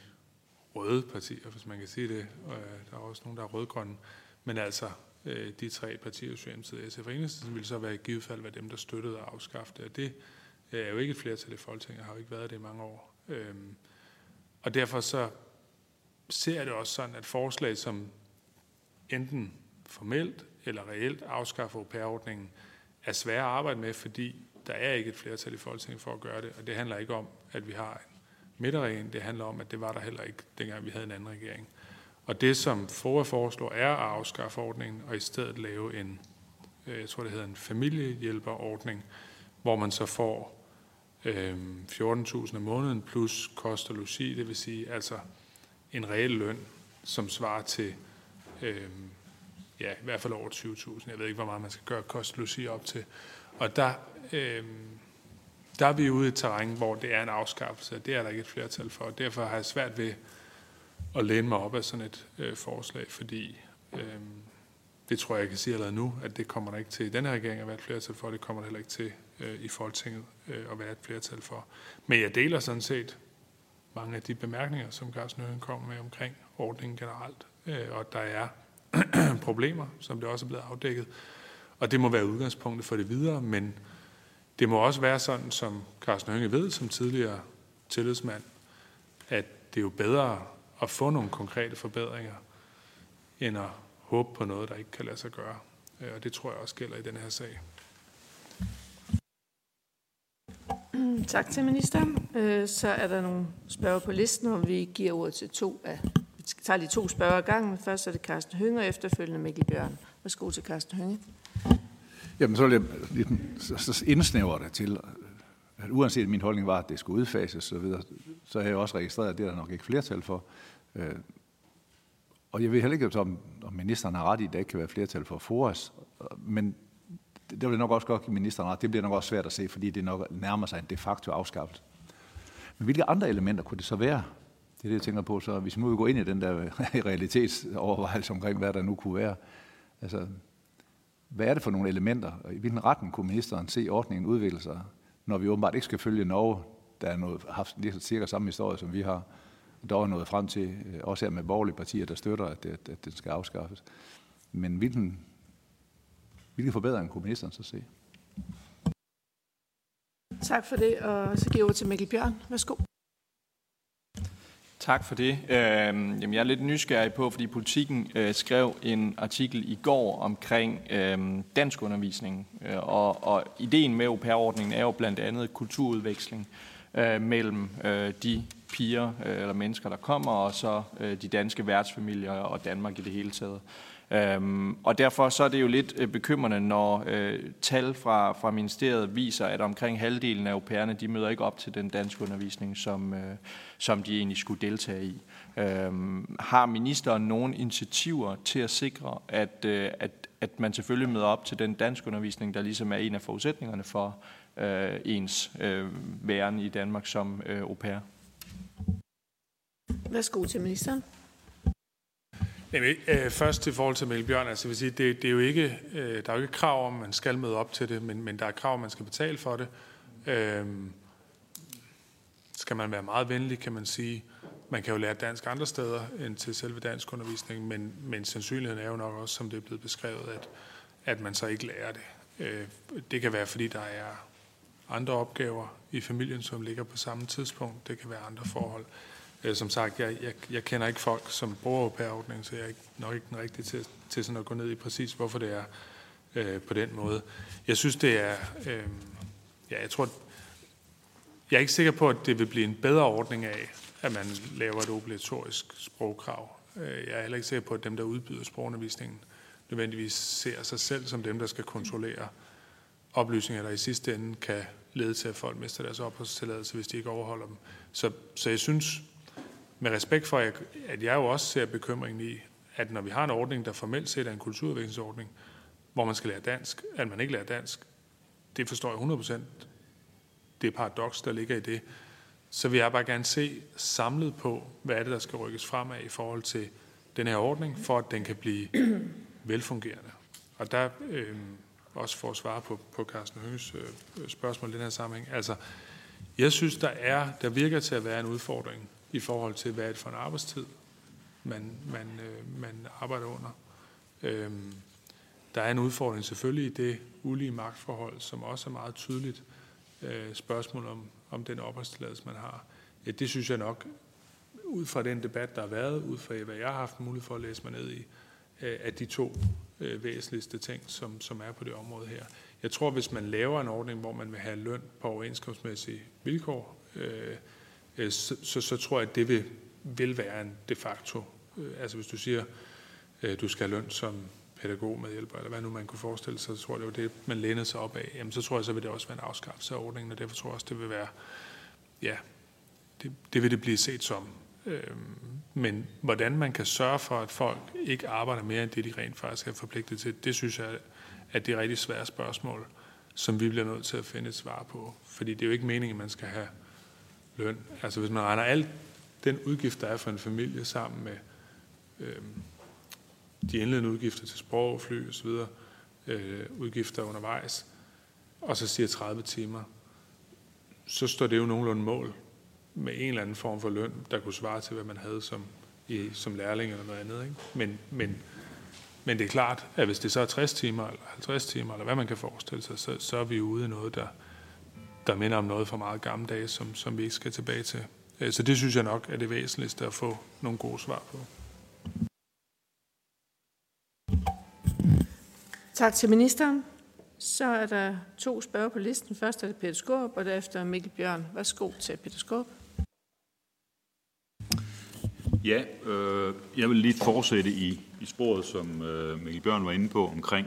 røde partier, hvis man kan sige det. Og øh, der er også nogle, der er rødgrønne. Men altså, øh, de tre partier, Socialdemokratiet, SF og Enhedslisten, ville så være i givet fald være dem, der støttede at afskaffe det. Og det øh, er jo ikke et flertal i Folketinget, har jo ikke været det i mange år. Øhm, og derfor så ser jeg det også sådan, at forslag, som enten formelt eller reelt afskaffe au pair-ordningen, er svære at arbejde med, fordi der er ikke et flertal i Folketinget for at gøre det. Og det handler ikke om, at vi har en midterregering. Det handler om, at det var der heller ikke, dengang vi havde en anden regering. Og det, som FOA foreslår, er at afskaffe ordningen, og i stedet lave en, øh, jeg tror det hedder en familiehjælperordning, hvor man så får øh, 14.000 om måneden plus kost og logi, det vil sige altså en reel løn, som svarer til øh, ja, i hvert fald over 20.000. Jeg ved ikke, hvor meget man skal gøre kost logi op til. Og der, øh, der er vi ude i et terræn, hvor det er en afskaffelse. Det er der ikke et flertal for. Derfor har jeg svært ved at læne mig op af sådan et øh, forslag, fordi øh, det tror jeg, jeg kan sige allerede nu, at det kommer der ikke til i denne regering at være et flertal for. Det kommer der heller ikke til øh, i Folketinget øh, at være et flertal for. Men jeg deler sådan set mange af de bemærkninger, som Carsten Høgen kom med omkring ordningen generelt, øh, og der er problemer, som det også er blevet afdækket. Og det må være udgangspunktet for det videre, men det må også være sådan, som Carsten Hønge ved, som tidligere tillidsmand, at det er jo bedre at få nogle konkrete forbedringer, end at håbe på noget, der ikke kan lade sig gøre. Øh, og det tror jeg også gælder i den her sag. Tak til ministeren. Øh, så er der nogle spørger på listen, og vi giver ordet til to af tager de to spørger gang. Først er det Carsten Hønge, og efterfølgende Mikkel Bjørn. Værsgo til Carsten Hønge. Jamen, så vil jeg ligesom, lidt indsnæver det til, at uanset min holdning var, at det skulle udfases, så, videre, så har jeg også registreret, at det er der nok ikke flertal for. Øh, og jeg ved heller ikke, om, om ministeren har ret i, at der ikke kan være flertal for FORAS, men det vil nok også godt give ministeren ret. Det bliver nok også svært at se, fordi det nok nærmer sig en de facto afskaffelse. Men hvilke andre elementer kunne det så være? Det er det, jeg tænker på. Så hvis vi nu vi går ind i den der realitetsovervejelse omkring, hvad der nu kunne være. Altså, hvad er det for nogle elementer, og i hvilken retning kunne ministeren se ordningen udvikle sig, når vi åbenbart ikke skal følge Norge, der er noget, haft lige så cirka samme historie, som vi har, dog er nået frem til, øh, også her med borgerlige partier, der støtter, at, at, at den skal afskaffes. Men hvilken, hvilke forbedringer kunne ministeren så se? Tak for det, og så giver jeg til Mikkel Bjørn. Værsgo. Tak for det. Øh, jamen jeg er lidt nysgerrig på, fordi politikken øh, skrev en artikel i går omkring øh, dansk undervisning. Øh, og, og ideen med au pair-ordningen er jo blandt andet kulturudveksling øh, mellem øh, de piger øh, eller mennesker, der kommer, og så øh, de danske værtsfamilier og Danmark i det hele taget. Øhm, og derfor så er det jo lidt øh, bekymrende, når øh, tal fra, fra ministeriet viser, at omkring halvdelen af europæerne, de møder ikke op til den danske undervisning, som, øh, som de egentlig skulle deltage i. Øhm, har ministeren nogle initiativer til at sikre, at, øh, at, at man selvfølgelig møder op til den danske undervisning, der ligesom er en af forudsætningerne for øh, ens øh, væren i Danmark som øh, au pair? Værsgo til ministeren. Jamen, øh, først i forhold til Mikkel Bjørn, altså vil sige, det, det er jo ikke, øh, der er jo ikke krav om, at man skal møde op til det, men, men der er krav om, at man skal betale for det. Øh, skal man være meget venlig, kan man sige. Man kan jo lære dansk andre steder end til selve dansk undervisning, men, men sandsynligheden er jo nok også, som det er blevet beskrevet, at, at man så ikke lærer det. Øh, det kan være, fordi der er andre opgaver i familien, som ligger på samme tidspunkt. Det kan være andre forhold. Øh, Øh, som sagt, jeg, jeg, jeg kender ikke folk, som bruger au pair-ordningen, så jeg er ikke, nok ikke den rigtige til, til sådan at gå ned i præcis, hvorfor det er øh, på den måde. Jeg synes, det er... Øh, ja, jeg tror... Jeg er ikke sikker på, at det vil blive en bedre ordning af, at man laver et obligatorisk sprogkrav. Øh, jeg er heller ikke sikker på, at dem, der udbyder sprogundervisningen, nødvendigvis ser sig selv som dem, der skal kontrollere oplysninger, der i sidste ende kan lede til, at folk mister deres opholdstilladelse, hvis de ikke overholder dem. Så, så jeg synes, med respekt for, at jeg jo også ser bekymringen i, at når vi har en ordning, der formelt set er en kulturudviklingsordning, hvor man skal lære dansk, at man ikke lærer dansk, det forstår jeg 100%. Det er paradoks, der ligger i det. Så vil jeg bare gerne se samlet på, hvad er det, der skal rykkes fremad i forhold til den her ordning, for at den kan blive velfungerende. Og der, øh, også for at svare på, på Carsten Høges øh, spørgsmål i den her sammenhæng, altså, jeg synes, der er, der virker til at være en udfordring i forhold til, hvad er det for en arbejdstid, man, man, øh, man arbejder under. Øhm, der er en udfordring selvfølgelig i det ulige magtforhold, som også er meget tydeligt øh, spørgsmål om, om den opholdstilladelse, man har. Ja, det synes jeg nok, ud fra den debat, der har været, ud fra hvad jeg har haft mulighed for at læse mig ned i, øh, at de to øh, væsentligste ting, som, som er på det område her. Jeg tror, hvis man laver en ordning, hvor man vil have løn på overenskomstmæssige vilkår, øh, Øh, så, så, så tror jeg, at det vil, vil være en de facto. Øh, altså hvis du siger, øh, du skal have løn som pædagog med hjælp, eller hvad nu man kunne forestille sig, så tror jeg, det var det, man lænede sig op af. Jamen så tror jeg, så vil det også være en afskaffelse af ordningen, og derfor tror jeg også, det vil være, ja, det, det vil det blive set som. Øhm, men hvordan man kan sørge for, at folk ikke arbejder mere end det, de rent faktisk er forpligtet til, det synes jeg, at det er rigtig svære spørgsmål, som vi bliver nødt til at finde et svar på. Fordi det er jo ikke meningen, at man skal have løn. Altså hvis man regner alt den udgift, der er for en familie sammen med øh, de indledende udgifter til sprog, fly osv., øh, udgifter undervejs, og så siger 30 timer, så står det jo nogenlunde mål med en eller anden form for løn, der kunne svare til, hvad man havde som, i, som lærling eller noget andet. Ikke? Men, men, men det er klart, at hvis det så er 60 timer eller 50 timer, eller hvad man kan forestille sig, så, så er vi ude i noget, der, der minder om noget fra meget gamle dage, som, som vi ikke skal tilbage til. Øh, så det synes jeg nok er det væsentligste at få nogle gode svar på. Tak til ministeren. Så er der to spørger på listen. Først er det Peter Skorp, og derefter Mikkel Bjørn. Værsgo til Peter Skorp. Ja, øh, jeg vil lige fortsætte i, i sporet, som øh, Mikkel Bjørn var inde på, omkring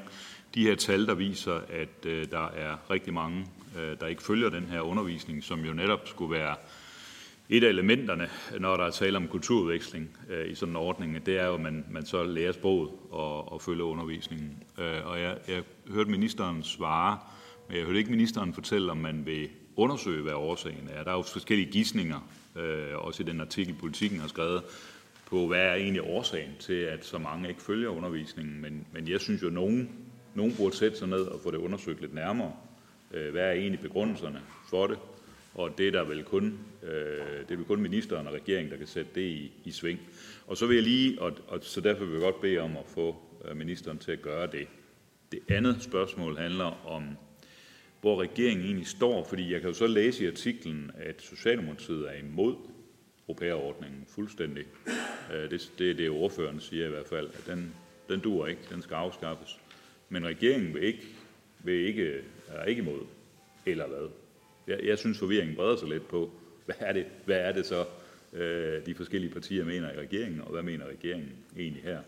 de her tal, der viser, at øh, der er rigtig mange, øh, der ikke følger den her undervisning, som jo netop skulle være et af elementerne, når der er tale om kulturudveksling øh, i sådan en ordning, det er jo, at man, man så lærer sproget og, og følger undervisningen. Øh, og jeg, jeg hørte ministeren svare, men jeg hørte ikke ministeren fortælle, om man vil undersøge, hvad årsagen er. Der er jo forskellige gissninger, øh, også i den artikel, politikken har skrevet, på, hvad er egentlig årsagen til, at så mange ikke følger undervisningen. Men, men jeg synes jo, at nogen, nogen burde sætte sig ned og få det undersøgt lidt nærmere. Øh, hvad er egentlig begrundelserne for det? Og det er der vel kun, øh, det er vel kun ministeren og regeringen, der kan sætte det i, i sving. Og så vil jeg lige, og, og så derfor vil jeg godt bede om at få øh, ministeren til at gøre det. Det andet spørgsmål handler om, hvor regeringen egentlig står, fordi jeg kan jo så læse i artiklen, at Socialdemokratiet er imod au pair-ordningen fuldstændig. Øh, det, det er det, ordføreren siger i hvert fald, at den, den duer ikke, den skal afskaffes. Men regeringen vil ikke, vil ikke, er ikke imod, eller hvad? Jeg, jeg synes, forvirringen breder sig lidt på, hvad er det, hvad er det så, øh, de forskellige partier mener i regeringen, og hvad mener regeringen egentlig her?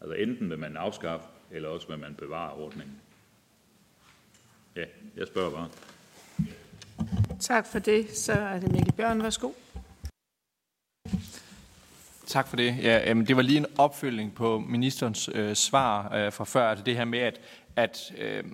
Altså enten vil man afskaffe, eller også vil man bevare ordningen. Ja, jeg spørger bare. Tak for det. Så er det Mikkel Bjørn. Værsgo. Tak for det. Ja, jamen, det var lige en opfølging på ministerens øh, svar øh, fra før, altså det her med, at, at øh,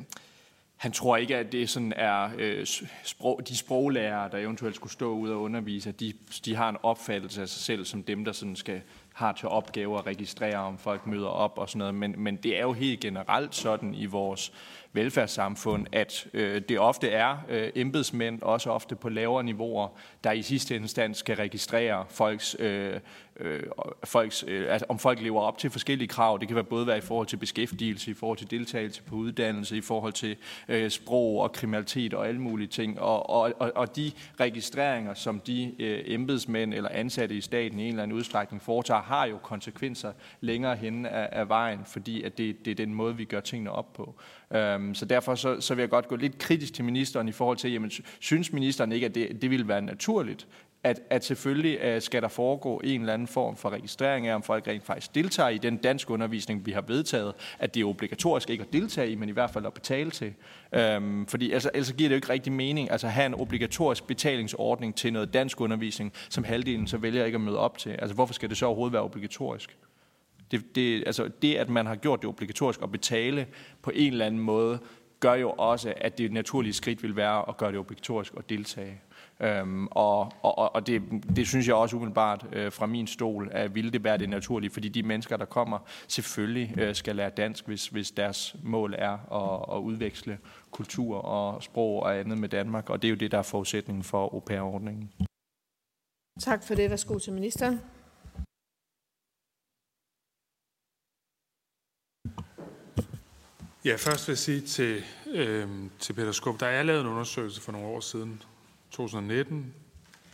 han tror ikke, at det sådan er øh, sprog, de sproglærere, der eventuelt skulle stå ud og undervise, at de, de har en opfattelse af sig selv som dem, der sådan skal har til opgave at registrere, om folk møder op og sådan noget. Men, men det er jo helt generelt sådan i vores velfærdssamfund, at øh, det ofte er øh, embedsmænd, også ofte på lavere niveauer, der i sidste instans skal registrere folks, øh, øh, folks øh, altså, om folk lever op til forskellige krav. Det kan være både være i forhold til beskæftigelse, i forhold til deltagelse på uddannelse, i forhold til øh, sprog og kriminalitet og alle mulige ting. Og, og, og, og de registreringer, som de øh, embedsmænd eller ansatte i staten i en eller anden udstrækning foretager, har jo konsekvenser længere hen af, af vejen, fordi at det, det er den måde, vi gør tingene op på. Øhm, så derfor så, så vil jeg godt gå lidt kritisk til ministeren i forhold til, jamen, synes ministeren ikke, at det, det ville være naturligt, at, at selvfølgelig uh, skal der foregå en eller anden form for registrering af, om folk rent faktisk deltager i den dansk undervisning, vi har vedtaget, at det er obligatorisk ikke at deltage i, men i hvert fald at betale til. Øhm, fordi altså, ellers giver det jo ikke rigtig mening altså have en obligatorisk betalingsordning til noget dansk undervisning, som halvdelen så vælger ikke at møde op til. Altså hvorfor skal det så overhovedet være obligatorisk? Det, det, altså det, at man har gjort det obligatorisk at betale på en eller anden måde, gør jo også, at det naturlige skridt vil være at gøre det obligatorisk at deltage. Øhm, og og, og det, det synes jeg også umiddelbart øh, fra min stol, at ville det være det naturlige, fordi de mennesker, der kommer, selvfølgelig øh, skal lære dansk, hvis, hvis deres mål er at, at udveksle kultur og sprog og andet med Danmark, og det er jo det, der er forudsætningen for au pair-ordningen. Tak for det. Værsgo til ministeren. Ja, først vil jeg sige til, øh, til Peter Skub, der er lavet en undersøgelse for nogle år siden, 2019,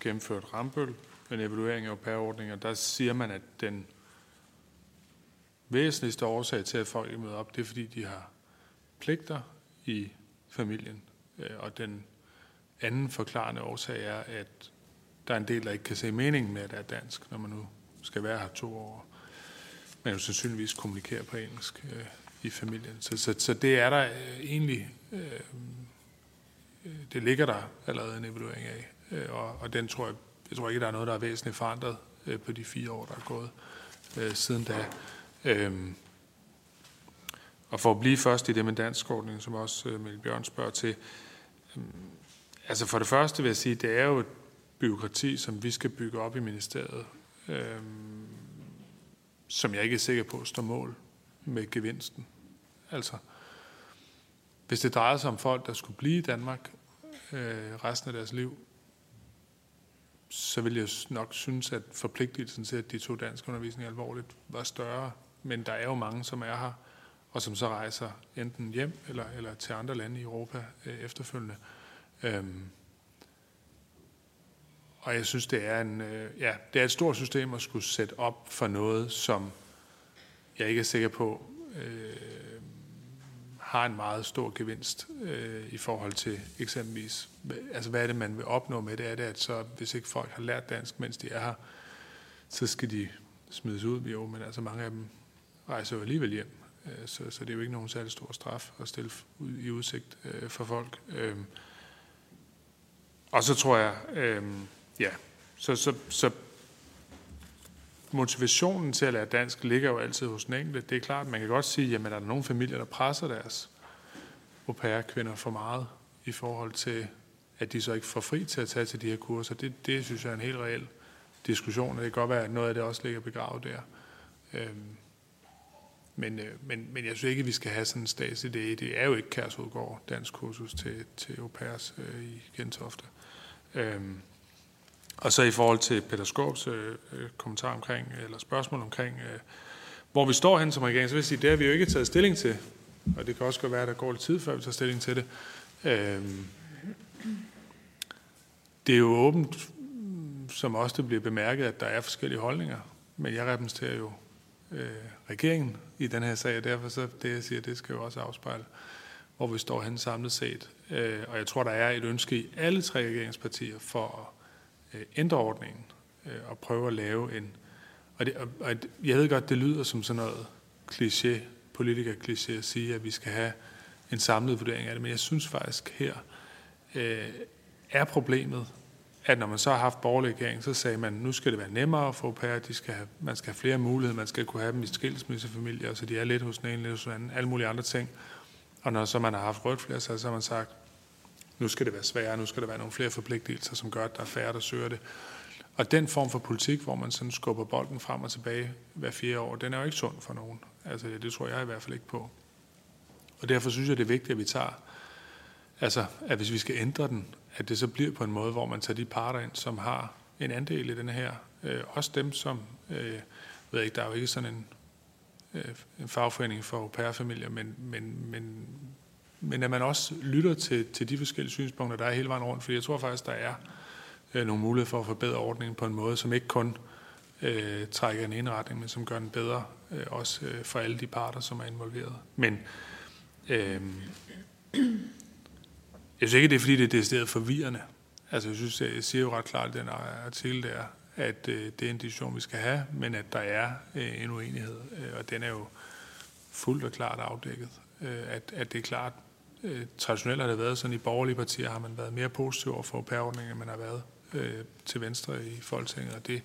gennemført Rambøl, en evaluering af au Der siger man, at den væsentligste årsag til, at folk ikke møder op, det er, fordi de har pligter i familien. Øh, og den anden forklarende årsag er, at der er en del, der ikke kan se meningen med, at det er dansk, når man nu skal være her to år. Men jo sandsynligvis kommunikerer på engelsk. Øh, i familien. Så, så, så det er der øh, egentlig, øh, Øh, det ligger der allerede en evaluering af, øh, og, og den tror jeg, jeg tror ikke, der er noget, der er væsentligt forandret øh, på de fire år, der er gået siden da. Øh, og for at blive først i det med danskordningen, som også øh, Mikkel Bjørn spørger til, øhm, altså for det første vil jeg sige, det er jo et byråkrati, som vi skal bygge op i ministeriet, øh, som jeg ikke er sikker på står mål med gevinsten. Altså, hvis det drejer sig om folk, der skulle blive i Danmark øh, resten af deres liv, så vil jeg nok synes, at forpligtelsen til, at de to dansk undervisning alvorligt, var større. Men der er jo mange, som er her, og som så rejser enten hjem eller, eller til andre lande i Europa øh, efterfølgende. Øhm, og jeg synes, det er, en, øh, ja, det er et stort system at skulle sætte op for noget, som jeg ikke er sikker på, øh, har en meget stor gevinst øh, i forhold til eksempelvis, altså hvad er det, man vil opnå med det? Er det, at så, hvis ikke folk har lært dansk, mens de er her, så skal de smides ud, jo, men altså mange af dem rejser jo alligevel hjem, øh, så, så det er jo ikke nogen særlig stor straf at stille ud, i udsigt øh, for folk. Øh, og så tror jeg, øh, ja, så, så, så motivationen til at lære dansk ligger jo altid hos den enkelte. Det er klart, man kan godt sige, jamen er nogle familier, der presser deres au pair-kvinder for meget i forhold til, at de så ikke får fri til at tage til de her kurser. Det, det synes jeg er en helt reel diskussion, og det kan godt være, at noget af det også ligger begravet der. Øhm, men, øh, men, men jeg synes ikke, at vi skal have sådan en statslig idé. Det er jo ikke Kærsudgård, dansk kursus til, til au pairs øh, i Gentofte. Øhm, og så i forhold til Peter Skovs øh, øh, kommentar omkring, øh, eller spørgsmål omkring, øh, hvor vi står hen som regering, så vil jeg sige, det har vi jo ikke taget stilling til. Og det kan også godt være, at der går lidt tid, før vi tager stilling til det. Øhm, det er jo åbent, som også det bliver bemærket, at der er forskellige holdninger. Men jeg repræsenterer jo øh, regeringen i den her sag, og derfor så det, jeg siger, det skal jo også afspejle, hvor vi står hen samlet set. Øh, og jeg tror, der er et ønske i alle tre regeringspartier for at Øh, ændre ordningen øh, og prøve at lave en... Og, det, og, og jeg ved godt, det lyder som sådan noget kliché, politiker-kliché at sige, at vi skal have en samlet vurdering af det, men jeg synes faktisk her øh, er problemet, at når man så har haft borgerlig regering, så sagde man, nu skal det være nemmere at få pære, de skal have, man skal have flere muligheder, man skal kunne have dem i skilsmissefamilier, så de er lidt hos den ene, lidt hos den anden, alle mulige andre ting. Og når så man har haft rødt flertal, så har man sagt, nu skal det være sværere, nu skal der være nogle flere forpligtelser, som gør, at der er færre, der søger det. Og den form for politik, hvor man sådan skubber bolden frem og tilbage hver fire år, den er jo ikke sund for nogen. Altså, det tror jeg i hvert fald ikke på. Og derfor synes jeg, det er vigtigt, at vi tager, altså, at hvis vi skal ændre den, at det så bliver på en måde, hvor man tager de parter ind, som har en andel i den her. Øh, også dem, som, øh, ved ikke, der er jo ikke sådan en, øh, en fagforening for au pair-familier, men, men, men, men at man også lytter til, til de forskellige synspunkter, der er hele vejen rundt, fordi jeg tror faktisk, der er øh, nogle muligheder for at forbedre ordningen på en måde, som ikke kun øh, trækker en indretning, men som gør den bedre, øh, også øh, for alle de parter, som er involveret. Men øh, jeg synes ikke, det er fordi, det er decideret forvirrende. Altså, jeg synes, jeg siger jo ret klart i den artikel der, at øh, det er en diskussion, vi skal have, men at der er øh, en uenighed, øh, og den er jo fuldt og klart afdækket. Øh, at, at det er klart, øh, traditionelt har det været sådan, i borgerlige partier har man været mere positiv over for pærordningen, end man har været øh, til venstre i Folketinget, og det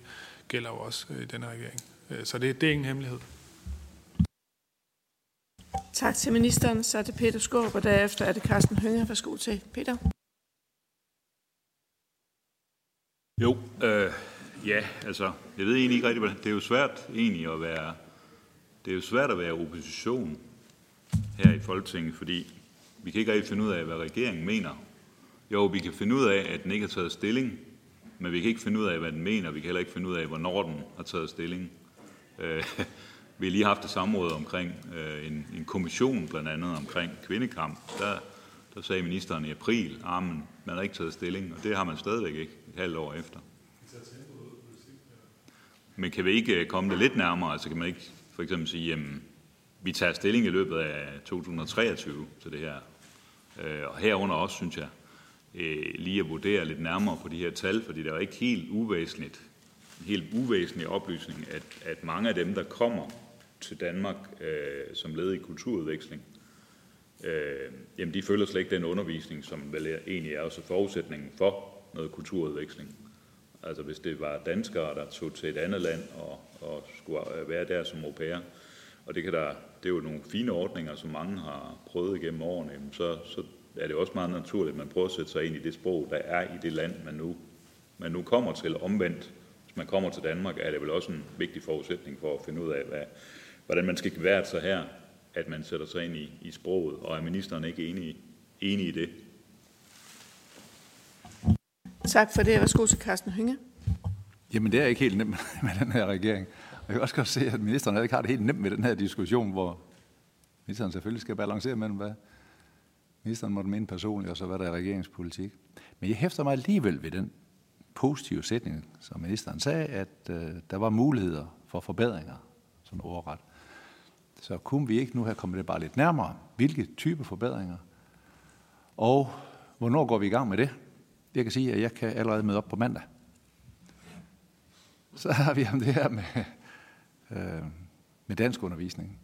gælder jo også øh, i denne regering. Øh, så det, det er ingen hemmelighed. Tak til ministeren. Så er det Peter Skåb, og derefter er det Carsten Hønge. Værsgo til Peter. Jo, øh, ja, altså, jeg ved egentlig ikke rigtigt, det er jo svært egentlig at være, det er jo svært at være opposition her i Folketinget, fordi vi kan ikke rigtig finde ud af, hvad regeringen mener. Jo, vi kan finde ud af, at den ikke har taget stilling, men vi kan ikke finde ud af, hvad den mener. Vi kan heller ikke finde ud af, hvornår den har taget stilling. Øh, vi har lige haft et samråd omkring øh, en, en kommission, blandt andet omkring kvindekamp. Der, der sagde ministeren i april, at ah, man har ikke taget stilling, og det har man stadigvæk ikke et halvt år efter. Men kan vi ikke øh, komme det lidt nærmere? Altså kan man ikke for eksempel sige, at vi tager stilling i løbet af 2023 til det her. Øh, og herunder også, synes jeg, øh, lige at vurdere lidt nærmere på de her tal, fordi det er jo ikke helt uvæsentligt, en helt uvæsentlig oplysning, at, at mange af dem, der kommer til Danmark øh, som led i kulturudveksling, øh, jamen de følger slet ikke den undervisning, som vel egentlig er også forudsætningen for noget kulturudveksling. Altså hvis det var danskere, der tog til et andet land og, og skulle øh, være der som au pair, og det, kan der, det er jo nogle fine ordninger, som mange har prøvet igennem årene, så, så er det også meget naturligt, at man prøver at sætte sig ind i det sprog, der er i det land, man nu, man nu kommer til. Omvendt, hvis man kommer til Danmark, er det vel også en vigtig forudsætning for at finde ud af, hvad, hvordan man skal være sig her, at man sætter sig ind i, i sproget, og er ministeren ikke enig, enig i det? Tak for det. Værsgo til Carsten Hynge. Jamen, det er ikke helt nemt med den her regering. Jeg kan også godt se, at ministeren ikke har det helt nemt med den her diskussion, hvor ministeren selvfølgelig skal balancere mellem, hvad ministeren måtte mene personligt, og så hvad der er regeringspolitik. Men jeg hæfter mig alligevel ved den positive sætning, som ministeren sagde, at øh, der var muligheder for forbedringer, sådan overret. Så kunne vi ikke nu have kommet det bare lidt nærmere? Hvilke type forbedringer? Og hvornår går vi i gang med det? Jeg kan sige, at jeg kan allerede møde op på mandag. Så har vi om det her med, øh, med dansk undervisning.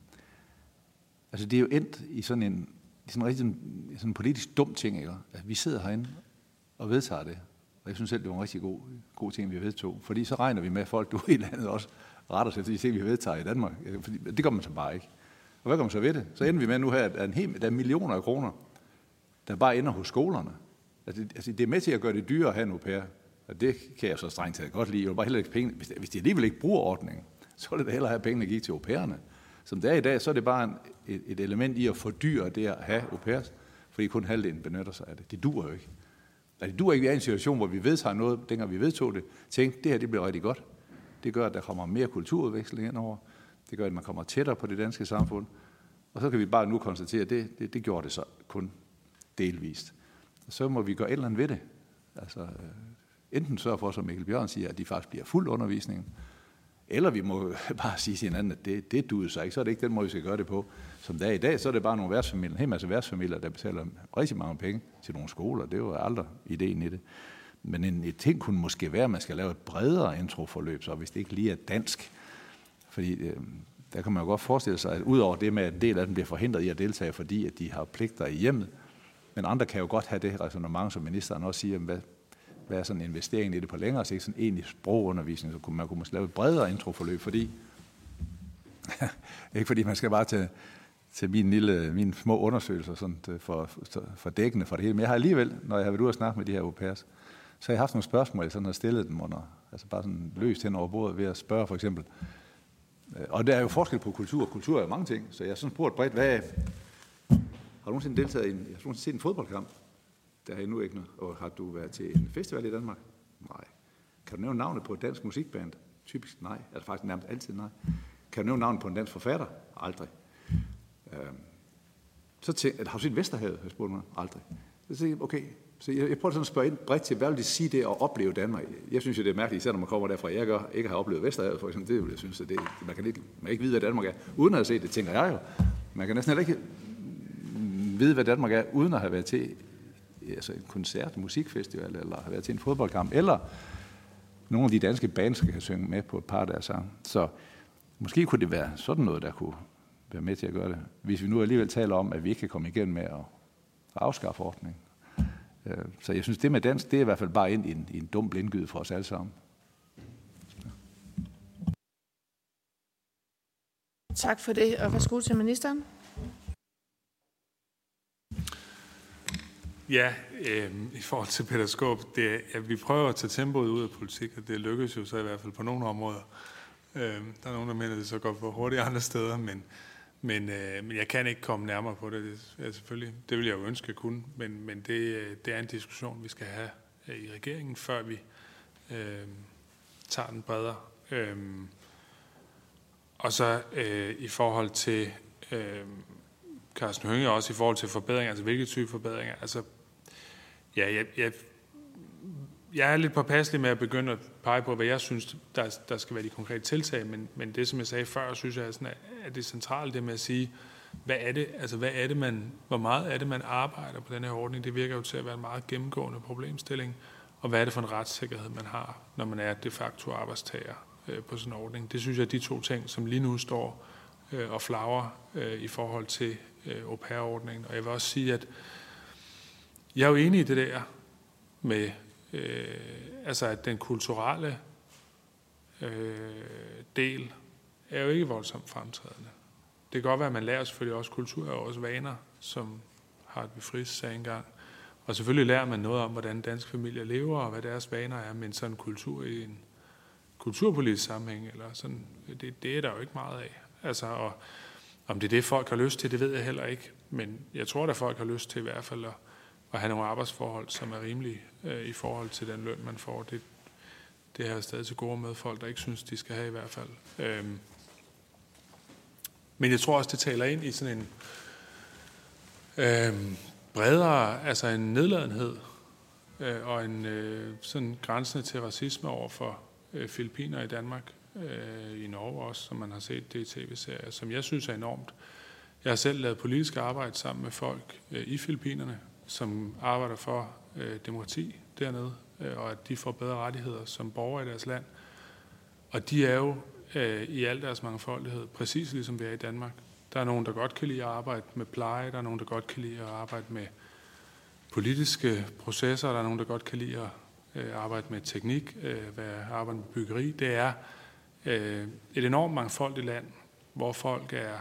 Altså det er jo endt i sådan en, i sådan en rigtig sådan en politisk dum ting, ikke? at vi sidder herinde og vedtager det. Og jeg synes selv, det var en rigtig god, god ting, vi vedtog. Fordi så regner vi med, at folk du i landet også retter sig til de ting, vi vedtager i Danmark. Øh, fordi det gør man så bare ikke. Og hvad gør man så ved det? Så ender vi med nu her, at en hel, der er millioner af kroner, der bare ender hos skolerne. Altså, altså, det er med til at gøre det dyrere at have en au pair. Og det kan jeg så strengt taget godt lide. Jeg vil bare heller ikke penge. Hvis, hvis de alligevel ikke bruger ordningen, så ville det hellere have pengene gik til au pairerne. Som det er i dag, så er det bare en, et, et element i at fordyre det at have au pairs, fordi kun halvdelen benytter sig af det. Det duer jo ikke. Altså, det duer ikke, vi er i en situation, hvor vi vedtager noget, dengang vi vedtog det, tænkte, det her det bliver rigtig godt. Det gør, at der kommer mere kulturudveksling indover. Det gør, at man kommer tættere på det danske samfund. Og så kan vi bare nu konstatere, at det, det, det gjorde det så kun delvist. Og så må vi gøre et eller andet ved det. Altså, øh, enten sørge for, som Mikkel Bjørn siger, at de faktisk bliver fuld undervisning, eller vi må bare sige til hinanden, at det, det duer sig ikke, så er det ikke den måde, vi skal gøre det på. Som det er i dag, så er det bare nogle værtsfamilier, en hel masse værtsfamilier, der betaler rigtig mange penge til nogle skoler. Det er jo aldrig ideen i det. Men en, et ting kunne måske være, at man skal lave et bredere introforløb, så hvis det ikke lige er dansk. Fordi øh, der kan man jo godt forestille sig, at udover det med, at en del af dem bliver forhindret i at deltage, fordi at de har pligter i hjemmet, men andre kan jo godt have det resonemang, som ministeren også siger, hvad, være sådan en investering i det på længere sigt, sådan egentlig sprogundervisning, så kunne man kunne måske lave et bredere introforløb, fordi ikke fordi man skal bare til, til min lille, mine små undersøgelser sådan, øh, for, for dækkende for det hele, men jeg har alligevel, når jeg har været ude og snakke med de her au pairs, så har jeg haft nogle spørgsmål, jeg sådan har stillet dem under, altså bare sådan løst hen over bordet ved at spørge for eksempel, øh, og der er jo forskel på kultur, kultur er mange ting, så jeg har sådan spurgt bredt, hvad, har du nogensinde deltaget i en, jeg har nogensinde set en fodboldkamp? Der har endnu ikke noget. Og har du været til en festival i Danmark? Nej. Kan du nævne navnet på et dansk musikband? Typisk nej. Altså faktisk nærmest altid nej. Kan du nævne navnet på en dansk forfatter? Aldrig. Øhm, så tænk, har du set Vesterhavet? Jeg spurgte mig. Aldrig. Så tænkte jeg, okay, så jeg, jeg prøver sådan at spørge ind bredt til, hvad vil det sige det at opleve Danmark? Jeg synes jo, det er mærkeligt, især når man kommer derfra. Jeg gør, ikke har oplevet Vesterhavet, for eksempel. Det, jeg synes, at det, man, kan ikke, man kan ikke vide, hvad Danmark er, uden at have set det, tænker jeg jo. Man kan næsten heller ikke vide, hvad Danmark er, uden at have været til altså en koncert, en musikfestival, eller have været til en fodboldkamp, eller nogle af de danske bands, kan synge med på et par af deres sange. Så måske kunne det være sådan noget, der kunne være med til at gøre det. Hvis vi nu alligevel taler om, at vi ikke kan komme igen med at afskaffe ordningen. Øh, så jeg synes, det med dansk, det er i hvert fald bare ind i en, i en dum blindgyde for os alle sammen. Tak for det, og værsgo til ministeren. Ja, øh, i forhold til Peter Skåb, det, ja, vi prøver at tage tempoet ud af politik, og det lykkes jo så i hvert fald på nogle områder. Øh, der er nogen, der mener, at det så går for hurtigt andre steder, men, men, øh, men jeg kan ikke komme nærmere på det. Det, er selvfølgelig, det vil jeg jo ønske, at kunne, men, men det, øh, det er en diskussion, vi skal have øh, i regeringen, før vi øh, tager den bredere. Øh, og så øh, i forhold til øh, Carsten Hønge, også i forhold til forbedringer, altså hvilke type forbedringer. Altså Ja, jeg, jeg, jeg er lidt påpasselig med at begynde at pege på, hvad jeg synes, der, der skal være de konkrete tiltag, men, men det, som jeg sagde før, synes jeg er, sådan, er det centrale, det med at sige, hvad er det, altså hvad er det, man, hvor meget er det, man arbejder på den her ordning? Det virker jo til at være en meget gennemgående problemstilling. Og hvad er det for en retssikkerhed, man har, når man er de facto arbejdstager øh, på sådan en ordning? Det synes jeg er de to ting, som lige nu står øh, og flager øh, i forhold til øh, au pair-ordningen. Og jeg vil også sige, at jeg er jo enig i det der med, øh, altså at den kulturelle øh, del er jo ikke voldsomt fremtrædende. Det kan godt være, at man lærer selvfølgelig også kultur og også vaner, som har et Friis sagde engang. Og selvfølgelig lærer man noget om, hvordan danske familier lever, og hvad deres vaner er, men sådan kultur i en kulturpolitisk sammenhæng, eller sådan, det, det er der jo ikke meget af. Altså, og om det er det, folk har lyst til, det ved jeg heller ikke. Men jeg tror, at folk har lyst til i hvert fald at at have nogle arbejdsforhold, som er rimelige øh, i forhold til den løn, man får. Det, det har jeg stadig til gode med folk, der ikke synes, de skal have i hvert fald. Øhm. Men jeg tror også, det taler ind i sådan en øhm, bredere, altså en nedladenhed øh, og en øh, sådan grænsende til racisme over for øh, filipiner i Danmark, øh, i Norge også, som man har set det i tv-serier, som jeg synes er enormt. Jeg har selv lavet politisk arbejde sammen med folk øh, i Filippinerne, som arbejder for øh, demokrati dernede, øh, og at de får bedre rettigheder som borgere i deres land. Og de er jo øh, i al deres mangfoldighed, præcis ligesom vi er i Danmark. Der er nogen, der godt kan lide at arbejde med pleje, der er nogen, der godt kan lide at arbejde med politiske processer, der er nogen, der godt kan lide at øh, arbejde med teknik, øh, være, arbejde med byggeri. Det er øh, et enormt mangfoldigt land, hvor folk er,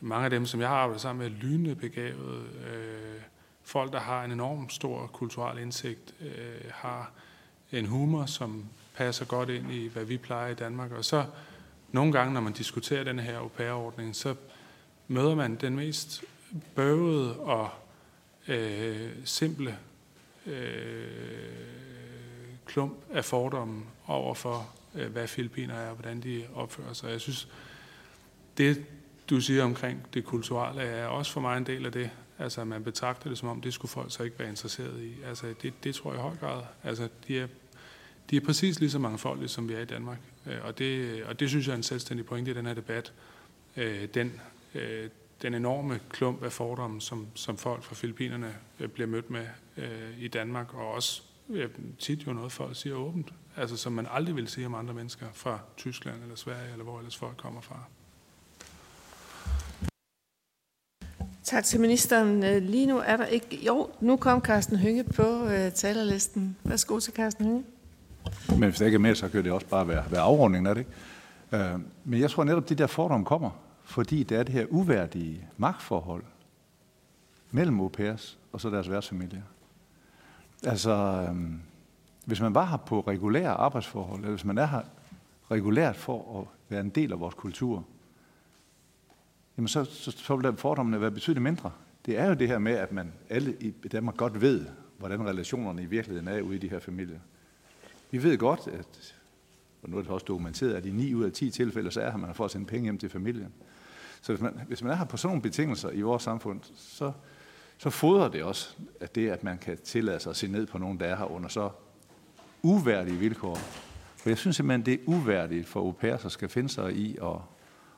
mange af dem, som jeg har arbejdet sammen med, lynende begavet. Øh, folk, der har en enorm stor kulturel indsigt, øh, har en humor, som passer godt ind i, hvad vi plejer i Danmark. Og så nogle gange, når man diskuterer den her au pair-ordning, så møder man den mest bøvede og øh, simple øh, klump af fordomme over for, øh, hvad filipiner er og hvordan de opfører sig. Jeg synes, det du siger omkring det kulturelle er også for mig en del af det. Altså, at man betragter det som om, det skulle folk så ikke være interesseret i. Altså, det, det tror jeg i høj grad. Altså, de er, de er præcis lige så mangfoldige, som vi er i Danmark. Øh, og det, og det synes jeg er en selvstændig pointe i den her debat. Øh, den, øh, den enorme klump af fordomme, som, som folk fra Filippinerne bliver mødt med i Danmark, og også tit jo noget folk siger åbent, altså som man aldrig vil sige om andre mennesker fra Tyskland eller Sverige, eller hvor ellers folk kommer fra. Tak til ministeren. Lige nu er der ikke... Jo, nu kom Carsten Hynge på talerlisten. Værsgo til Carsten Hynge. Men hvis der ikke er mere, så kan det også bare være, være afrundingen af det. Øh, men jeg tror netop, det der fordom kommer, fordi det er det her uværdige magtforhold mellem au pairs og så deres værtsfamilier. Altså, øh, hvis man var her på regulære arbejdsforhold, eller hvis man er her regulært for at være en del af vores kultur, jamen så, så, så vil der fordommene være betydeligt mindre. Det er jo det her med, at man alle i Danmark godt ved, hvordan relationerne i virkeligheden er ude i de her familier. Vi ved godt, at, og nu er det også dokumenteret, at i 9 ud af 10 tilfælde, så er her man for at sende penge hjem til familien. Så hvis man, hvis man er her på sådan nogle betingelser i vores samfund, så, så fodrer det også, at det, at man kan tillade sig at se ned på nogen, der er her under så uværdige vilkår. For jeg synes simpelthen, det er uværdigt for au pairer, der skal finde sig i at,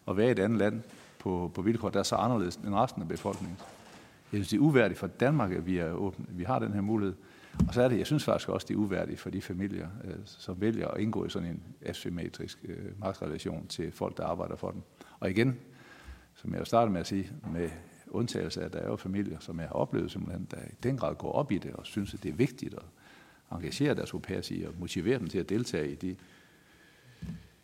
at være i et andet land på, på vilkår, der er så anderledes end resten af befolkningen. Jeg synes, det er uværdigt for Danmark, at vi, er åbne, vi har den her mulighed. Og så er det, jeg synes faktisk også, det er uværdigt for de familier, øh, som vælger at indgå i sådan en asymmetrisk øh, magtrelation til folk, der arbejder for dem. Og igen, som jeg startede med at sige, med undtagelse af, at der er jo familier, som jeg har oplevet simpelthen, der i den grad går op i det og synes, at det er vigtigt at engagere deres au pairs i og motivere dem til at deltage i de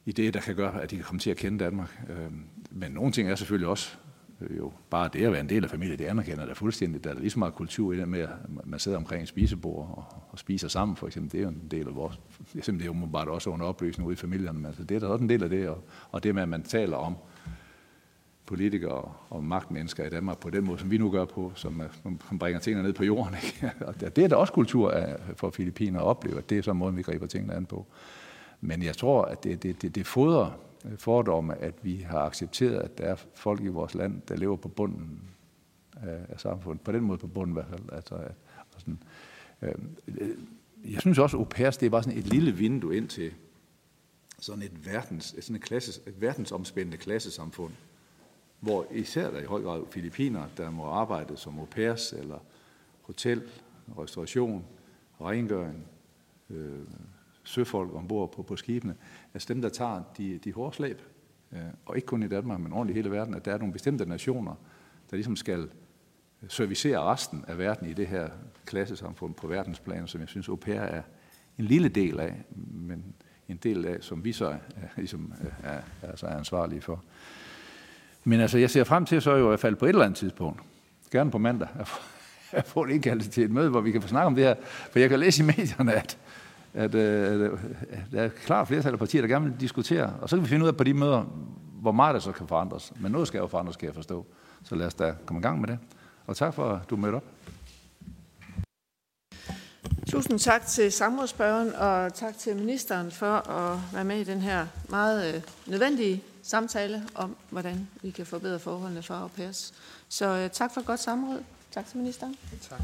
i det, der kan gøre, at de kan komme til at kende Danmark. Øhm, men nogle ting er selvfølgelig også øh, jo bare det at være en del af familien, det anerkender der fuldstændig. Der er lige så meget kultur i det med, at man sidder omkring en spisebord og, og spiser sammen, for eksempel. Det er jo en del af vores... Det er jo bare også under opløsning ude i familierne, men altså, det er da også en del af det. Og, og det med, at man taler om politikere og magtmennesker i Danmark på den måde, som vi nu gør på, som, som bringer tingene ned på jorden. Ikke? Og det er da også kultur for Filippiner at opleve, at det er så måden, vi griber tingene an på. Men jeg tror, at det, det, det, det fodrer fordomme, at vi har accepteret, at der er folk i vores land, der lever på bunden af samfundet. På den måde på bunden i hvert fald. Altså, at, sådan, øh, jeg synes også, at au pairs, det er bare sådan et lille vindue ind til sådan et, verdens, sådan et, klasses, et verdensomspændende klassesamfund, hvor især der i høj grad filipiner, der må arbejde som au pairs, eller hotel, restauration, rengøring, øh, søfolk ombord på, på skibene, altså dem, der tager de, de hårde slæb, øh, og ikke kun i Danmark, men ordentligt i hele verden, at der er nogle bestemte nationer, der ligesom skal servicere resten af verden i det her klassesamfund på verdensplan, som jeg synes, au pair er en lille del af, men en del af, som vi så er, ligesom, øh, er, er, altså er ansvarlige for. Men altså, jeg ser frem til så jo i hvert fald på et eller andet tidspunkt, gerne på mandag, at få det indkaldt til et møde, hvor vi kan få snakke om det her. For jeg kan læse i medierne, at, at, at, at der er klart flertal af partier, der gerne vil diskutere. Og så kan vi finde ud af på de møder, hvor meget det så kan forandres. Men noget skal jo forandres, skal jeg forstå. Så lad os da komme i gang med det. Og tak for, at du mødte op. Tusind tak til samrådsspørgeren, og tak til ministeren for at være med i den her meget øh, nødvendige samtale om, hvordan vi kan forbedre forholdene for au pairs. Så øh, tak for et godt samråd. Tak til ministeren. Tak.